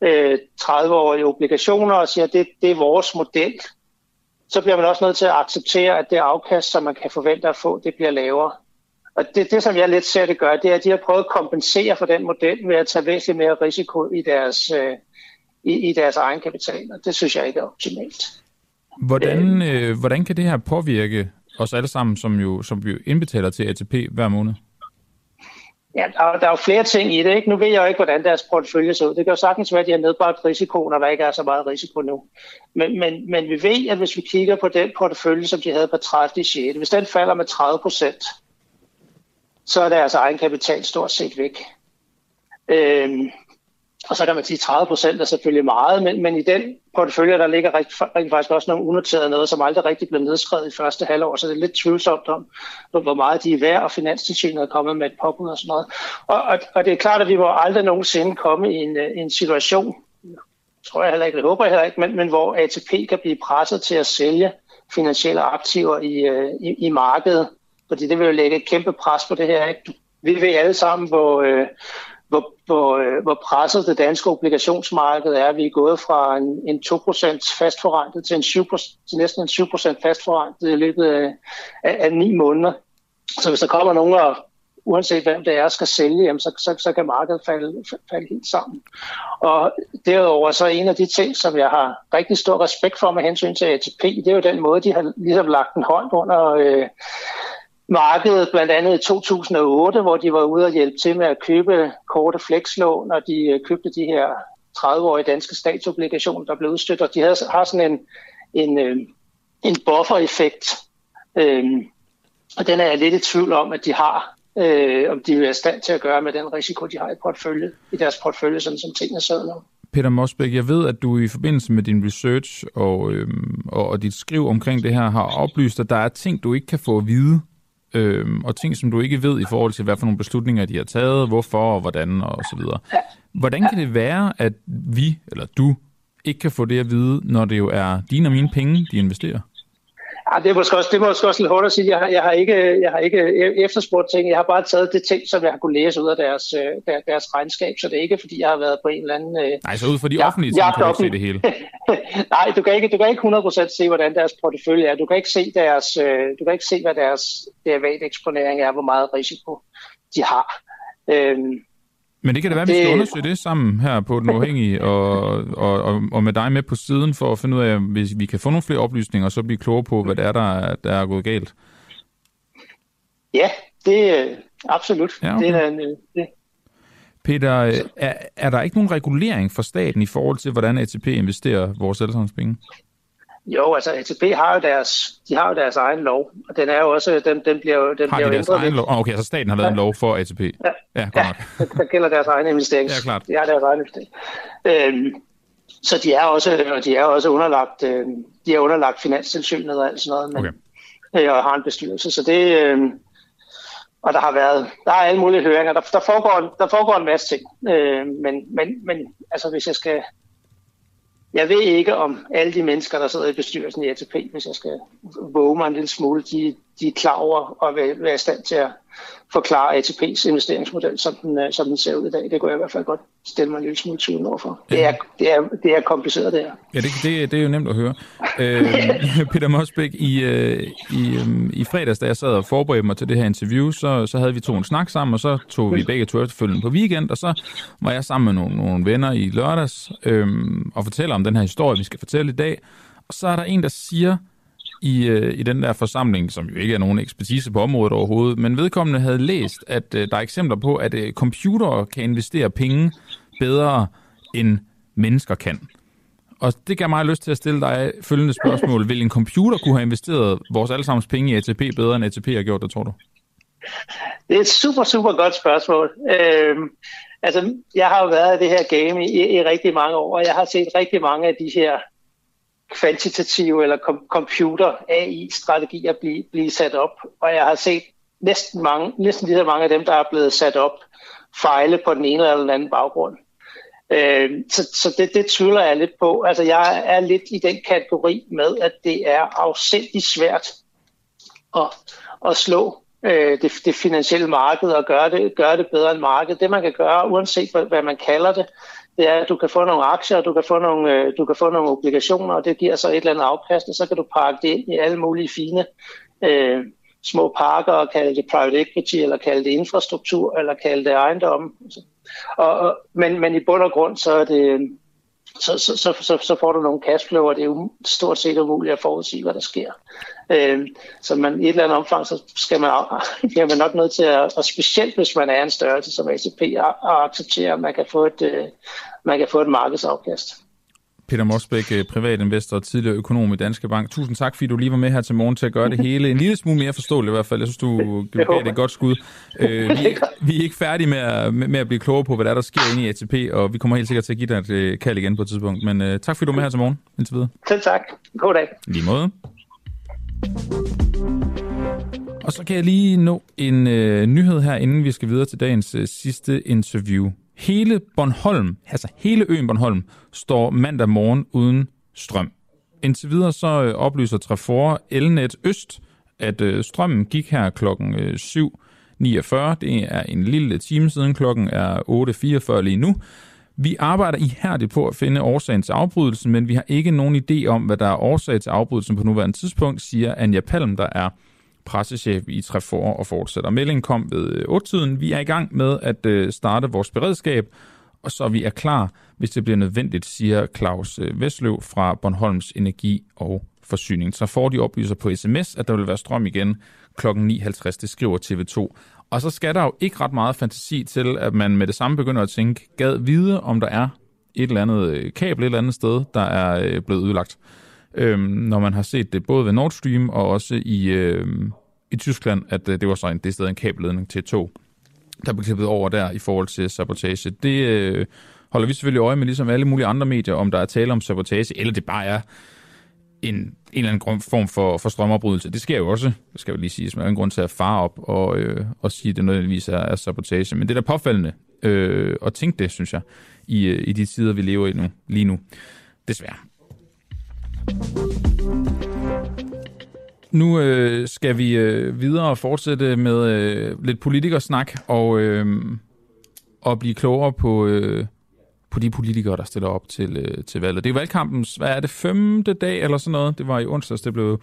øh, 30-årige obligationer og siger, at det, det er vores model, så bliver man også nødt til at acceptere, at det afkast, som man kan forvente at få, det bliver lavere. Og det, det, som jeg lidt ser det gør, det er, at de har prøvet at kompensere for den model ved at tage væsentligt mere risiko i deres, øh, i, i deres egen kapital, og det synes jeg ikke er optimalt.
Hvordan, øh, hvordan kan det her påvirke os alle sammen, som jo, som jo indbetaler til ATP hver måned?
Ja, der, der er jo flere ting i det. Ikke? Nu ved jeg jo ikke, hvordan deres portefølje ser ud. Det kan jo sagtens være, at de har nedbragt risikoen, og der ikke er så meget risiko nu. Men, men, men vi ved, at hvis vi kigger på den portefølje, som de havde på 30. 6., hvis den falder med 30 procent, så er deres egen kapital stort set væk. Øhm, og så kan man sige, at 30 procent er selvfølgelig meget, men, men i den portefølje, der ligger rigt, rigt faktisk også nogle unoterede noget, som aldrig rigtig blev nedskrevet i første halvår, så det er lidt tvivlsomt om, hvor meget de er værd, og Finanstilsynet er kommet med et påbud og sådan noget. Og, og, og det er klart, at vi må aldrig nogensinde komme i en, øh, en situation, tror jeg heller ikke, det håber jeg heller ikke, men, men hvor ATP kan blive presset til at sælge finansielle aktiver i, øh, i, i markedet, fordi det vil jo lægge et kæmpe pres på det her. Ikke? Vi ved alle sammen, hvor, øh, hvor, hvor, øh, hvor presset det danske obligationsmarked er. Vi er gået fra en, en 2% fastforrentet til, en 7%, til næsten en 7% fastforrentet i løbet af, af, af 9 måneder. Så hvis der kommer nogen, og uanset hvem det er, skal sælge, jamen, så, så, så kan markedet falde, falde helt sammen. Og derudover så er en af de ting, som jeg har rigtig stor respekt for med hensyn til ATP, det er jo den måde, de har ligesom lagt en hånd under øh, markedet, blandt andet i 2008, hvor de var ude og hjælpe til med at købe korte flekslån, og de øh, købte de her 30-årige danske statsobligationer, der blev udstødt, og de havde, har sådan en, en, øh, en buffer-effekt, øhm, og den er jeg lidt i tvivl om, at de har, øh, om de er i stand til at gøre med den risiko, de har i, portfølje, i deres portfølje, sådan som tingene sidder nu.
Peter Mosbæk, jeg ved, at du i forbindelse med din research og, øhm, og, og dit skriv omkring det her har oplyst, at der er ting, du ikke kan få at vide, øhm, og ting, som du ikke ved i forhold til, hvad for nogle beslutninger de har taget, hvorfor og hvordan og så videre. Hvordan kan det være, at vi, eller du, ikke kan få det at vide, når det jo er dine og mine penge, de investerer?
Ja, det er måske også, det er måske også lidt hårdt at sige. Jeg har, jeg har, ikke, jeg har ikke efterspurgt ting. Jeg har bare taget det ting, som jeg har kunne læse ud af deres, øh, der, deres regnskab. Så det er ikke, fordi jeg har været på en eller anden... Øh,
Nej, så ud fra de
Ja,
offentlige ting,
ja,
kan du ikke se det hele.
Nej, du kan ikke, du kan ikke 100% se, hvordan deres portefølje er. Du kan ikke se, deres, øh, du kan ikke se hvad deres derivat eksponering er, hvor meget risiko de har. Øhm,
Men det kan da være, at vi
Det-
skal undersøge det sammen her på Den Uafhængige, og, og, og, og med dig med på siden, for at finde ud af, hvis vi kan få nogle flere oplysninger, og så blive klogere på, hvad det er, der, er- der er gået galt.
ja, det er absolut.
Ja, okay.
det er en, øh, det,
Peter, øh, er, er der ikke nogen regulering fra staten i forhold til, hvordan ATP investerer vores allesammens penge?
Jo, altså ATP har jo deres, de har jo deres egen lov, og den er jo også, den, den bliver jo, den
Har
bliver
de deres
ændret
egen lov? Oh, okay, så staten har lavet en lov for ATP. Ja, ja godt nok.
der gælder deres egen investering.
Ja, klart.
De har deres egen investering. Øhm, så de er også, og de er også underlagt, øh, de er underlagt finanstilsynet og alt sådan noget, men, okay. øh, og har en bestyrelse. Så det, øh, og der har været, der er alle mulige høringer. Der, der, foregår, der foregår en masse ting. Øh, men, men, men altså, hvis jeg skal, jeg ved ikke om alle de mennesker, der sidder i bestyrelsen i ATP, hvis jeg skal våge mig en lille smule, de, de er klar over og vil være i stand til at forklare ATP's investeringsmodel, som den, øh, som den ser ud i dag. Det kunne jeg i hvert fald godt stille mig en lille smule tvivl overfor. Det er, det, er, det er kompliceret, det her.
Ja, det, det, det er jo nemt at høre. Øh, Peter Mosbæk, i, øh, i, øh, i fredags, da jeg sad og forberedte mig til det her interview, så, så havde vi to en snak sammen, og så tog vi begge to efterfølgende på weekend, og så var jeg sammen med nogle, nogle venner i lørdags øh, og fortæller om den her historie, vi skal fortælle i dag. Og så er der en, der siger, i, øh, i den der forsamling, som jo ikke er nogen ekspertise på området overhovedet, men vedkommende havde læst, at øh, der er eksempler på, at øh, computere kan investere penge bedre, end mennesker kan. Og det gav mig lyst til at stille dig følgende spørgsmål. Vil en computer kunne have investeret vores allesammens penge i ATP bedre, end ATP har gjort det, tror du?
Det er et super, super godt spørgsmål. Øhm, altså, jeg har jo været i det her game i, i rigtig mange år, og jeg har set rigtig mange af de her kvantitative eller kom- computer AI-strategier blive, blive sat op. Og jeg har set næsten, mange, næsten lige så mange af dem, der er blevet sat op, fejle på den ene eller den anden baggrund. Øh, så så det, det tvivler jeg lidt på. Altså jeg er lidt i den kategori med, at det er afsindig svært at, at slå øh, det, det finansielle marked og gøre det, gøre det bedre end markedet. Det man kan gøre, uanset hvad, hvad man kalder det, det er, at du kan få nogle aktier, du kan få nogle, øh, du kan få nogle obligationer, og det giver så et eller andet afkast, og så kan du pakke det ind i alle mulige fine øh, små parker og kalde det private equity, eller kalde det infrastruktur, eller kalde det ejendom. Altså, og, og, men, men i bund og grund, så er det, øh, så, så, så, så, så får du nogle cashflow, og det er jo stort set umuligt at forudsige, hvad der sker. Øh, så man, i et eller andet omfang, så skal man, bliver man nok nødt til at, og specielt hvis man er en størrelse som ACP, at, at acceptere, at man kan få et, øh, man kan få et markedsafkast.
Peter Mosbæk, privatinvestor og tidligere økonom i Danske Bank. Tusind tak, fordi du lige var med her til morgen til at gøre det hele en lille smule mere forståeligt i hvert fald. Jeg synes, du, du gav det et godt skud. Øh, vi, vi er ikke færdige med at, med at blive klogere på, hvad der, er, der sker inde i ATP, og vi kommer helt sikkert til at give dig et øh, kald igen på et tidspunkt. Men uh, tak, fordi du var med her til morgen. Indtil videre.
Selv tak. God dag.
Lige måde. Og så kan jeg lige nå en øh, nyhed her, inden vi skal videre til dagens øh, sidste interview. Hele Bornholm, altså hele øen Bornholm, står mandag morgen uden strøm. Indtil videre så øh, oplyser Trafor Elnet Øst, at øh, strømmen gik her klokken øh, 7.49. Det er en lille time siden, klokken er 8.44 lige nu. Vi arbejder ihærdigt på at finde årsagen til afbrydelsen, men vi har ikke nogen idé om, hvad der er årsag til afbrydelsen på nuværende tidspunkt, siger Anja Palm, der er pressechef i Trefor og fortsætter. Meldingen kom ved øh, 8-tiden. Vi er i gang med at øh, starte vores beredskab, og så vi er klar, hvis det bliver nødvendigt, siger Claus øh, Vestløv fra Bornholms Energi og Forsyning. Så får de oplyser på sms, at der vil være strøm igen kl. 9.50, det skriver TV2. Og så skal der jo ikke ret meget fantasi til, at man med det samme begynder at tænke, gad vide, om der er et eller andet øh, kabel et eller andet sted, der er øh, blevet udlagt øhm, når man har set det både ved Nord Stream og også i, øhm, i Tyskland, at øh, det var så en, det sted en kabelledning til et tog, der blev klippet over der i forhold til sabotage. Det øh, holder vi selvfølgelig øje med, ligesom alle mulige andre medier, om der er tale om sabotage, eller det bare er en, en eller anden form for, for strømopbrydelse. Det sker jo også, det skal jo lige sige, som er en grund til at fare op og, øh, og sige, at det nødvendigvis er, er sabotage. Men det er da påfaldende øh, at tænke det, synes jeg, i, øh, i de tider, vi lever i nu, lige nu. Desværre. Nu øh, skal vi øh, videre og fortsætte med øh, lidt politikersnak og, øh, og blive klogere på, øh, på de politikere, der stiller op til, øh, til valget. Det er valgkampens, hvad er det, femte dag eller sådan noget? Det var i onsdags, det blev,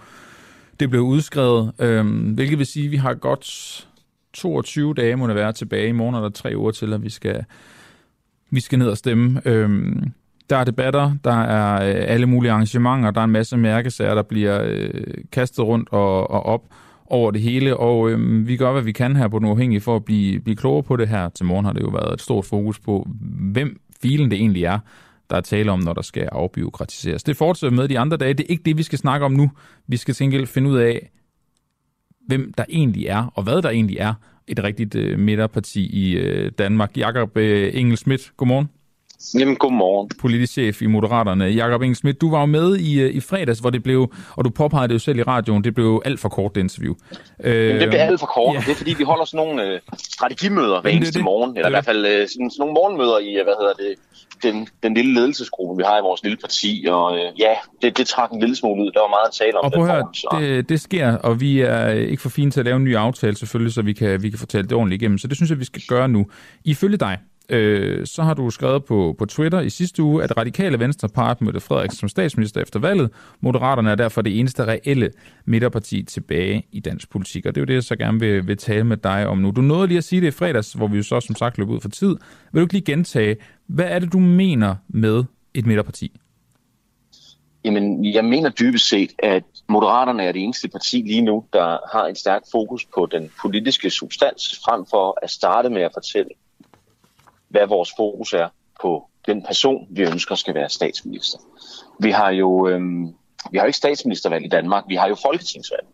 det blev udskrevet, øh, hvilket vil sige, at vi har godt 22 dage, må det være, tilbage. I morgen er der tre uger til, at vi skal, vi skal ned og stemme. Øh, der er debatter, der er øh, alle mulige arrangementer, der er en masse mærkesager, der bliver øh, kastet rundt og, og op over det hele, og øh, vi gør, hvad vi kan her på den uafhængige for at blive, blive klogere på det her. Til morgen har det jo været et stort fokus på, hvem filen det egentlig er, der er tale om, når der skal afbiokratiseres. Det fortsætter med de andre dage. Det er ikke det, vi skal snakke om nu. Vi skal til finde ud af, hvem der egentlig er, og hvad der egentlig er et rigtigt øh, midterparti i øh, Danmark. Jakob øh, Engel Schmidt, godmorgen.
Jamen, godmorgen.
Politisk chef i Moderaterne. Jakob Engelsmidt, du var jo med i, øh, i fredags, hvor det blev, og du påpegede det jo selv i radioen, det blev alt for kort, det interview.
Jamen, det blev alt for kort, ja. det er fordi, vi holder sådan nogle øh, strategimøder hver eneste det, morgen, eller det. i hvert fald øh, sådan, sådan nogle morgenmøder i, hvad hedder det, den, den lille ledelsesgruppe, vi har i vores lille parti, og øh, ja, det, det trak en lille smule ud. Der var meget at tale om.
Og prøv at høre, det, det sker, og vi er ikke for fine til at lave en ny aftale selvfølgelig, så vi kan, vi kan fortælle det ordentligt igennem. Så det synes jeg, vi skal gøre nu. Ifølge dig, øh, så har du skrevet på, på Twitter i sidste uge, at radikale venstre peger på Mette Frederiksen som statsminister efter valget. Moderaterne er derfor det eneste reelle midterparti tilbage i dansk politik, og det er jo det, jeg så gerne vil, vil tale med dig om nu. Du nåede lige at sige det i fredags, hvor vi jo så som sagt løb ud for tid. Vil du ikke lige gentage, hvad er det, du mener med et midterparti?
Jamen, jeg mener dybest set, at Moderaterne er det eneste parti lige nu, der har en stærk fokus på den politiske substans, frem for at starte med at fortælle, hvad vores fokus er på den person, vi ønsker skal være statsminister. Vi har jo, øhm, vi har jo ikke statsministervalg i Danmark, vi har jo folketingsvalg.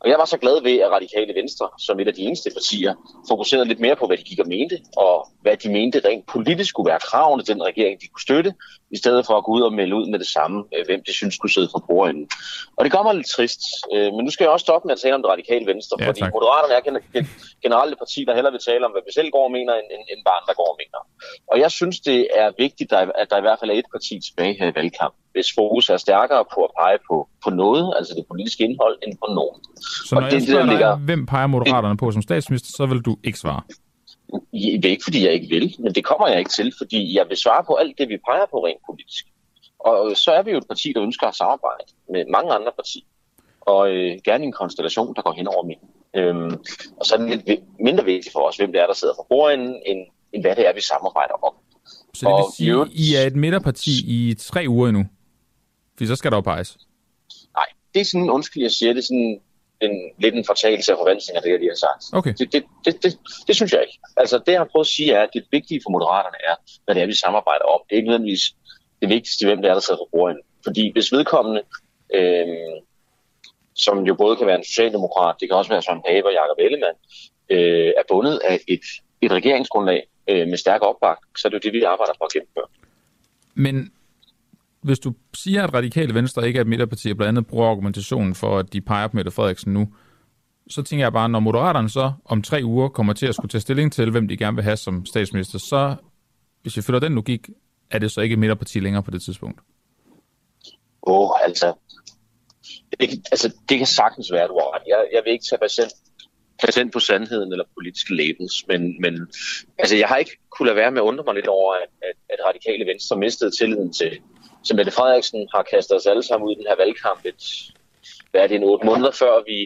Og jeg var så glad ved, at Radikale Venstre, som et af de eneste partier, fokuserede lidt mere på, hvad de gik og mente, og hvad de mente rent politisk skulle være kravene til den regering, de kunne støtte, i stedet for at gå ud og melde ud med det samme, øh, hvem de synes skulle sidde for bordenden. Og det gør mig lidt trist. Øh, men nu skal jeg også stoppe med at tale om det radikale venstre, ja, fordi tak. Moderaterne er generelt et parti, der hellere vil tale om, hvad vi selv går og mener, end, end, end barn, der går og mener. Og jeg synes, det er vigtigt, at der i hvert fald er et parti tilbage her i valgkampen hvis fokus er stærkere på at pege på, på noget, altså det politiske indhold, end på nogen.
Så når og det, jeg spørger det, ligger, dig, hvem peger Moderaterne på som statsminister, så vil du ikke svare?
Det er ikke, fordi jeg ikke vil, men det kommer jeg ikke til, fordi jeg vil svare på alt det, vi peger på rent politisk. Og så er vi jo et parti, der ønsker at samarbejde med mange andre partier, og øh, gerne en konstellation, der går hen over midten. Øhm, og så er det lidt mindre vigtigt for os, hvem det er, der sidder for bordenden, end, end hvad det er, vi samarbejder om.
Så det vil sige, I er et midterparti i tre uger endnu? For så skal der jo peges.
Nej, det er sådan, undskyld, jeg siger, det er sådan en, lidt en fortalelse af forventninger, det jeg lige har sagt.
Okay.
Det, det, det, det, det, synes jeg ikke. Altså det, jeg har prøvet at sige, er, at det vigtige for moderaterne er, hvad det er, vi samarbejder om. Det er ikke nødvendigvis det vigtigste, hvem det er, der sidder for bordet. Fordi hvis vedkommende, øh, som jo både kan være en socialdemokrat, det kan også være Søren Pape og Jacob Ellemann, øh, er bundet af et, et regeringsgrundlag øh, med stærk opbakning, så er det jo det, vi arbejder for at gennemføre.
Men hvis du siger, at Radikale Venstre ikke er et midterparti, og blandt andet bruger argumentationen for, at de peger på Mette Frederiksen nu, så tænker jeg bare, når Moderaterne så om tre uger kommer til at skulle tage stilling til, hvem de gerne vil have som statsminister, så, hvis vi følger den logik, er det så ikke et midterparti længere på det tidspunkt?
Åh, oh, altså, det, altså, det kan sagtens være, du har ret. Jeg, jeg vil ikke tage patient, patient på sandheden eller politiske labels, men, men altså, jeg har ikke kunne lade være med at undre mig lidt over, at, at, at radikale venstre mistede tilliden til, så Mette Frederiksen har kastet os alle sammen ud i den her valgkamp et, hvad er det, en otte måneder før vi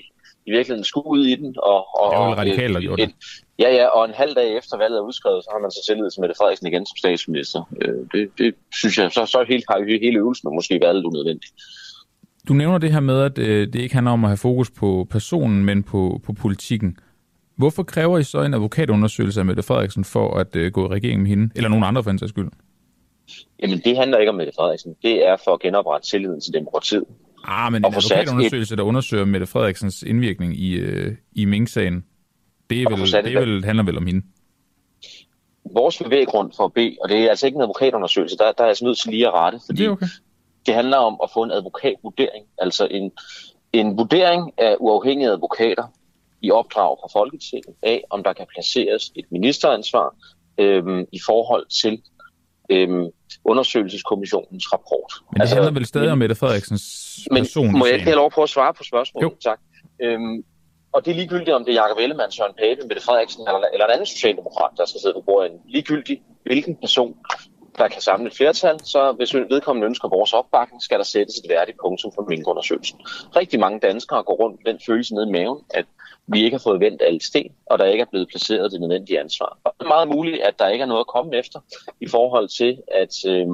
i virkeligheden skulle ud i den. Og, og,
det var radikalt, der gjorde det.
Ja, ja, og en halv dag efter valget er udskrevet, så har man så tillid til Mette Frederiksen igen som statsminister. Øh, det, det synes jeg, så, så helt, har hele øvelsen måske været lidt unødvendigt.
Du nævner det her med, at øh, det ikke handler om at have fokus på personen, men på, på politikken. Hvorfor kræver I så en advokatundersøgelse af Mette Frederiksen for at øh, gå i regering med hende? Eller nogen andre for en sags skyld?
Jamen, det handler ikke om Mette Frederiksen. Det er for at genoprette tilliden til demokratiet.
Ah, men en advokatundersøgelse, et... der undersøger Mette Frederiksens indvirkning i, øh, i Mink-sagen, det, er vel, det er vel, handler vel om hende?
Vores bevæggrund for at bede, og det er altså ikke en advokatundersøgelse, der, der er altså nødt til lige at rette, fordi det, okay. det handler om at få en advokatvurdering, altså en, en vurdering af uafhængige advokater i opdrag fra Folketinget af, om der kan placeres et ministeransvar øhm, i forhold til øhm, undersøgelseskommissionens rapport.
Men det altså, handler vel stadig men, om Mette Frederiksens person?
Men må jeg ikke have lov på at svare på spørgsmålet? Jo. Tak. Øhm, og det er ligegyldigt, om det er Jacob Ellemann, Søren Pape, Mette Frederiksen eller, eller en anden socialdemokrat, der skal sidde på bordet. Ligegyldigt, hvilken person, der kan samle et flertal, så hvis vedkommende ønsker vores opbakning, skal der sættes et værdigt punktum for minkundersøgelsen. Rigtig mange danskere går rundt med den følelse nede i maven, at vi ikke har fået vendt alle sten, og der ikke er blevet placeret det nødvendige ansvar. Og det er meget muligt, at der ikke er noget at komme efter i forhold til, at, øh,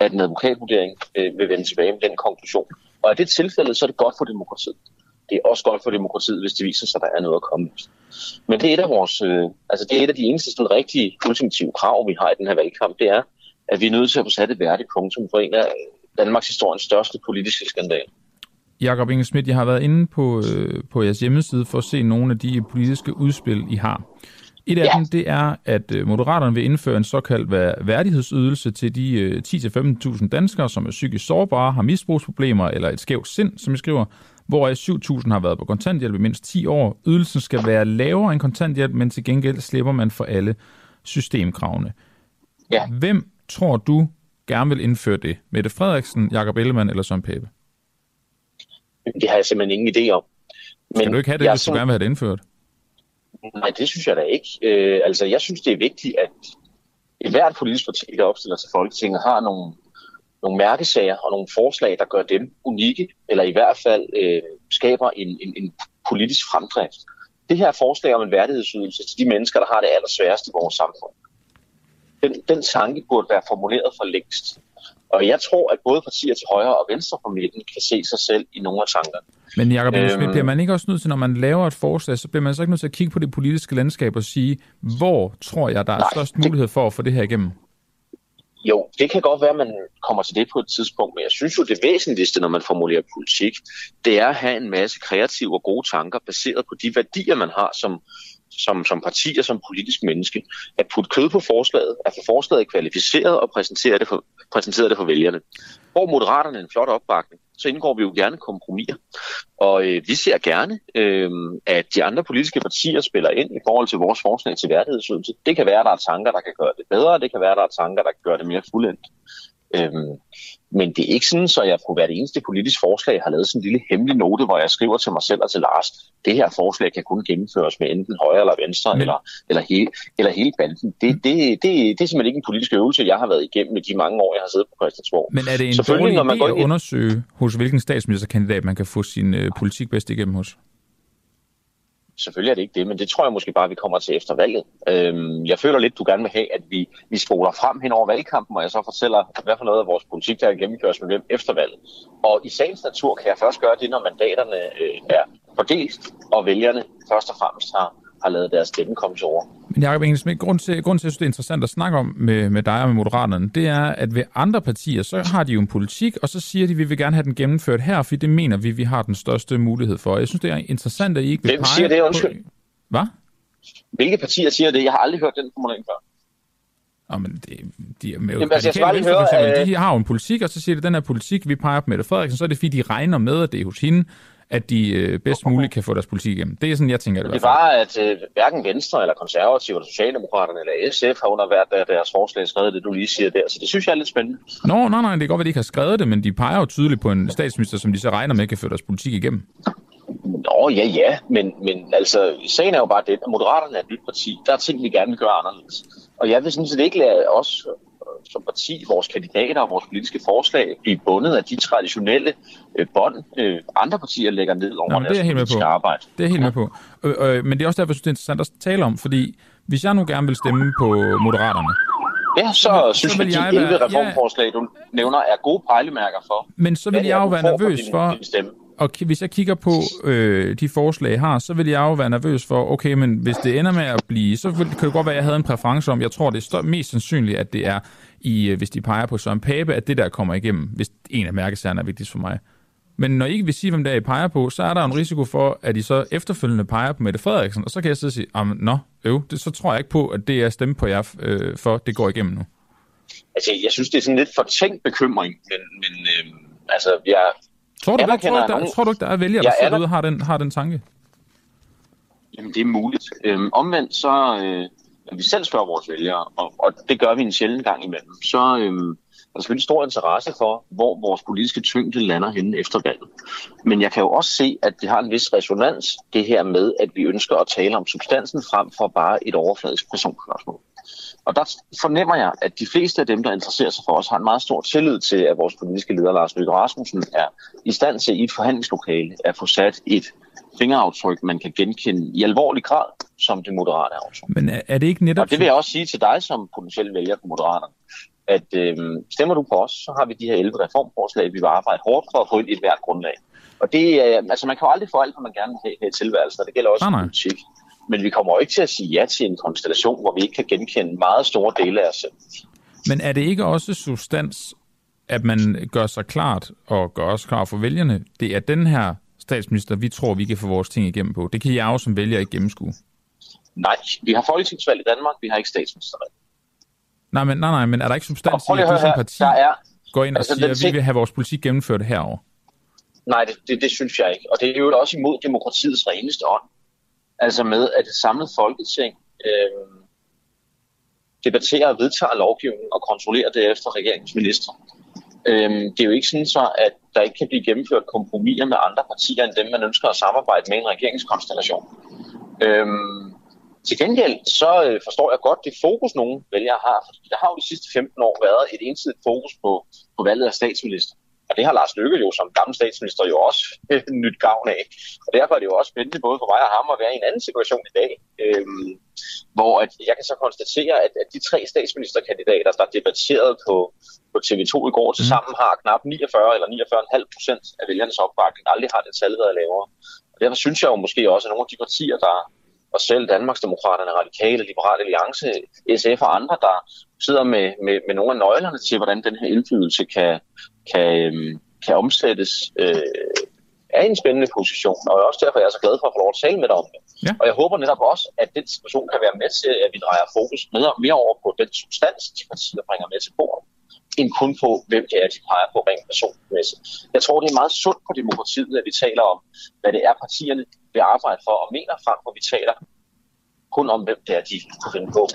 at en advokatvurdering øh, vil vende tilbage med den konklusion. Og er det tilfældet, så er det godt for demokratiet. Det er også godt for demokratiet, hvis det viser sig, at der er noget at komme efter. Men det er et af vores, øh, altså det er et af de eneste sådan, rigtige ultimative krav, vi har i den her valgkamp, det er, at vi er nødt til at få sat et værdigt punktum for en af Danmarks historiens største politiske skandaler.
Jakob Inge Schmidt, jeg har været inde på, øh, på jeres hjemmeside for at se nogle af de politiske udspil, I har. Et af ja. dem, det er, at øh, Moderaterne vil indføre en såkaldt værdighedsydelse til de øh, 10-15.000 danskere, som er psykisk sårbare, har misbrugsproblemer eller et skævt sind, som I skriver, hvor 7.000 har været på kontanthjælp i mindst 10 år. Ydelsen skal være lavere end kontanthjælp, men til gengæld slipper man for alle systemkravene. Ja. Hvem tror du gerne vil indføre det? Mette Frederiksen, Jakob Ellemann eller Søren Pape?
Det har jeg simpelthen ingen idé om.
Men Skal du ikke have det, hvis du gerne vil have det indført?
Nej, det synes jeg da ikke. Øh, altså, jeg synes, det er vigtigt, at, hvert politisk parti, der opstiller til Folketinget, har nogle, nogle mærkesager og nogle forslag, der gør dem unikke, eller i hvert fald øh, skaber en, en, en politisk fremdrift. Det her forslag om en værdighedsydelse til de mennesker, der har det allersværeste i vores samfund, den, den tanke burde være formuleret for længst. Og jeg tror, at både partier til højre og venstre på midten kan se sig selv i nogle af tankerne.
Men Jacob øhm, bliver man ikke også nødt til, når man laver et forslag, så bliver man så ikke nødt til at kigge på det politiske landskab og sige, hvor tror jeg, der er nej, størst mulighed for at få det her igennem?
Jo, det kan godt være, at man kommer til det på et tidspunkt, men jeg synes jo, det væsentligste, når man formulerer politik, det er at have en masse kreative og gode tanker, baseret på de værdier, man har som, som, som parti og som politisk menneske. At putte kød på forslaget, at få forslaget kvalificeret og præsentere det for, præsentere det for vælgerne. Hvor Moderaterne en flot opbakning, så indgår vi jo gerne kompromiser. Og øh, vi ser gerne, øh, at de andre politiske partier spiller ind i forhold til vores forslag til værdighedsydelse. Det kan være, at der er tanker, der kan gøre det bedre, det kan være, at der er tanker, der kan gøre det mere fuldendt. Øhm, men det er ikke sådan, så jeg på hvert eneste politisk forslag har lavet sådan en lille hemmelig note, hvor jeg skriver til mig selv og til Lars, det her forslag kan kun gennemføres med enten højre eller venstre, men... eller, eller, hele, eller hele banden. Det, det, det, det er simpelthen ikke en politisk øvelse, jeg har været igennem i de mange år, jeg har siddet på Christiansborg.
Men er det en dårlig når man idé at undersøge, hos hvilken statsministerkandidat man kan få sin øh, politik bedst igennem hos?
Selvfølgelig er det ikke det, men det tror jeg måske bare, vi kommer til efter valget. Øhm, jeg føler lidt, du gerne vil have, at vi, vi spoler frem hen over valgkampen, og jeg så fortæller, hvad for noget af vores politik, der kan gennemføres med hvem efter valget. Og i sagens natur kan jeg først gøre det, når mandaterne øh, er fordelt, og vælgerne først og fremmest har, har lavet deres stemme komme til ord.
Men Jacob Engelsmith, grund til, grund til, at jeg synes, det er interessant at snakke om med, med dig og med Moderaterne, det er, at ved andre partier, så har de jo en politik, og så siger de, at vi vil gerne have den gennemført her, for det mener vi, vi har den største mulighed for. Jeg synes, det er interessant, at I ikke vil
Hvem siger det, undskyld? På...
Hvad?
Hvilke partier siger det? Jeg har aldrig hørt den formulering før.
Oh, men det, de er med Jamen, altså, jeg venstre, høre, eksempel, de har jo en politik, og så siger de, at den her politik, vi peger på Mette Frederiksen, så er det fordi, de regner med, at det er hos hende, at de øh, bedst muligt kan få deres politik igennem. Det er sådan, jeg tænker
det. Det var, at øh, hverken Venstre eller Konservative eller Socialdemokraterne eller SF har under hvert deres forslag skrevet det, du lige siger der. Så det synes jeg er lidt spændende.
Nå, nej, nej, det er godt, at de ikke har skrevet det, men de peger jo tydeligt på en statsminister, som de så regner med kan få deres politik igennem.
Nå, ja, ja, men, men altså, sagen er jo bare det, at Moderaterne er et nyt parti. Der er ting, vi gerne vil gøre anderledes. Og jeg vil sådan set ikke lade os som parti, vores kandidater og vores politiske forslag blive bundet af de traditionelle øh, bånd, øh, andre partier lægger ned over Nå, deres det er politiske på. arbejde.
Det er helt med på. Øh, øh, men det er også derfor, jeg synes, det er interessant at tale om, fordi hvis jeg nu gerne vil stemme på Moderaterne,
Ja, så, så synes så jeg, at de 11 være, reformforslag, du nævner, er gode pejlemærker for.
Men så vil jeg jo være nervøs for, for og hvis jeg kigger på øh, de forslag, jeg har, så vil jeg jo være nervøs for, okay, men hvis det ender med at blive, så vil, kan det godt være, at jeg havde en præference om, jeg tror, det er mest sandsynligt, at det er, i, øh, hvis de peger på Søren Pape, at det der kommer igennem, hvis en af mærkesagerne er vigtigst for mig. Men når I ikke vil sige, hvem der I peger på, så er der en risiko for, at I så efterfølgende peger på Mette Frederiksen, og så kan jeg så sige, nå, øv, det, så tror jeg ikke på, at det er stemme på jer øh, for, det går igennem nu.
Altså, jeg synes, det er sådan lidt for tænkt bekymring, men, men øh, altså, jeg
Tror du, ikke, tror, der, nogen... tror du ikke, der er vælgere, der sidder derude har den, har den tanke?
Jamen, det er muligt. Øhm, omvendt så, øh, når vi selv spørger vores vælgere, og, og det gør vi en sjældent gang imellem, så øh, er der selvfølgelig stor interesse for, hvor vores politiske tyngde lander henne efter valget. Men jeg kan jo også se, at det har en vis resonans, det her med, at vi ønsker at tale om substansen frem for bare et overfladisk personspørgsmål. Og der fornemmer jeg, at de fleste af dem, der interesserer sig for os, har en meget stor tillid til, at vores politiske leder, Lars Løkke Rasmussen, er i stand til i et forhandlingslokale at få sat et fingeraftryk, man kan genkende i alvorlig grad som det moderate aftryk.
Men er det ikke netop...
Og det vil jeg også sige til dig som potentielt vælger på Moderaterne, at øh, stemmer du på os, så har vi de her 11 reformforslag, vi vil arbejde hårdt for at få et hvert grundlag. Og det, øh, altså man kan jo aldrig få alt, hvad man gerne vil have i tilværelsen, og det gælder også nej, nej. politik. Men vi kommer jo ikke til at sige ja til en konstellation, hvor vi ikke kan genkende meget store dele af os selv.
Men er det ikke også substans, at man gør sig klart, og gør os klar for vælgerne, det er den her statsminister, vi tror, vi kan få vores ting igennem på. Det kan jeg jo som vælger ikke gennemskue.
Nej, vi har folketingsvalg i Danmark, vi har ikke statsministervalg.
Nej, men, nej, nej, men er der ikke substans i, at du som parti der er, går ind og altså, siger, at vi vil have vores politik gennemført herover?
Nej, det, det, det synes jeg ikke. Og det er jo også imod demokratiets reneste ånd. Altså med, at det samlede folketing øh, debatterer og vedtager lovgivningen og kontrollerer det efter regeringens minister. Øh, det er jo ikke sådan så, at der ikke kan blive gennemført kompromiser med andre partier end dem, man ønsker at samarbejde med i en regeringskonstellation. Øh, Til gengæld så øh, forstår jeg godt det fokus, nogle vælgere har. Fordi der har jo de sidste 15 år været et ensidigt fokus på, på valget af statsminister. Og det har Lars Løkke jo som gammel statsminister jo også nyt gavn af. Og derfor er det jo også spændende både for mig og ham at være i en anden situation i dag, øhm, hvor at jeg kan så konstatere, at, at de tre statsministerkandidater, der debatterede på, på TV2 i går, til sammen har knap 49 eller 49,5 procent af vælgernes opbakning. Aldrig har det tal været lavere. Og derfor synes jeg jo måske også, at nogle af de partier, der og selv Danmarksdemokraterne, Radikale, Liberale Alliance, SF og andre, der sidder med, med, med nogle af nøglerne til, hvordan den her indflydelse kan, kan, øhm, kan omsættes, øh, er en spændende position. Og også derfor er jeg så glad for at få lov at tale med dig om det. Ja. Og jeg håber netop også, at den situation kan være med til, at vi drejer fokus mere, mere over på den substans, de partier bringer med til bordet end kun på, hvem det er, de peger på rent personmæssigt. Jeg tror, det er meget sundt på demokratiet, at vi taler om, hvad det er, partierne vil arbejde for og mener frem, hvor vi taler kun om, hvem det er, de kunne finde på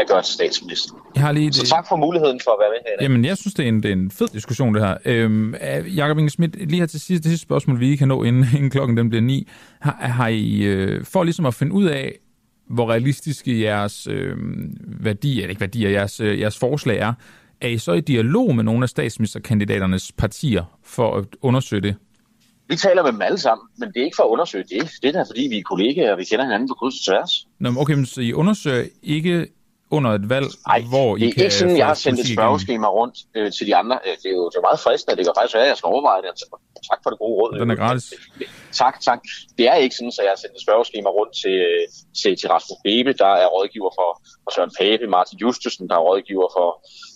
at gøre til statsminister.
Jeg har lige
det... Så tak for muligheden for at være med her.
Jamen, jeg synes, det er en, det er en fed diskussion, det her. Øhm, Jakob Inge Schmidt, lige her til sidst, det sidste spørgsmål, vi kan nå, inden, inden klokken den bliver ni. Har, har I, øh, for ligesom at finde ud af, hvor realistiske jeres øh, værdier, eller ikke værdier, jeres, øh, jeres forslag er, er I så i dialog med nogle af statsministerkandidaternes partier for at undersøge det?
Vi taler med dem alle sammen, men det er ikke for at undersøge det. Det er da, fordi vi er kollegaer, og vi kender hinanden på kryds og tværs.
Nå, okay, men så I undersøger ikke under et valg,
Ej,
hvor I
det er
kan
ikke sådan, jeg har sendt et spørgeskema rundt øh, til de andre. Øh, Det er jo det er meget fristende, det kan faktisk være, at jeg skal overveje det. Altså, tak for det gode råd.
Den er gratis.
Tak, tak. Det er ikke sådan, at jeg har sendt et spørgeskema rundt til, øh, til, til Rasmus Bebe, der er rådgiver for, for Søren Pape, Martin Justusen, der er rådgiver for,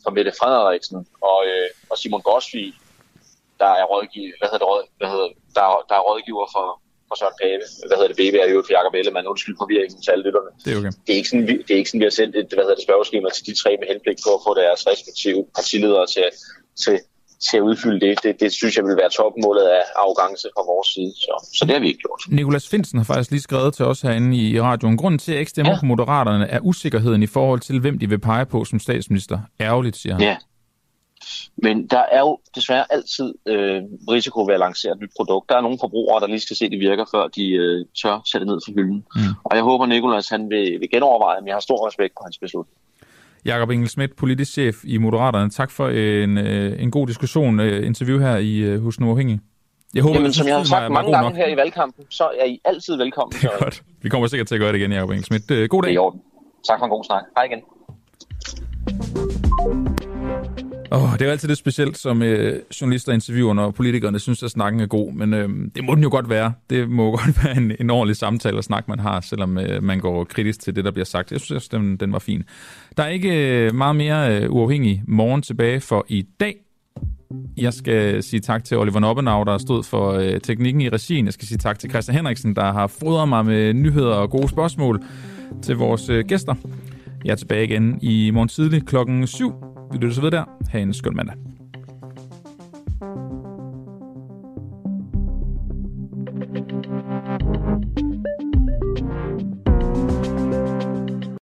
for Mette Frederiksen, og, øh, og Simon Gosvig, der er rådgiver, hvad hedder det, råd, hvad hedder, der, er- der er rådgiver for, for Søren Pape. Hvad hedder det, BB er jo for Jacob Ellemann. Undskyld forvirringen til alle lytterne.
Det er okay.
Det er ikke sådan, vi, det er ikke sådan, vi har sendt et hvad hedder det, spørgeskema til de tre med henblik på at få deres respektive partiledere til, til, til at udfylde det. det. Det synes jeg vil være topmålet af arrogance fra vores side. Så, så det har vi ikke gjort.
Nikolas Finsen har faktisk lige skrevet til os herinde i radioen. Grunden til, at jeg ikke stemmer ja. på Moderaterne, er usikkerheden i forhold til, hvem de vil pege på som statsminister. Ærgerligt, siger han.
Ja. Men der er jo desværre altid øh, risiko ved at lancere et nyt produkt. Der er nogle forbrugere, der lige skal se, at det virker, før de øh, tør sætte ned for hylden. Mm. Og jeg håber, Nikolas han vil, vil genoverveje, men jeg har stor respekt på hans beslutning.
Jakob Engel Schmidt, politisk chef i Moderaterne. Tak for en, øh, en god diskussion, øh, interview her i øh, Hus Den Uafhængige. Jeg håber,
Jamen, som jeg har
mig
sagt mange gange
nok.
her i valgkampen, så er I altid velkommen. Så
Godt. Vi kommer sikkert til at gøre det igen, Jacob Engel Schmidt. Øh, God dag.
Det er i orden. Tak for en god snak. Hej igen.
Oh, det er jo altid lidt specielt som øh, journalister interviewer, når politikerne synes, at snakken er god, men øh, det må den jo godt være. Det må godt være en, en ordentlig samtale og snak, man har, selvom øh, man går kritisk til det, der bliver sagt. Jeg synes, også, den, den var fin. Der er ikke øh, meget mere øh, uafhængig morgen tilbage for i dag. Jeg skal sige tak til Oliver Noppenau, der stod for øh, teknikken i regien. Jeg skal sige tak til Christian Henriksen, der har fodret mig med nyheder og gode spørgsmål til vores øh, gæster. Jeg er tilbage igen i morgen tidlig klokken 7. Vi lytter så ved der. Ha' en skøn mandag.